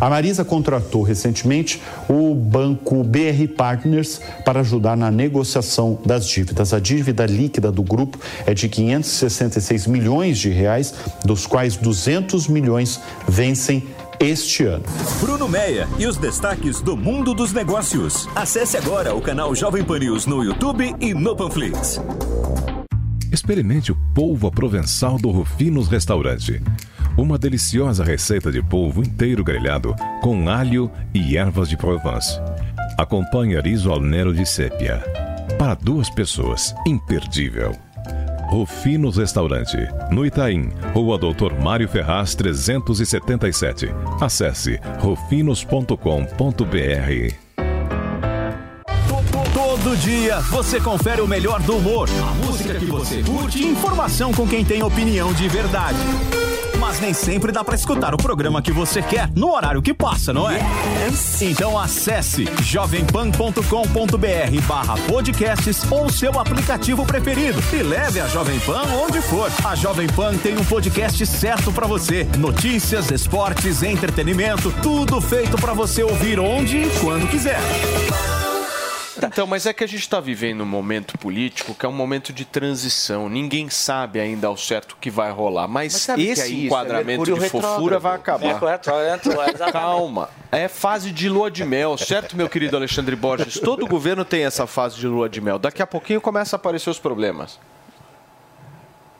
[SPEAKER 30] A Marisa contratou recentemente o banco BR Partners para ajudar na negociação das dívidas. A dívida líquida do grupo é de 566 milhões de reais, dos quais 200 milhões vencem este ano.
[SPEAKER 23] Bruno Meia e os destaques do mundo dos negócios. Acesse agora o canal Jovem Pan News no YouTube e no Panflix.
[SPEAKER 16] Experimente o polvo à provençal do Rufinos Restaurante. Uma deliciosa receita de polvo inteiro grelhado com alho e ervas de Provence. Acompanhe riso al nero de sépia. Para duas pessoas, imperdível. Rufinos Restaurante, no Itaim, Rua Doutor Mário Ferraz 377. Acesse rufinos.com.br.
[SPEAKER 15] Todo dia você confere o melhor do humor, a música que você curte e informação com quem tem opinião de verdade. Mas nem sempre dá pra escutar o programa que você quer no horário que passa, não é? Então acesse jovempan.com.br barra podcasts ou seu aplicativo preferido e leve a Jovem Pan onde for. A Jovem Pan tem um podcast certo pra você. Notícias, esportes, entretenimento, tudo feito pra você ouvir onde e quando quiser.
[SPEAKER 3] Então, mas é que a gente está vivendo um momento político que é um momento de transição. Ninguém sabe ainda ao certo o que vai rolar. Mas,
[SPEAKER 4] Mas
[SPEAKER 3] esse
[SPEAKER 4] é isso? É
[SPEAKER 3] enquadramento
[SPEAKER 4] Mercúrio
[SPEAKER 3] de fofura vai acabar.
[SPEAKER 9] Retrógrado, exatamente.
[SPEAKER 3] Calma. É fase de lua de mel, certo, meu querido Alexandre Borges? Todo governo tem essa fase de lua de mel. Daqui a pouquinho começa a aparecer os problemas.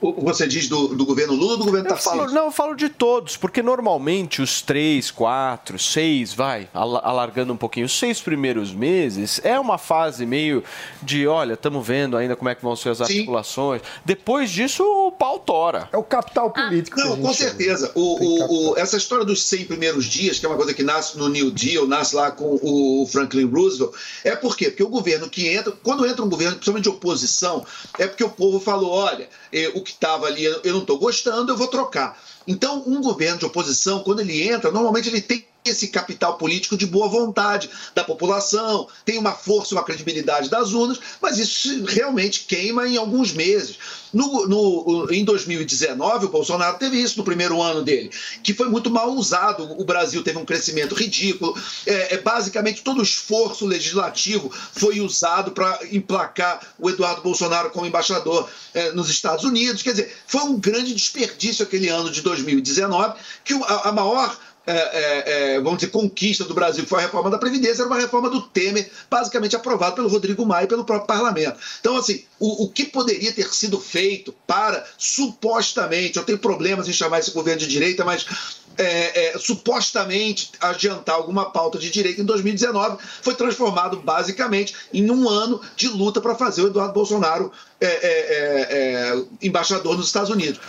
[SPEAKER 8] O- Você diz do, do governo Lula ou do governo
[SPEAKER 3] Eu falo,
[SPEAKER 8] Tarcísio?
[SPEAKER 3] não, eu falo de todos, porque normalmente os três, quatro, seis, vai, ala- alargando um pouquinho, os seis primeiros meses é uma fase meio de, olha, estamos vendo ainda como é que vão ser as articulações. Depois disso, o pau tora.
[SPEAKER 10] É o capital político.
[SPEAKER 8] Não, com certeza. O, o- o- essa história dos 100 primeiros dias, que é uma coisa que nasce no New Deal, nasce lá com o Franklin Roosevelt, é por quê? Porque o governo que entra, quando entra um governo, principalmente de oposição, é porque o povo falou: olha, eh, o que estava ali eu não estou gostando, eu vou trocar. Então, um governo de oposição, quando ele entra, normalmente ele tem esse capital político de boa vontade da população, tem uma força, uma credibilidade das urnas, mas isso realmente queima em alguns meses. No, no- em 2019, o Bolsonaro teve isso no primeiro ano dele, que foi muito mal usado. O Brasil teve um crescimento ridículo. É, é, basicamente, todo o esforço legislativo foi usado para emplacar o Eduardo Bolsonaro como embaixador é, nos Estados Unidos. Quer dizer, foi um grande desperdício aquele ano de 2019, que a, a maior é, é, é, vamos dizer, conquista do Brasil, que foi a reforma da Previdência, era uma reforma do Temer, basicamente aprovada pelo Rodrigo Maia e pelo próprio parlamento. Então, assim, o, o que poderia ter sido feito para, supostamente, eu tenho problemas em chamar esse governo de direita, mas é, é, supostamente adiantar alguma pauta de direito em 2019, foi transformado basicamente em um ano de luta para fazer o Eduardo Bolsonaro é, é, é, embaixador nos Estados Unidos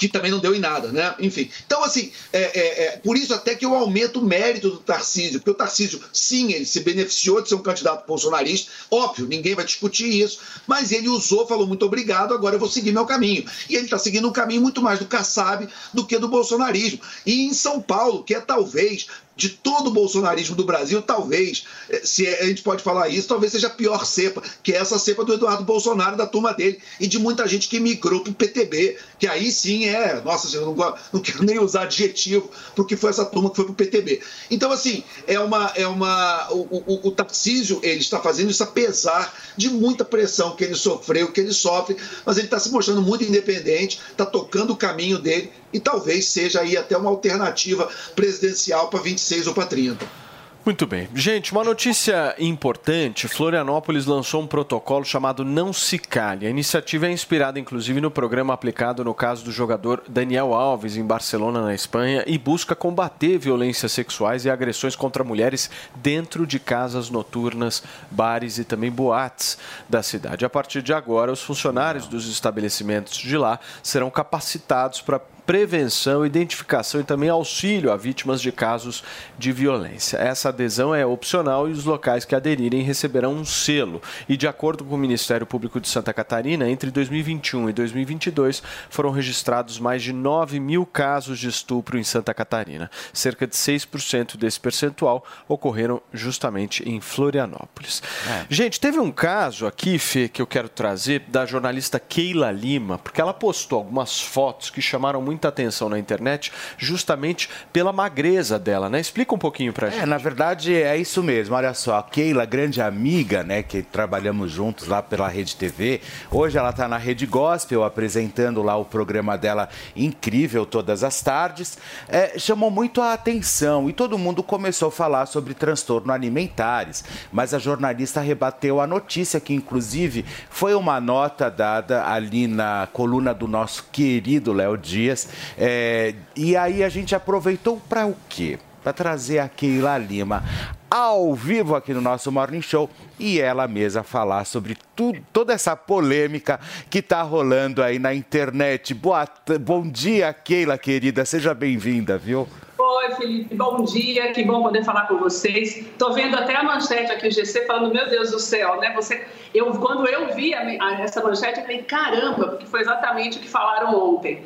[SPEAKER 8] que também não deu em nada, né? Enfim. Então, assim, é, é, é, por isso até que eu aumento o mérito do Tarcísio, porque o Tarcísio, sim, ele se beneficiou de ser um candidato bolsonarista, óbvio, ninguém vai discutir isso, mas ele usou, falou muito obrigado, agora eu vou seguir meu caminho. E ele está seguindo um caminho muito mais do Kassab do que do bolsonarismo. E em São Paulo, que é talvez de todo o bolsonarismo do Brasil, talvez, eh, se a gente pode falar isso, talvez seja a pior cepa, que é essa cepa do Eduardo Bolsonaro, da turma dele, e de muita gente que migrou para o PTB, que aí sim é, nossa, eu não, não quero nem usar adjetivo, porque foi essa turma que foi para o PTB. Então, assim, é uma. É uma o, o, o Tarcísio, ele está fazendo isso apesar de muita pressão que ele sofreu, que ele sofre, mas ele está se mostrando muito independente, está tocando o caminho dele, e talvez seja aí até uma alternativa presidencial para 26 ou para 30.
[SPEAKER 3] Muito bem. Gente, uma notícia importante: Florianópolis lançou um protocolo chamado Não Se Cale. A iniciativa é inspirada, inclusive, no programa aplicado no caso do jogador Daniel Alves, em Barcelona, na Espanha, e busca combater violências sexuais e agressões contra mulheres dentro de casas noturnas, bares e também boates da cidade. A partir de agora, os funcionários dos estabelecimentos de lá serão capacitados para prevenção, identificação e também auxílio a vítimas de casos de violência. Essa adesão é opcional e os locais que aderirem receberão um selo. E de acordo com o Ministério Público de Santa Catarina, entre 2021 e 2022 foram registrados mais de 9 mil casos de estupro em Santa Catarina. Cerca de 6% desse percentual ocorreram justamente em Florianópolis.
[SPEAKER 4] É.
[SPEAKER 3] Gente, teve um caso aqui, Fê, que eu quero trazer da jornalista Keila Lima, porque ela postou algumas fotos que chamaram muita atenção na internet justamente pela magreza dela, né? Explica um pouquinho pra gente.
[SPEAKER 4] É, na verdade é isso mesmo. Olha só, a Keila, grande amiga, né, que trabalhamos juntos lá pela Rede TV. Hoje ela está na Rede Gospel apresentando lá o programa dela incrível todas as tardes. É, chamou muito a atenção e todo mundo começou a falar sobre transtorno alimentares. Mas a jornalista rebateu a notícia que inclusive foi uma nota dada ali na coluna do nosso querido Léo Dias. É, e aí a gente aproveitou para o quê? Para trazer a Keila Lima ao vivo aqui no nosso Morning Show e ela mesma falar sobre tudo, toda essa polêmica que está rolando aí na internet. Boa, bom dia, Keila, querida. Seja bem-vinda, viu?
[SPEAKER 31] Oi, Felipe, bom dia, que bom poder falar com vocês. Tô vendo até a manchete aqui, o GC, falando, meu Deus do céu, né? Você, eu, quando eu vi a- a- essa manchete, eu falei, caramba, porque foi exatamente o que falaram ontem.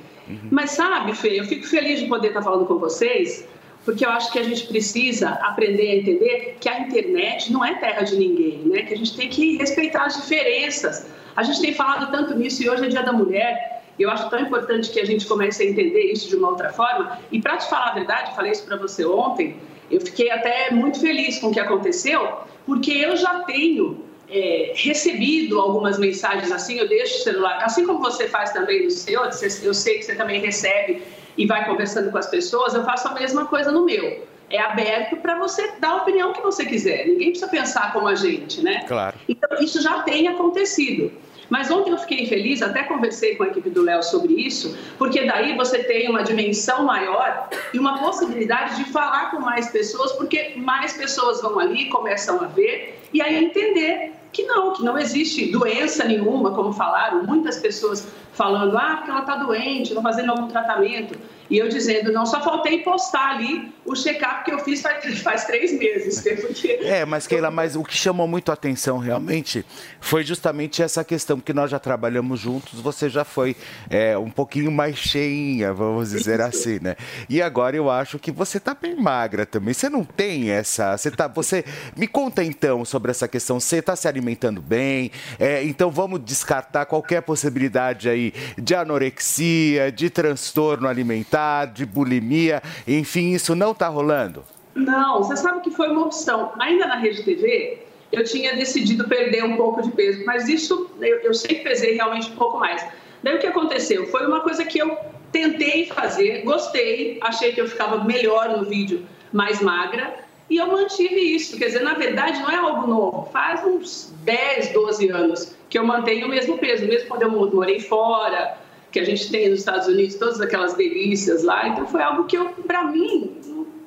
[SPEAKER 31] Mas sabe, Fê, eu fico feliz de poder estar falando com vocês, porque eu acho que a gente precisa aprender a entender que a internet não é terra de ninguém, né? Que a gente tem que respeitar as diferenças. A gente tem falado tanto nisso e hoje é Dia da Mulher. Eu acho tão importante que a gente comece a entender isso de uma outra forma. E para te falar a verdade, falei isso para você ontem, eu fiquei até muito feliz com o que aconteceu, porque eu já tenho é, recebido algumas mensagens assim, eu deixo o celular, assim como você faz também no seu, eu sei que você também recebe e vai conversando com as pessoas, eu faço a mesma coisa no meu. É aberto para você dar a opinião que você quiser. Ninguém precisa pensar como a gente, né?
[SPEAKER 4] Claro.
[SPEAKER 31] Então, isso já tem acontecido. Mas ontem eu fiquei feliz, até conversei com a equipe do Léo sobre isso, porque daí você tem uma dimensão maior e uma possibilidade de falar com mais pessoas, porque mais pessoas vão ali, começam a ver e aí entender que não, que não existe doença nenhuma, como falaram, muitas pessoas falando, ah, porque ela está doente, estou fazendo algum tratamento. E eu dizendo, não, só faltei postar ali o check-up que eu fiz faz, <laughs> faz três meses, porque <laughs>
[SPEAKER 4] É, mas Keila, mas o que chamou muito a atenção realmente foi justamente essa questão que nós já trabalhamos juntos, você já foi é, um pouquinho mais cheinha, vamos dizer assim, né? E agora eu acho que você tá bem magra também. Você não tem essa. Você tá. Você. Me conta então sobre essa questão. Você tá se alimentando bem? É, então vamos descartar qualquer possibilidade aí de anorexia, de transtorno alimentar, de bulimia, enfim, isso não tá rolando.
[SPEAKER 31] Não, você sabe que foi uma opção. Ainda na Rede TV, eu tinha decidido perder um pouco de peso, mas isso eu, eu sempre pesei realmente um pouco mais. Daí o que aconteceu? Foi uma coisa que eu tentei fazer, gostei, achei que eu ficava melhor no vídeo, mais magra, e eu mantive isso. Quer dizer, na verdade, não é algo novo. Faz uns 10, 12 anos que eu mantenho o mesmo peso, mesmo quando eu morei fora. que a gente tem nos Estados Unidos, todas aquelas delícias lá. Então foi algo que, para mim,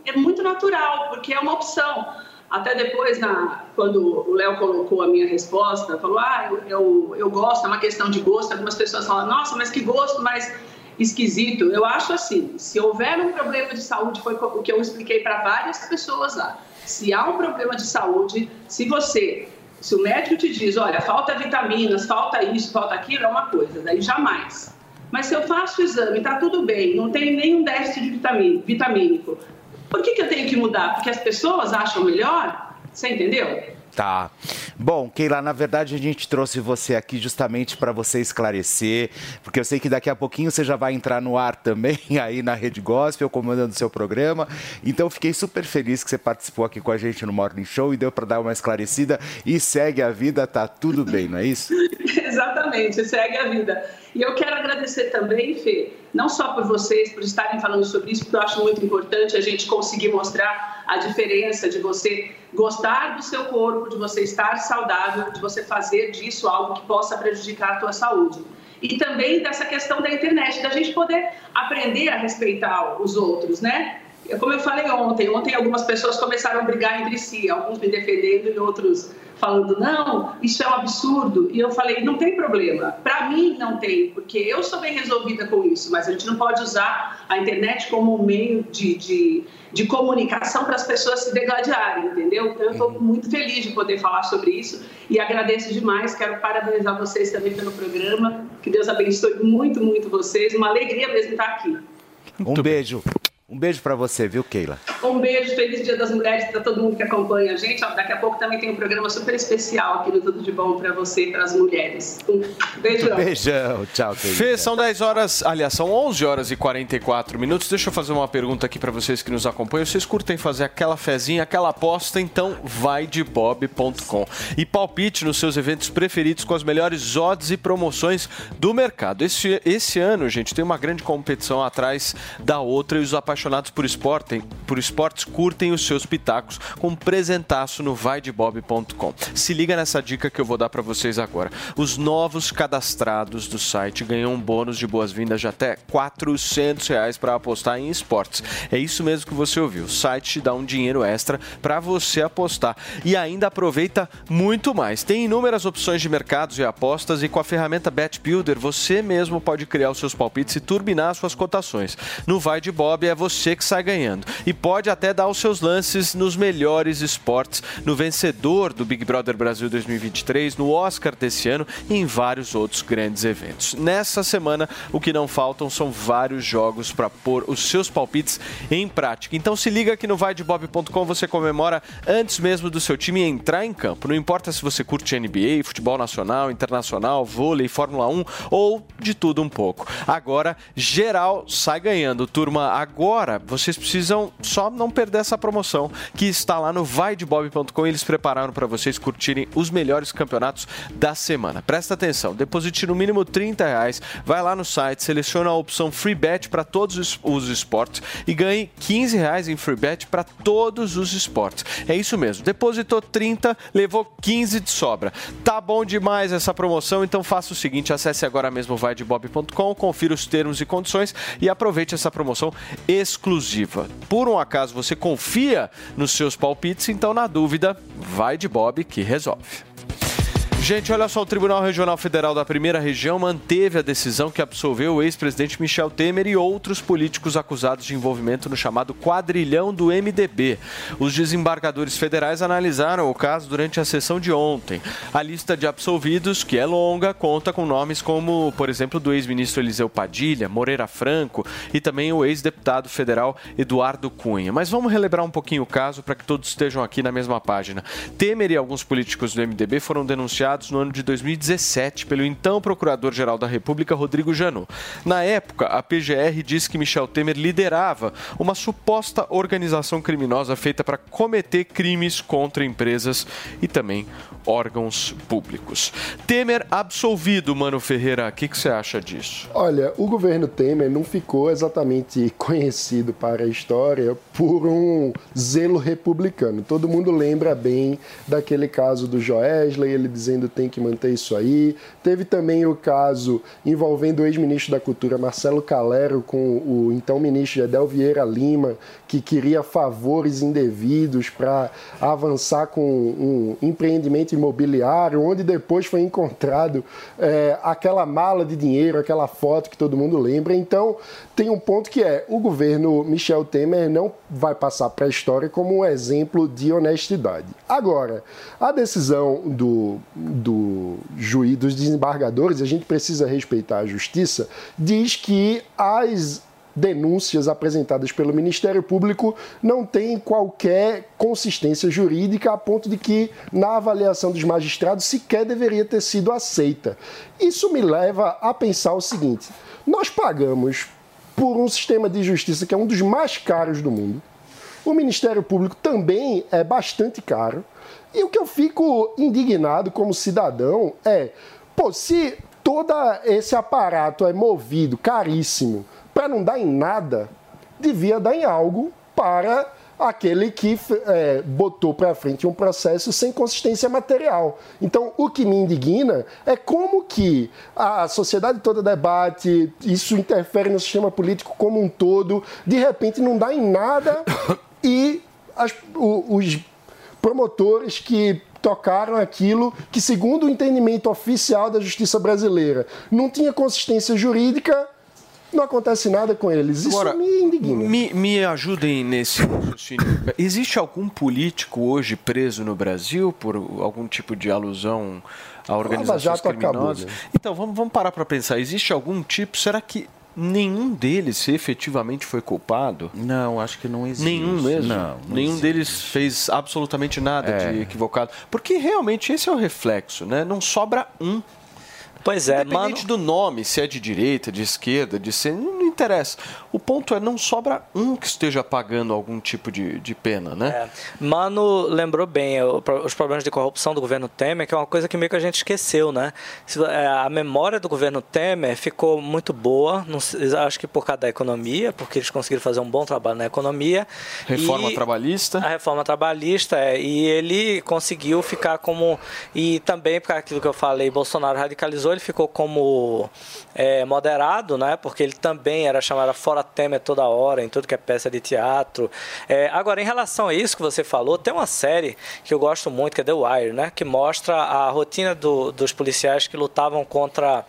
[SPEAKER 31] é muito natural, porque é uma opção. Até depois, na, quando o Léo colocou a minha resposta, falou: Ah, eu, eu, eu gosto, é uma questão de gosto. Algumas pessoas falam: Nossa, mas que gosto mais esquisito. Eu acho assim: se houver um problema de saúde, foi o que eu expliquei para várias pessoas lá. Se há um problema de saúde, se você, se o médico te diz: Olha, falta vitaminas, falta isso, falta aquilo, é uma coisa, daí jamais. Mas se eu faço o exame, está tudo bem, não tem nenhum déficit de vitamínico, por que, que eu tenho que mudar? Porque as pessoas acham melhor? Você entendeu?
[SPEAKER 4] Tá. Bom, Keila, na verdade a gente trouxe você aqui justamente para você esclarecer, porque eu sei que daqui a pouquinho você já vai entrar no ar também <laughs> aí na Rede Gospel, comandando o seu programa. Então fiquei super feliz que você participou aqui com a gente no Morning Show e deu para dar uma esclarecida e segue a vida, tá tudo bem, não é isso? <laughs>
[SPEAKER 31] Exatamente, segue a vida. E eu quero agradecer também, Fê, não só por vocês, por estarem falando sobre isso, porque eu acho muito importante a gente conseguir mostrar a diferença de você gostar do seu corpo, de você estar saudável, de você fazer disso algo que possa prejudicar a tua saúde. E também dessa questão da internet, da gente poder aprender a respeitar os outros, né? Como eu falei ontem, ontem algumas pessoas começaram a brigar entre si, alguns me defendendo e outros falando, não, isso é um absurdo. E eu falei, não tem problema. Para mim, não tem, porque eu sou bem resolvida com isso, mas a gente não pode usar a internet como um meio de, de, de comunicação para as pessoas se degladiarem, entendeu? Então, eu estou muito feliz de poder falar sobre isso e agradeço demais. Quero parabenizar vocês também pelo programa. Que Deus abençoe muito, muito vocês. Uma alegria mesmo estar aqui.
[SPEAKER 4] Um beijo. Um beijo para você, viu, Keila?
[SPEAKER 31] Um beijo, feliz Dia das Mulheres para todo mundo que acompanha a gente. Daqui a pouco também tem um programa super especial aqui no Tudo de Bom para você e para as mulheres. Um beijão.
[SPEAKER 4] Beijão, tchau, Keila.
[SPEAKER 3] Fê, são 10 horas, aliás, são 11 horas e 44 minutos. Deixa eu fazer uma pergunta aqui para vocês que nos acompanham. Vocês curtem fazer aquela fezinha, aquela aposta? Então vai de bob.com e palpite nos seus eventos preferidos com as melhores odds e promoções do mercado. Esse, esse ano, gente, tem uma grande competição atrás da outra e os apaixonados por, esporte, por esportes curtem os seus pitacos com um presentaço no vaidebob.com. Se liga nessa dica que eu vou dar para vocês agora. Os novos cadastrados do site ganham um bônus de boas-vindas de até 400 reais para apostar em esportes. É isso mesmo que você ouviu. O site te dá um dinheiro extra para você apostar e ainda aproveita muito mais. Tem inúmeras opções de mercados e apostas e com a ferramenta Bet Builder você mesmo pode criar os seus palpites e turbinar suas cotações. No Vai de Bob é você que sai ganhando. E pode até dar os seus lances nos melhores esportes, no vencedor do Big Brother Brasil 2023, no Oscar desse ano e em vários outros grandes eventos. Nessa semana, o que não faltam são vários jogos para pôr os seus palpites em prática. Então se liga que no vaidebob.com você comemora antes mesmo do seu time entrar em campo. Não importa se você curte NBA, futebol nacional, internacional, vôlei, Fórmula 1 ou de tudo um pouco. Agora, geral sai ganhando. Turma, agora vocês precisam só não perder essa promoção que está lá no vaidebob.com. Eles prepararam para vocês curtirem os melhores campeonatos da semana. Presta atenção, deposite no mínimo 30 reais, vai lá no site, seleciona a opção Free Bet para todos os, os esportes e ganhe 15 reais em Free Bet para todos os esportes. É isso mesmo, depositou 30, levou 15 de sobra. Tá bom demais essa promoção, então faça o seguinte, acesse agora mesmo vaidebob.com, confira os termos e condições e aproveite essa promoção exclusiva. Por um acaso você confia nos seus palpites, então na dúvida, vai de Bob que resolve. Gente, olha só, o Tribunal Regional Federal da Primeira Região manteve a decisão que absolveu o ex-presidente Michel Temer e outros políticos acusados de envolvimento no chamado quadrilhão do MDB. Os desembargadores federais analisaram o caso durante a sessão de ontem. A lista de absolvidos, que é longa, conta com nomes como, por exemplo, do ex-ministro Eliseu Padilha, Moreira Franco e também o ex-deputado federal Eduardo Cunha. Mas vamos relembrar um pouquinho o caso para que todos estejam aqui na mesma página. Temer e alguns políticos do MDB foram denunciados no ano de 2017 pelo então Procurador-Geral da República, Rodrigo Janot. Na época, a PGR disse que Michel Temer liderava uma suposta organização criminosa feita para cometer crimes contra empresas e também órgãos públicos. Temer absolvido, Mano Ferreira, o que, que você acha disso?
[SPEAKER 10] Olha, o governo Temer não ficou exatamente conhecido para a história por um zelo republicano. Todo mundo lembra bem daquele caso do Joesley, ele dizendo tem que manter isso aí. Teve também o caso envolvendo o ex-ministro da Cultura, Marcelo Calero, com o então ministro Gedel Vieira Lima, que queria favores indevidos para avançar com um empreendimento imobiliário, onde depois foi encontrado é, aquela mala de dinheiro, aquela foto que todo mundo lembra. Então, tem um ponto que é: o governo Michel Temer não vai passar para a história como um exemplo de honestidade. Agora, a decisão do, do juiz, dos desembargadores, a gente precisa respeitar a justiça, diz que as denúncias apresentadas pelo Ministério Público não têm qualquer consistência jurídica a ponto de que, na avaliação dos magistrados, sequer deveria ter sido aceita. Isso me leva a pensar o seguinte: nós pagamos por um sistema de justiça que é um dos mais caros do mundo. O Ministério Público também é bastante caro. E o que eu fico indignado como cidadão é, pô, se todo esse aparato é movido caríssimo para não dar em nada, devia dar em algo para aquele que é, botou para frente um processo sem consistência material. Então, o que me indigna é como que a sociedade toda debate, isso interfere no sistema político como um todo, de repente não dá em nada e as, o, os promotores que tocaram aquilo que, segundo o entendimento oficial da justiça brasileira, não tinha consistência jurídica, não acontece nada com eles. Isso
[SPEAKER 3] Agora,
[SPEAKER 10] me indigna.
[SPEAKER 3] Me, me ajudem nesse raciocínio. Existe algum político hoje preso no Brasil por algum tipo de alusão a organizações
[SPEAKER 10] Jato acabou,
[SPEAKER 3] criminosas?
[SPEAKER 10] né?
[SPEAKER 3] Então, vamos, vamos parar para pensar. Existe algum tipo? Será que nenhum deles efetivamente foi culpado?
[SPEAKER 4] Não, acho que não existe.
[SPEAKER 3] Nenhum mesmo?
[SPEAKER 4] Não, não
[SPEAKER 3] Nenhum
[SPEAKER 4] existe.
[SPEAKER 3] deles fez absolutamente nada
[SPEAKER 4] É.
[SPEAKER 3] de equivocado. Porque realmente esse é o reflexo, né? Não sobra um.
[SPEAKER 9] Pois é,
[SPEAKER 3] Independente do nome, se é de direita, de esquerda, de centro, não interessa. O ponto é, não sobra um que esteja pagando algum tipo de, de pena, né?
[SPEAKER 9] É. Mano lembrou bem os problemas de corrupção do governo Temer, que é uma coisa que meio que a gente esqueceu, né? É, A memória do governo Temer ficou muito boa, acho que por causa da economia, porque eles conseguiram fazer um bom trabalho na economia.
[SPEAKER 3] Reforma
[SPEAKER 9] E-
[SPEAKER 3] trabalhista.
[SPEAKER 9] A reforma trabalhista, é, e ele conseguiu ficar como. E também, por aquilo que eu falei, Bolsonaro radicalizou, ele ficou como é, moderado, né? Porque ele também era chamado fora Temer toda hora, em tudo que é peça de teatro. É, agora, em relação a isso que você falou, tem uma série que eu gosto muito, que é The Wire, né? Que mostra a rotina do- dos policiais que lutavam contra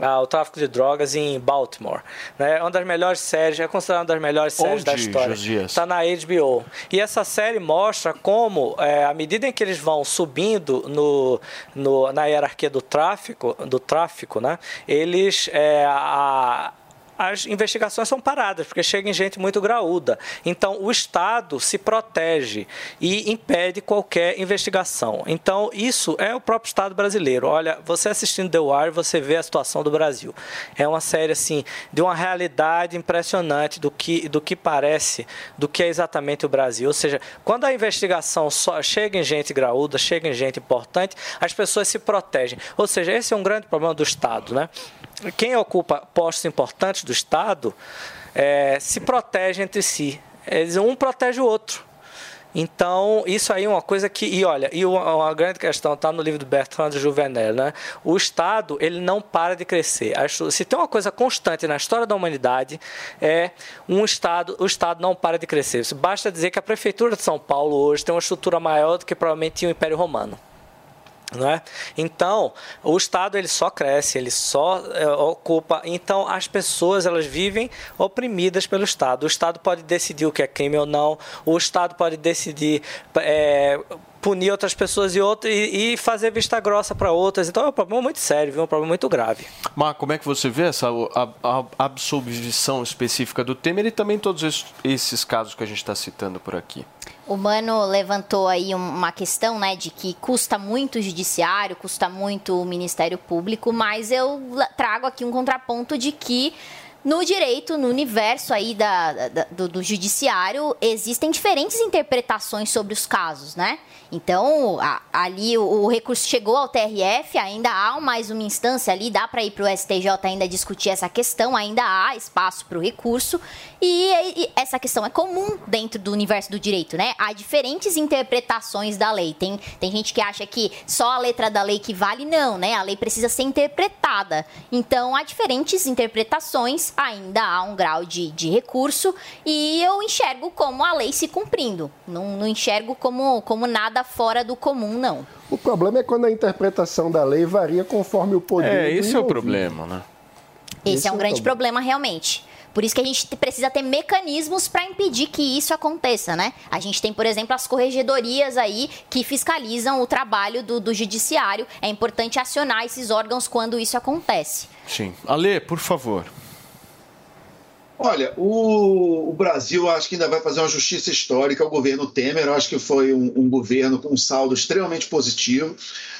[SPEAKER 9] ah, o tráfico de drogas em Baltimore. Né? É uma das melhores séries, é considerada uma das melhores séries da
[SPEAKER 3] Onde,
[SPEAKER 9] história.
[SPEAKER 3] Josias?
[SPEAKER 9] Está na HBO. E essa série mostra como, é, à medida em que eles vão subindo no, no- na hierarquia do tráfico, do tráfico né? eles. é, a- as investigações são paradas, porque chega em gente muito graúda. Então, o Estado se protege e impede qualquer investigação. Então, isso é o próprio Estado brasileiro. Olha, você assistindo The Wire, você vê a situação do Brasil. É uma série, assim, de uma realidade impressionante do que, do que parece, do que é exatamente o Brasil. Ou seja, quando a investigação só chega em gente graúda, chega em gente importante, as pessoas se protegem. Ou seja, esse é um grande problema do Estado, né? Quem ocupa postos importantes do Estado eh, se protege entre si. Eles, um protege o outro. Então, isso aí é uma coisa que. E olha, e uma, uma grande questão está no livro do Bertrand Juvenel, né? O Estado, ele não para de crescer. Se tem uma coisa constante na história da humanidade, é um Estado, o Estado não para de crescer. Basta dizer que a Prefeitura de São Paulo hoje tem uma estrutura maior do que provavelmente tinha o Império Romano. É? Então, o Estado ele só cresce, ele só é, ocupa. Então, as pessoas elas vivem oprimidas pelo Estado. O Estado pode decidir o que é crime ou não. O Estado pode decidir é, punir outras pessoas e, outra, e, e fazer vista grossa para outras. Então, é um problema muito sério, viu? um problema muito grave.
[SPEAKER 3] Mas como é que você vê essa a, a absolvição específica do Temer e também todos esses, esses casos que a gente está citando por aqui?
[SPEAKER 7] O Mano levantou aí um- uma questão, né, de que custa muito o judiciário, custa muito o Ministério Público, mas eu trago aqui um contraponto de que no direito, no universo aí da, da- do, do judiciário, existem diferentes interpretações sobre os casos, né? Então, a- ali o, o recurso chegou ao TRF, ainda há mais uma instância ali, dá para ir para o STJ ainda discutir essa questão, ainda há espaço para o recurso, e, e essa questão é comum dentro do universo do direito, né? Há diferentes interpretações da lei. Tem, tem gente que acha que só a letra da lei que vale, não, né? A lei precisa ser interpretada. Então, há diferentes interpretações, ainda há um grau de, de recurso, e eu enxergo como a lei se cumprindo. Não, não enxergo como, como nada fora do comum, não.
[SPEAKER 10] O problema é quando a interpretação da lei varia conforme o poder.
[SPEAKER 3] É, esse é o
[SPEAKER 10] envolvido.
[SPEAKER 3] problema, né?
[SPEAKER 7] Esse,
[SPEAKER 10] Esse
[SPEAKER 7] é
[SPEAKER 10] é
[SPEAKER 7] um
[SPEAKER 10] o
[SPEAKER 7] grande
[SPEAKER 10] problema.
[SPEAKER 7] problema, realmente. Por isso que a gente te- precisa ter mecanismos para impedir que isso aconteça, né? A gente tem, por exemplo, as corregedorias aí que fiscalizam o trabalho do, do judiciário. É importante acionar esses órgãos quando isso acontece.
[SPEAKER 3] Sim. Ale, por favor.
[SPEAKER 8] Olha, o, o Brasil acho que ainda vai fazer uma justiça histórica. O governo Temer, acho que foi um, um governo com um saldo extremamente positivo.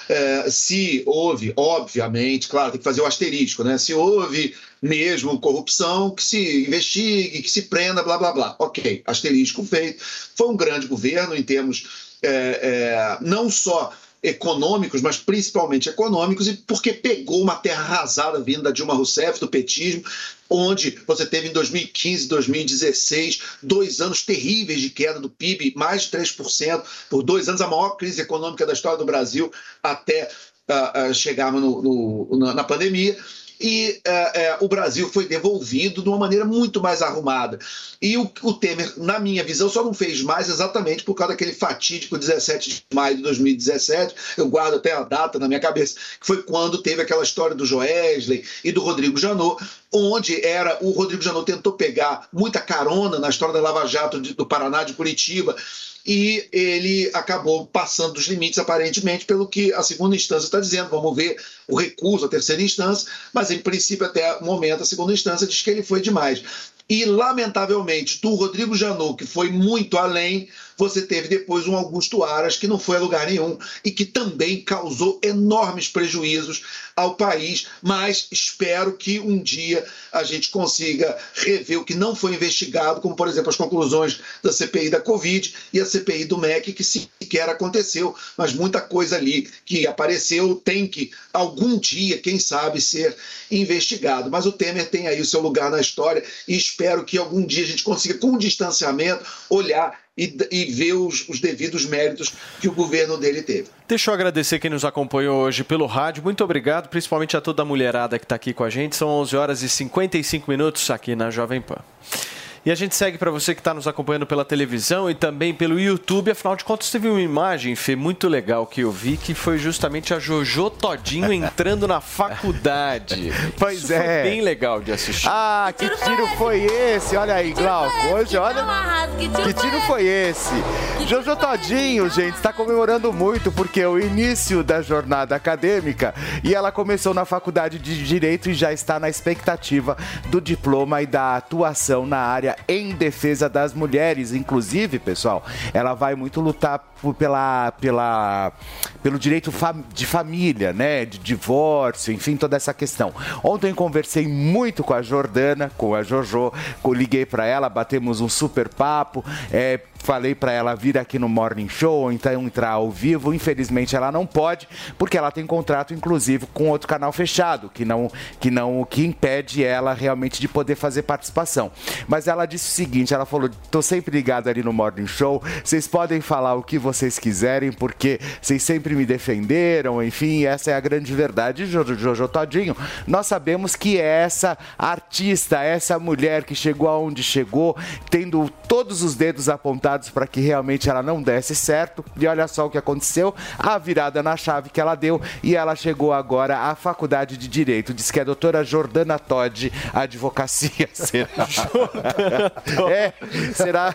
[SPEAKER 8] É, se houve, obviamente, claro, tem que fazer o asterisco, né? Se houve mesmo corrupção, que se investigue, que se prenda, blá blá blá. Ok, asterisco feito. Foi um grande governo em termos é, é, não só econômicos, mas principalmente econômicos, e porque pegou uma terra arrasada vinda da Dilma Rousseff, do petismo, onde você teve em 2015, 2016, dois anos terríveis de queda do PIB, mais de 3%, por dois anos, a maior crise econômica da história do Brasil, até ah, ah, chegarmos no- no- na, na pandemia. E eh, eh, o Brasil foi devolvido de uma maneira muito mais arrumada. E o, o Temer, na minha visão, só não fez mais exatamente por causa daquele fatídico 17 de maio de 2017. Eu guardo até a data na minha cabeça, que foi quando teve aquela história do Joesley e do Rodrigo Janot, onde era o Rodrigo Janot tentou pegar muita carona na história da Lava Jato de- do Paraná, de Curitiba, e ele acabou passando dos limites, aparentemente, pelo que a segunda instância está dizendo. Vamos ver o recurso à terceira instância, mas em princípio, até o momento, a segunda instância diz que ele foi demais. E, lamentavelmente, do Rodrigo Janot, que foi muito além, você teve depois um Augusto Aras, que não foi a lugar nenhum e que também causou enormes prejuízos ao país. Mas espero que um dia a gente consiga rever o que não foi investigado, como, por exemplo, as conclusões da CPI da Covid e a CPI do MEC, que sequer aconteceu, mas muita coisa ali que apareceu tem que, algum dia, quem sabe, ser investigado. Mas o Temer tem aí o seu lugar na história e espero que algum dia a gente consiga, com distanciamento, olhar e, e ver os, os devidos méritos que o governo dele teve.
[SPEAKER 3] Deixa eu agradecer quem nos acompanhou hoje pelo rádio. Muito obrigado, principalmente a toda a mulherada que está aqui com a gente. São 11 horas e 55 minutos aqui na Jovem Pan. E a gente segue para você que está nos acompanhando pela televisão e também pelo YouTube. Afinal de contas, teve uma imagem, Fê, muito legal que eu vi, que foi justamente a Jojo Todinho entrando na faculdade. <laughs>
[SPEAKER 4] Pois
[SPEAKER 3] Isso
[SPEAKER 4] é.
[SPEAKER 3] Foi bem legal de assistir.
[SPEAKER 4] Ah, que tiro foi esse? Olha aí, Glauco. Hoje, olha. Que tiro foi esse? Jojo Todinho, gente, está comemorando muito porque é o início da jornada acadêmica e ela começou na faculdade de Direito e já está na expectativa do diploma e da atuação na área em defesa das mulheres. Inclusive, pessoal, ela vai muito lutar por- pela, pela, pelo direito fam- de família, né? De divórcio, enfim, toda essa questão. Ontem conversei muito com a Jordana, com a Jojo, liguei para ela, batemos um super papo, é, falei para ela vir aqui no Morning Show, ou então entrar ao vivo. Infelizmente ela não pode, porque ela tem contrato, inclusive, com outro canal fechado, que não, que não, que impede ela realmente de poder fazer participação. Mas ela disse o seguinte: ela falou, tô sempre ligada ali no Morning Show, vocês podem falar o que vocês quiserem, porque vocês sempre me defenderam, enfim, essa é a grande verdade, Jojo, Jojo Todinho. Nós sabemos que é essa artista, essa mulher que chegou aonde chegou, tendo todos os dedos apontados para que realmente ela não desse certo. E olha só o que aconteceu, a virada na chave que ela deu e ela chegou agora à faculdade de direito. Diz que é a doutora Jordana Todd, advocacia. <laughs> Será? é, será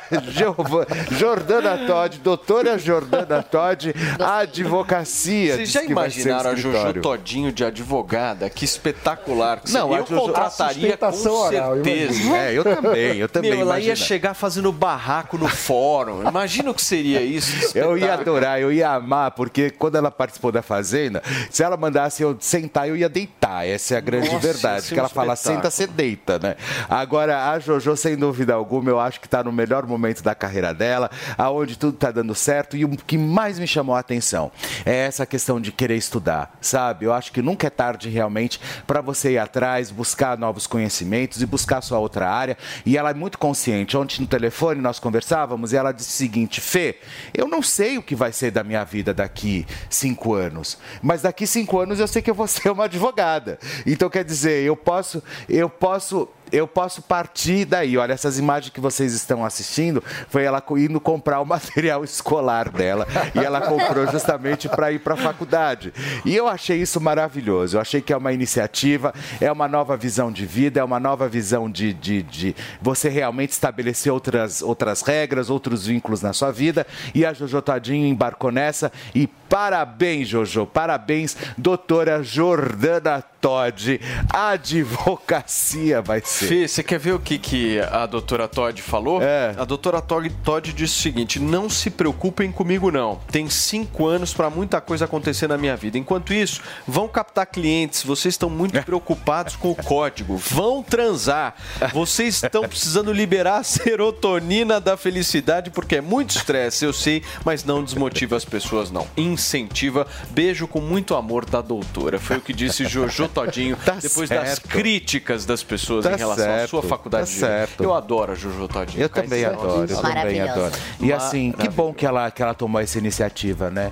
[SPEAKER 4] Jordana Todd, doutora Jordana Todd, advocacia.
[SPEAKER 3] Vocês já imaginaram a Jojo
[SPEAKER 4] escritório.
[SPEAKER 3] Todinho de advogada? Que espetacular. que
[SPEAKER 4] Não,
[SPEAKER 3] eu contrataria
[SPEAKER 4] a
[SPEAKER 3] com
[SPEAKER 4] oral,
[SPEAKER 3] certeza.
[SPEAKER 4] imagina. É, eu também, eu também
[SPEAKER 3] Meu, ela ia chegar fazendo barraco no fórum. Imagina o que seria isso.
[SPEAKER 4] Eu ia adorar, eu ia amar, porque quando ela participou da Fazenda, se ela mandasse eu sentar, eu ia deitar. Essa é a grande
[SPEAKER 3] Nossa,
[SPEAKER 4] verdade. Que
[SPEAKER 3] um
[SPEAKER 4] ela fala, senta, você deita, né? Agora, a Jojo, sem dúvida alguma, eu acho que está no melhor momento da carreira dela, aonde tudo está dando certo. E o que mais me chamou a atenção é essa questão de querer estudar, sabe? Eu acho que nunca é tarde realmente para você ir atrás, buscar novos conhecimentos e buscar sua outra área. E ela é muito consciente. Ontem no telefone nós conversávamos ela disse o seguinte: Fê, eu não sei o que vai ser da minha vida daqui cinco anos, mas daqui cinco anos eu sei que eu vou <laughs> ser uma advogada. Então quer dizer, eu posso, eu posso eu posso partir daí. Olha, essas imagens que vocês estão assistindo foi ela indo comprar o <laughs> material escolar dela e ela comprou justamente para ir para a faculdade. E eu achei isso maravilhoso. Eu achei que é uma iniciativa, é uma nova visão de vida, é uma nova visão de, de, de você realmente estabelecer outras, outras regras, outros vínculos na sua vida. E a Jojo Todinho embarcou nessa. E parabéns, Jojo, parabéns, doutora Jordana Todd. A advocacia vai ser.
[SPEAKER 3] Fê, você quer ver o que, que a doutora Todd falou?
[SPEAKER 4] É.
[SPEAKER 3] A doutora Todd, Todd disse o seguinte: não se preocupem comigo, não. Tem cinco anos para muita coisa acontecer na minha vida. Enquanto isso, vão captar clientes. Vocês estão muito preocupados com o código. Vão transar. Vocês estão precisando liberar a serotonina da felicidade, porque é muito estresse, eu sei, mas não desmotiva as pessoas, não. Incentiva. Beijo com muito amor da doutora. Foi o que disse Jojo Todinho depois das
[SPEAKER 4] certo.
[SPEAKER 3] críticas das pessoas
[SPEAKER 4] Tá
[SPEAKER 3] em relação à
[SPEAKER 4] certo,
[SPEAKER 3] sua faculdade
[SPEAKER 4] tá
[SPEAKER 3] de Direito.
[SPEAKER 4] certo.
[SPEAKER 3] Eu adoro a Jojo Todinho.
[SPEAKER 4] Eu também adoro, eu também adoro. E assim, que bom que ela, que ela tomou essa iniciativa, né?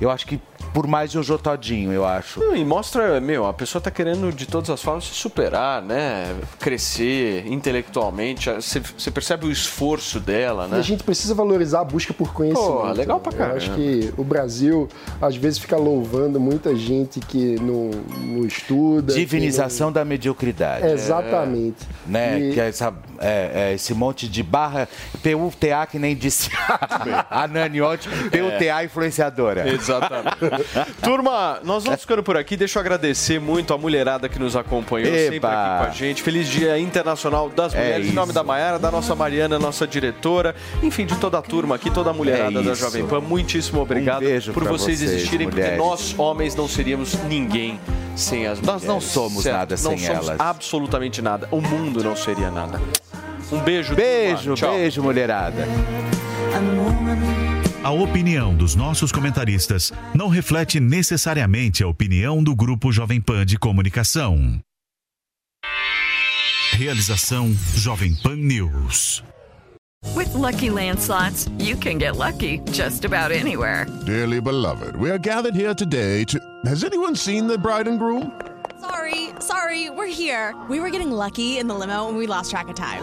[SPEAKER 4] Eu acho que por mais Jojo Todinho, eu acho.
[SPEAKER 3] Não, E mostra, meu, a pessoa tá querendo de todas as formas se superar, né? Crescer intelectualmente. Você percebe o esforço dela,
[SPEAKER 10] E
[SPEAKER 3] né?
[SPEAKER 10] a gente precisa valorizar a busca por conhecimento.
[SPEAKER 3] Pô, legal pra
[SPEAKER 10] Eu acho
[SPEAKER 3] caramba.
[SPEAKER 10] que o Brasil, às vezes, fica louvando muita gente que não, não estuda.
[SPEAKER 4] Divinização da mediocridade.
[SPEAKER 10] Exatamente.
[SPEAKER 4] Né?
[SPEAKER 10] E-
[SPEAKER 4] Que é, essa, é- é esse monte de barra PUTA que nem disse <laughs> a Nani ontem, PUTA influenciadora.
[SPEAKER 3] Exatamente. Turma, nós vamos ficando por aqui. Deixa eu agradecer muito a mulherada que nos acompanhou
[SPEAKER 4] Eba.
[SPEAKER 3] sempre aqui com a gente. Feliz Dia Internacional das
[SPEAKER 4] É
[SPEAKER 3] Mulheres. em nome da Maiara, da nossa Mariana, nossa diretora, enfim, de toda a turma aqui, toda a mulherada
[SPEAKER 4] É
[SPEAKER 3] da. Jovem Pan. Muitíssimo obrigado
[SPEAKER 4] Um beijo
[SPEAKER 3] por vocês,
[SPEAKER 4] vocês,
[SPEAKER 3] existirem,
[SPEAKER 4] mulheres.
[SPEAKER 3] porque nós, homens, não seríamos ninguém sem as mulheres.
[SPEAKER 4] Nós não somos
[SPEAKER 3] certo?
[SPEAKER 4] nada
[SPEAKER 3] não
[SPEAKER 4] sem
[SPEAKER 3] somos
[SPEAKER 4] elas.
[SPEAKER 3] absolutamente nada. O mundo não seria nada. Um beijo.
[SPEAKER 4] Beijo,
[SPEAKER 3] turma. Tchau.
[SPEAKER 4] beijo, mulherada.
[SPEAKER 32] A opinião dos nossos comentaristas não reflete necessariamente a opinião do Grupo Jovem Pan de Comunicação. Realização Jovem Pan News.
[SPEAKER 33] With Lucky Land slots, you can get lucky just about anywhere.
[SPEAKER 34] Dearly beloved, we are gathered here today to. Has anyone seen the bride and groom?
[SPEAKER 35] Sorry, sorry, we're here. We were getting lucky in the limo and we lost track of time.